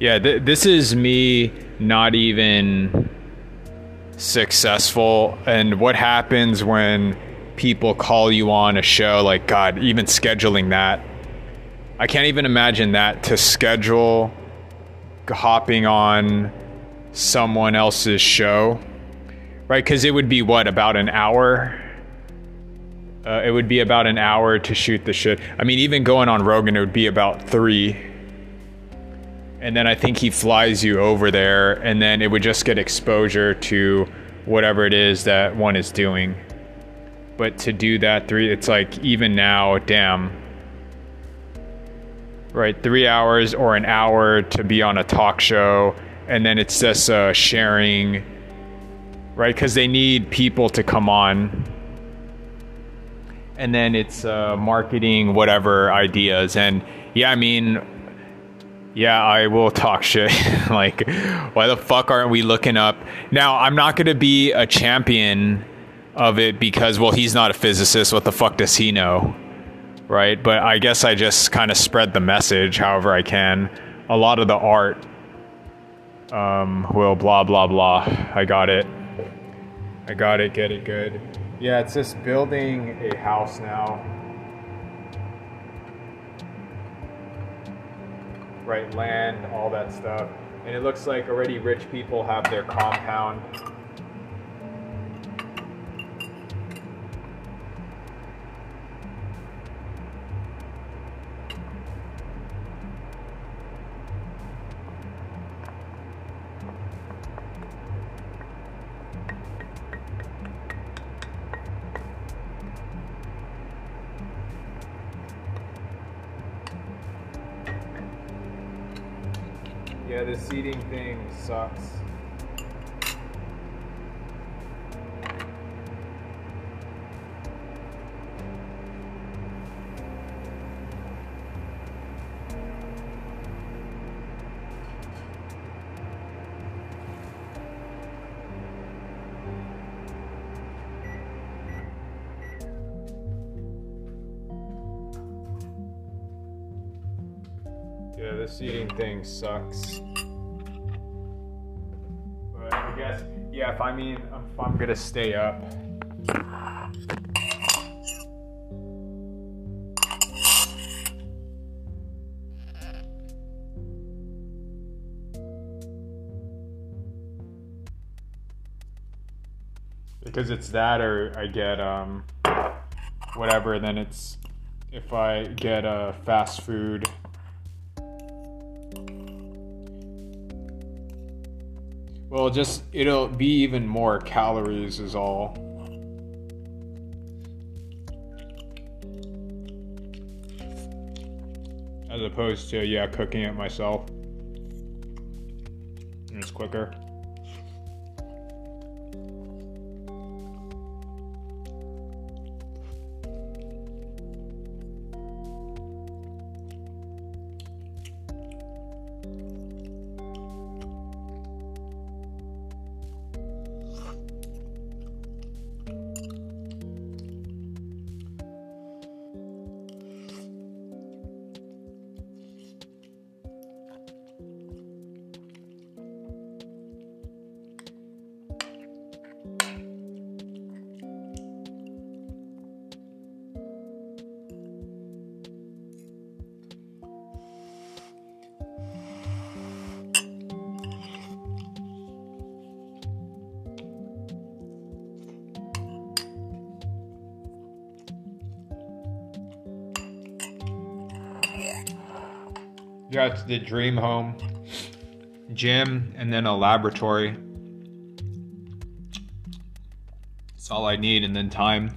A: Yeah, th- this is me not even successful. And what happens when people call you on a show? Like, God, even scheduling that. I can't even imagine that to schedule hopping on someone else's show, right? Because it would be what, about an hour? Uh, it would be about an hour to shoot the shit. I mean, even going on Rogan, it would be about three. And then I think he flies you over there, and then it would just get exposure to whatever it is that one is doing. But to do that three, it's like even now, damn. Right, three hours or an hour to be on a talk show, and then it's just uh, sharing right? Because they need people to come on. And then it's uh, marketing, whatever ideas. And yeah, I mean, yeah, I will talk shit. [laughs] like, why the fuck aren't we looking up? Now, I'm not going to be a champion of it because, well, he's not a physicist. What the fuck does he know? Right? But I guess I just kind of spread the message however I can. A lot of the art um, will blah, blah, blah. I got it. I got it. Get it good. Yeah, it's just building a house now. Right, land, all that stuff. And it looks like already rich people have their compound. Yeah, the seating thing sucks. Yeah, the seating thing sucks. I mean, if I'm gonna stay up. Because it's that or I get, um, whatever, then it's, if I get a uh, fast food Well, just it'll be even more calories, is all. As opposed to, yeah, cooking it myself. It's quicker. It's the dream home, gym, and then a laboratory. That's all I need, and then time.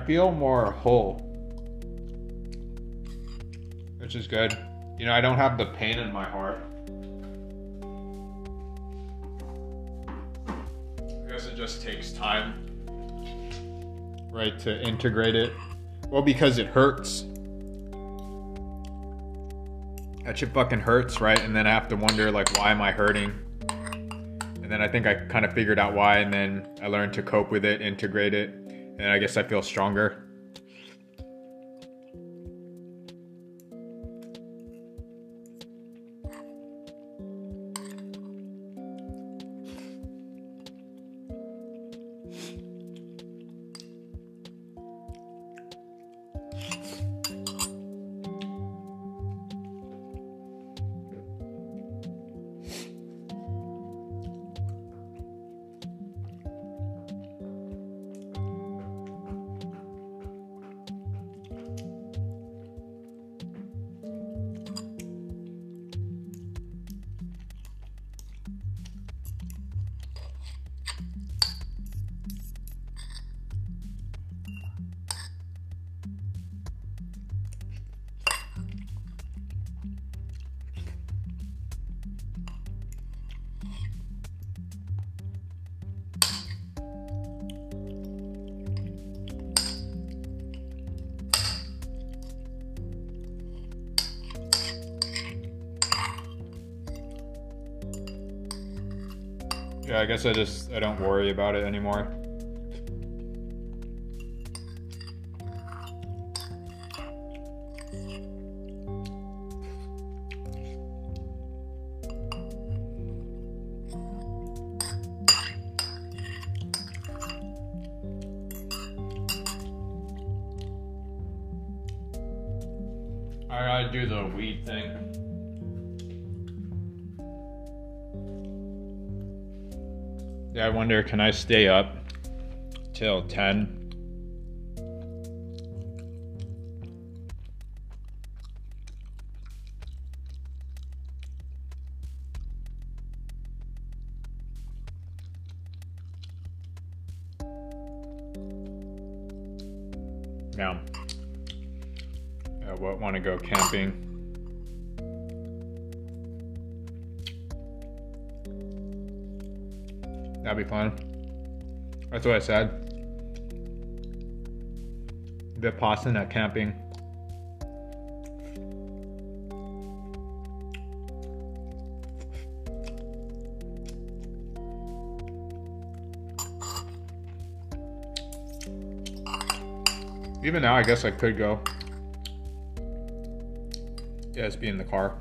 A: I feel more whole, which is good. You know, I don't have the pain in my heart. I guess it just takes time, right, to integrate it. Well, because it hurts. That shit fucking hurts, right? And then I have to wonder, like, why am I hurting? And then I think I kind of figured out why, and then I learned to cope with it, integrate it, and I guess I feel stronger. Yeah, I guess I just I don't worry about it anymore. Wonder can I stay up till 10? That's what I said. Vipassana at camping. Even now, I guess I could go. Yeah, just be in the car.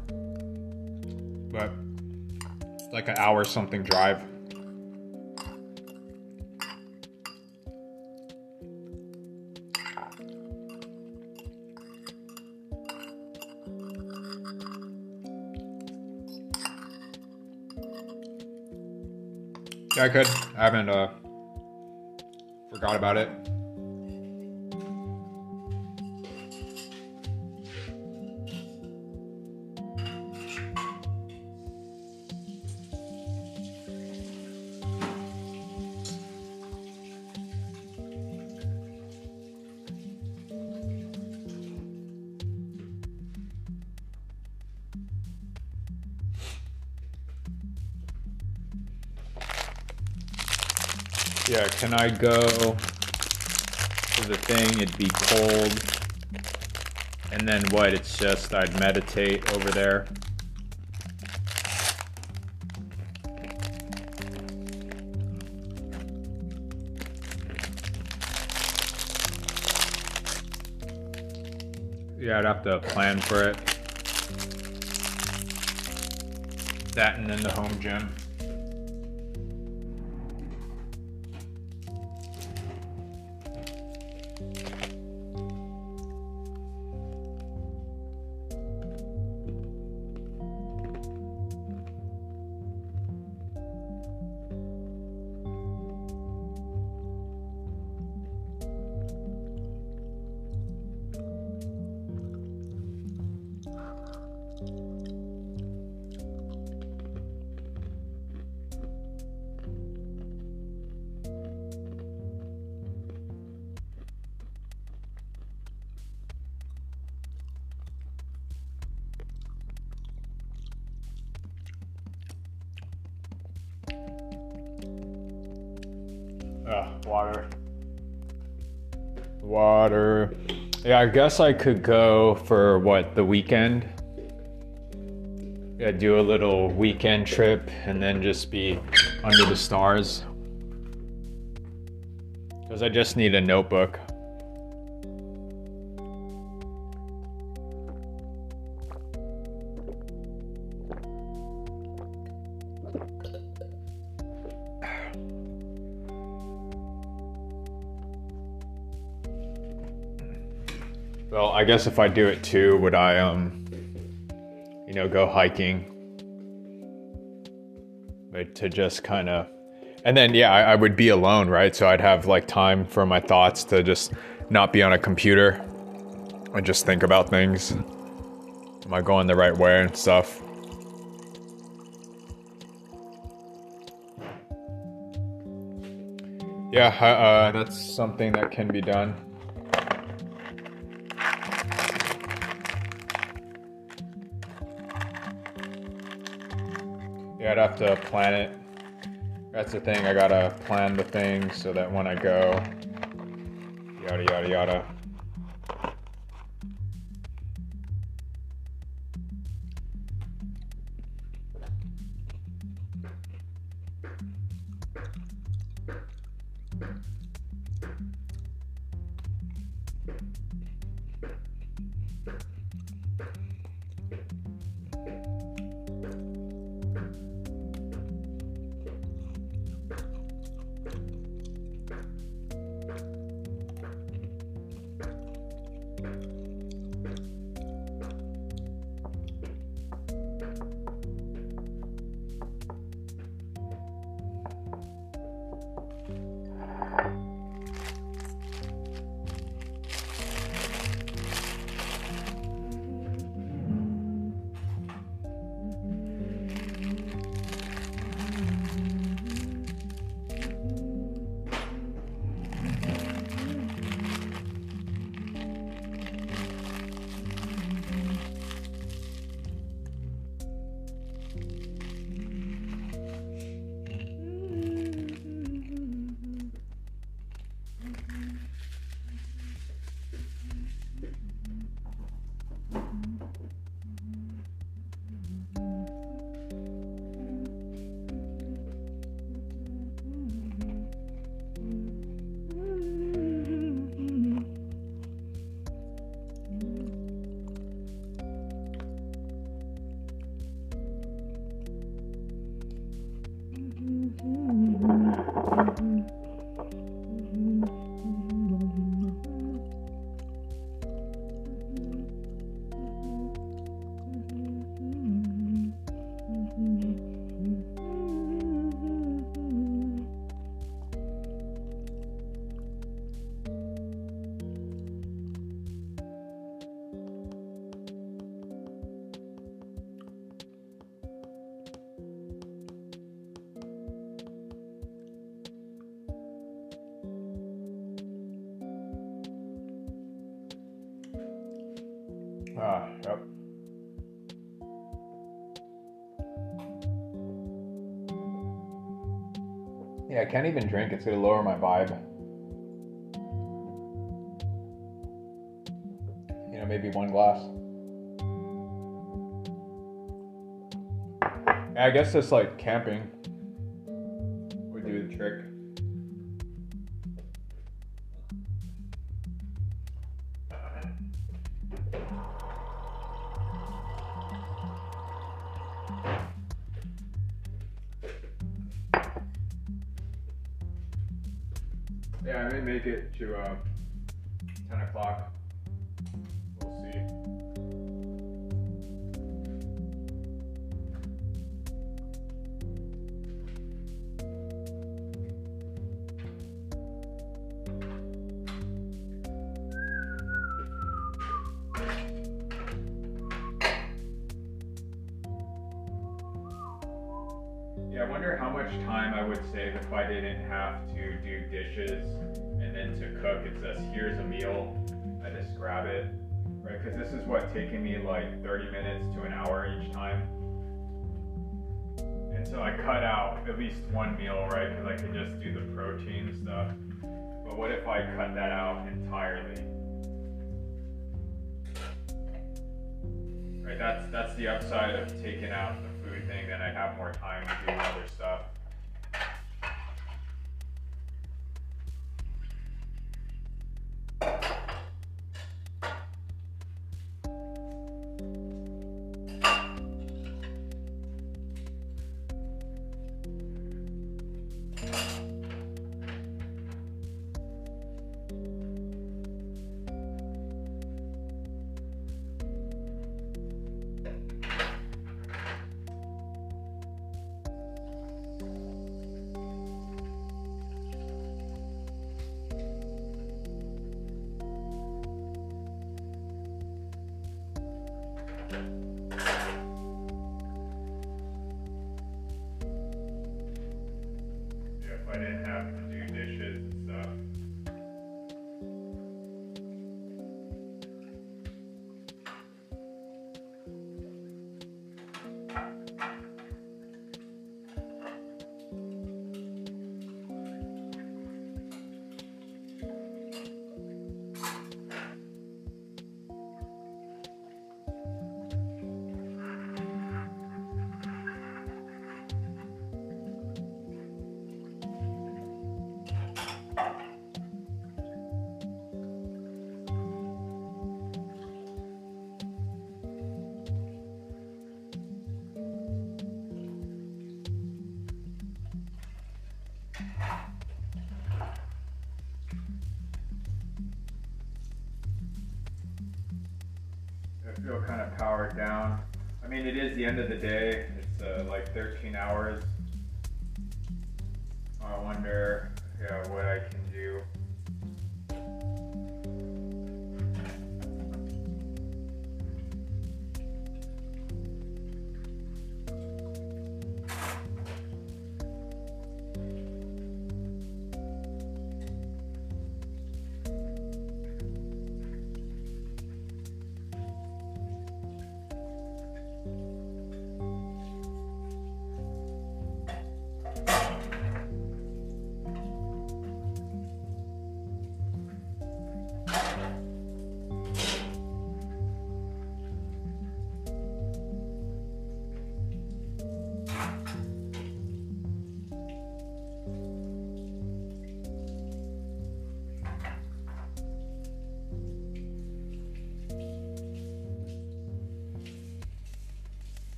A: But like an hour something drive. I could. I haven't uh, forgot about it. Can I go to the thing? It'd be cold. And then what? It's just I'd meditate over there. Yeah, I'd have to plan for it. That and then the home gym. I guess I could go for what, the weekend? Yeah, do a little weekend trip and then just be under the stars. Because I just need a notebook. Guess if I do it too, would I um you know, go hiking? But to just kind of and then yeah, I, I would be alone, right? So I'd have like time for my thoughts to just not be on a computer and just think about things. Am I going the right way and stuff? Yeah, uh, that's something that can be done. Have to plan it. That's the thing, I gotta plan the thing so that when I go, yada yada yada. Ah, yep. Yeah, I can't even drink. It's gonna lower my vibe. You know, maybe one glass. I guess it's like camping Taking me like 30 minutes to an hour each time. And so I cut out at least one meal, right? Because I can just do the protein stuff. But what if I cut that out entirely? Right, that's that's the upside of taking out the food thing. Then I have more time to do other stuff. Feel kind of powered down. I mean, it is the end of the day. It's uh, like 13 hours.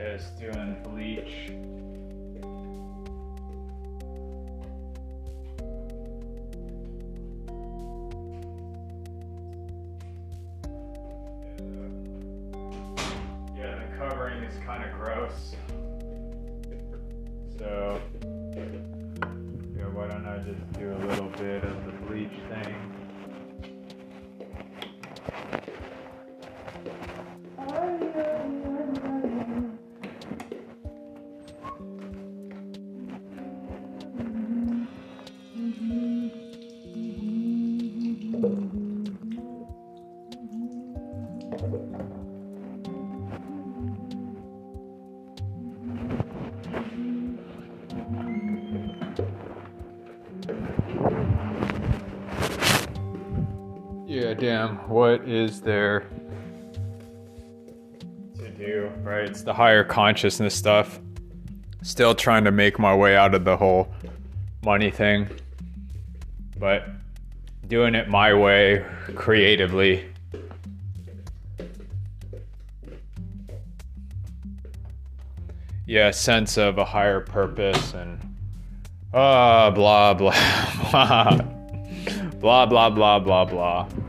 A: just doing bleach. Damn. What is there to do? Right? It's the higher consciousness stuff. Still trying to make my way out of the whole money thing. But doing it my way creatively. Yeah, sense of a higher purpose and ah, [laughs] blah blah blah blah blah blah blah blah. Blah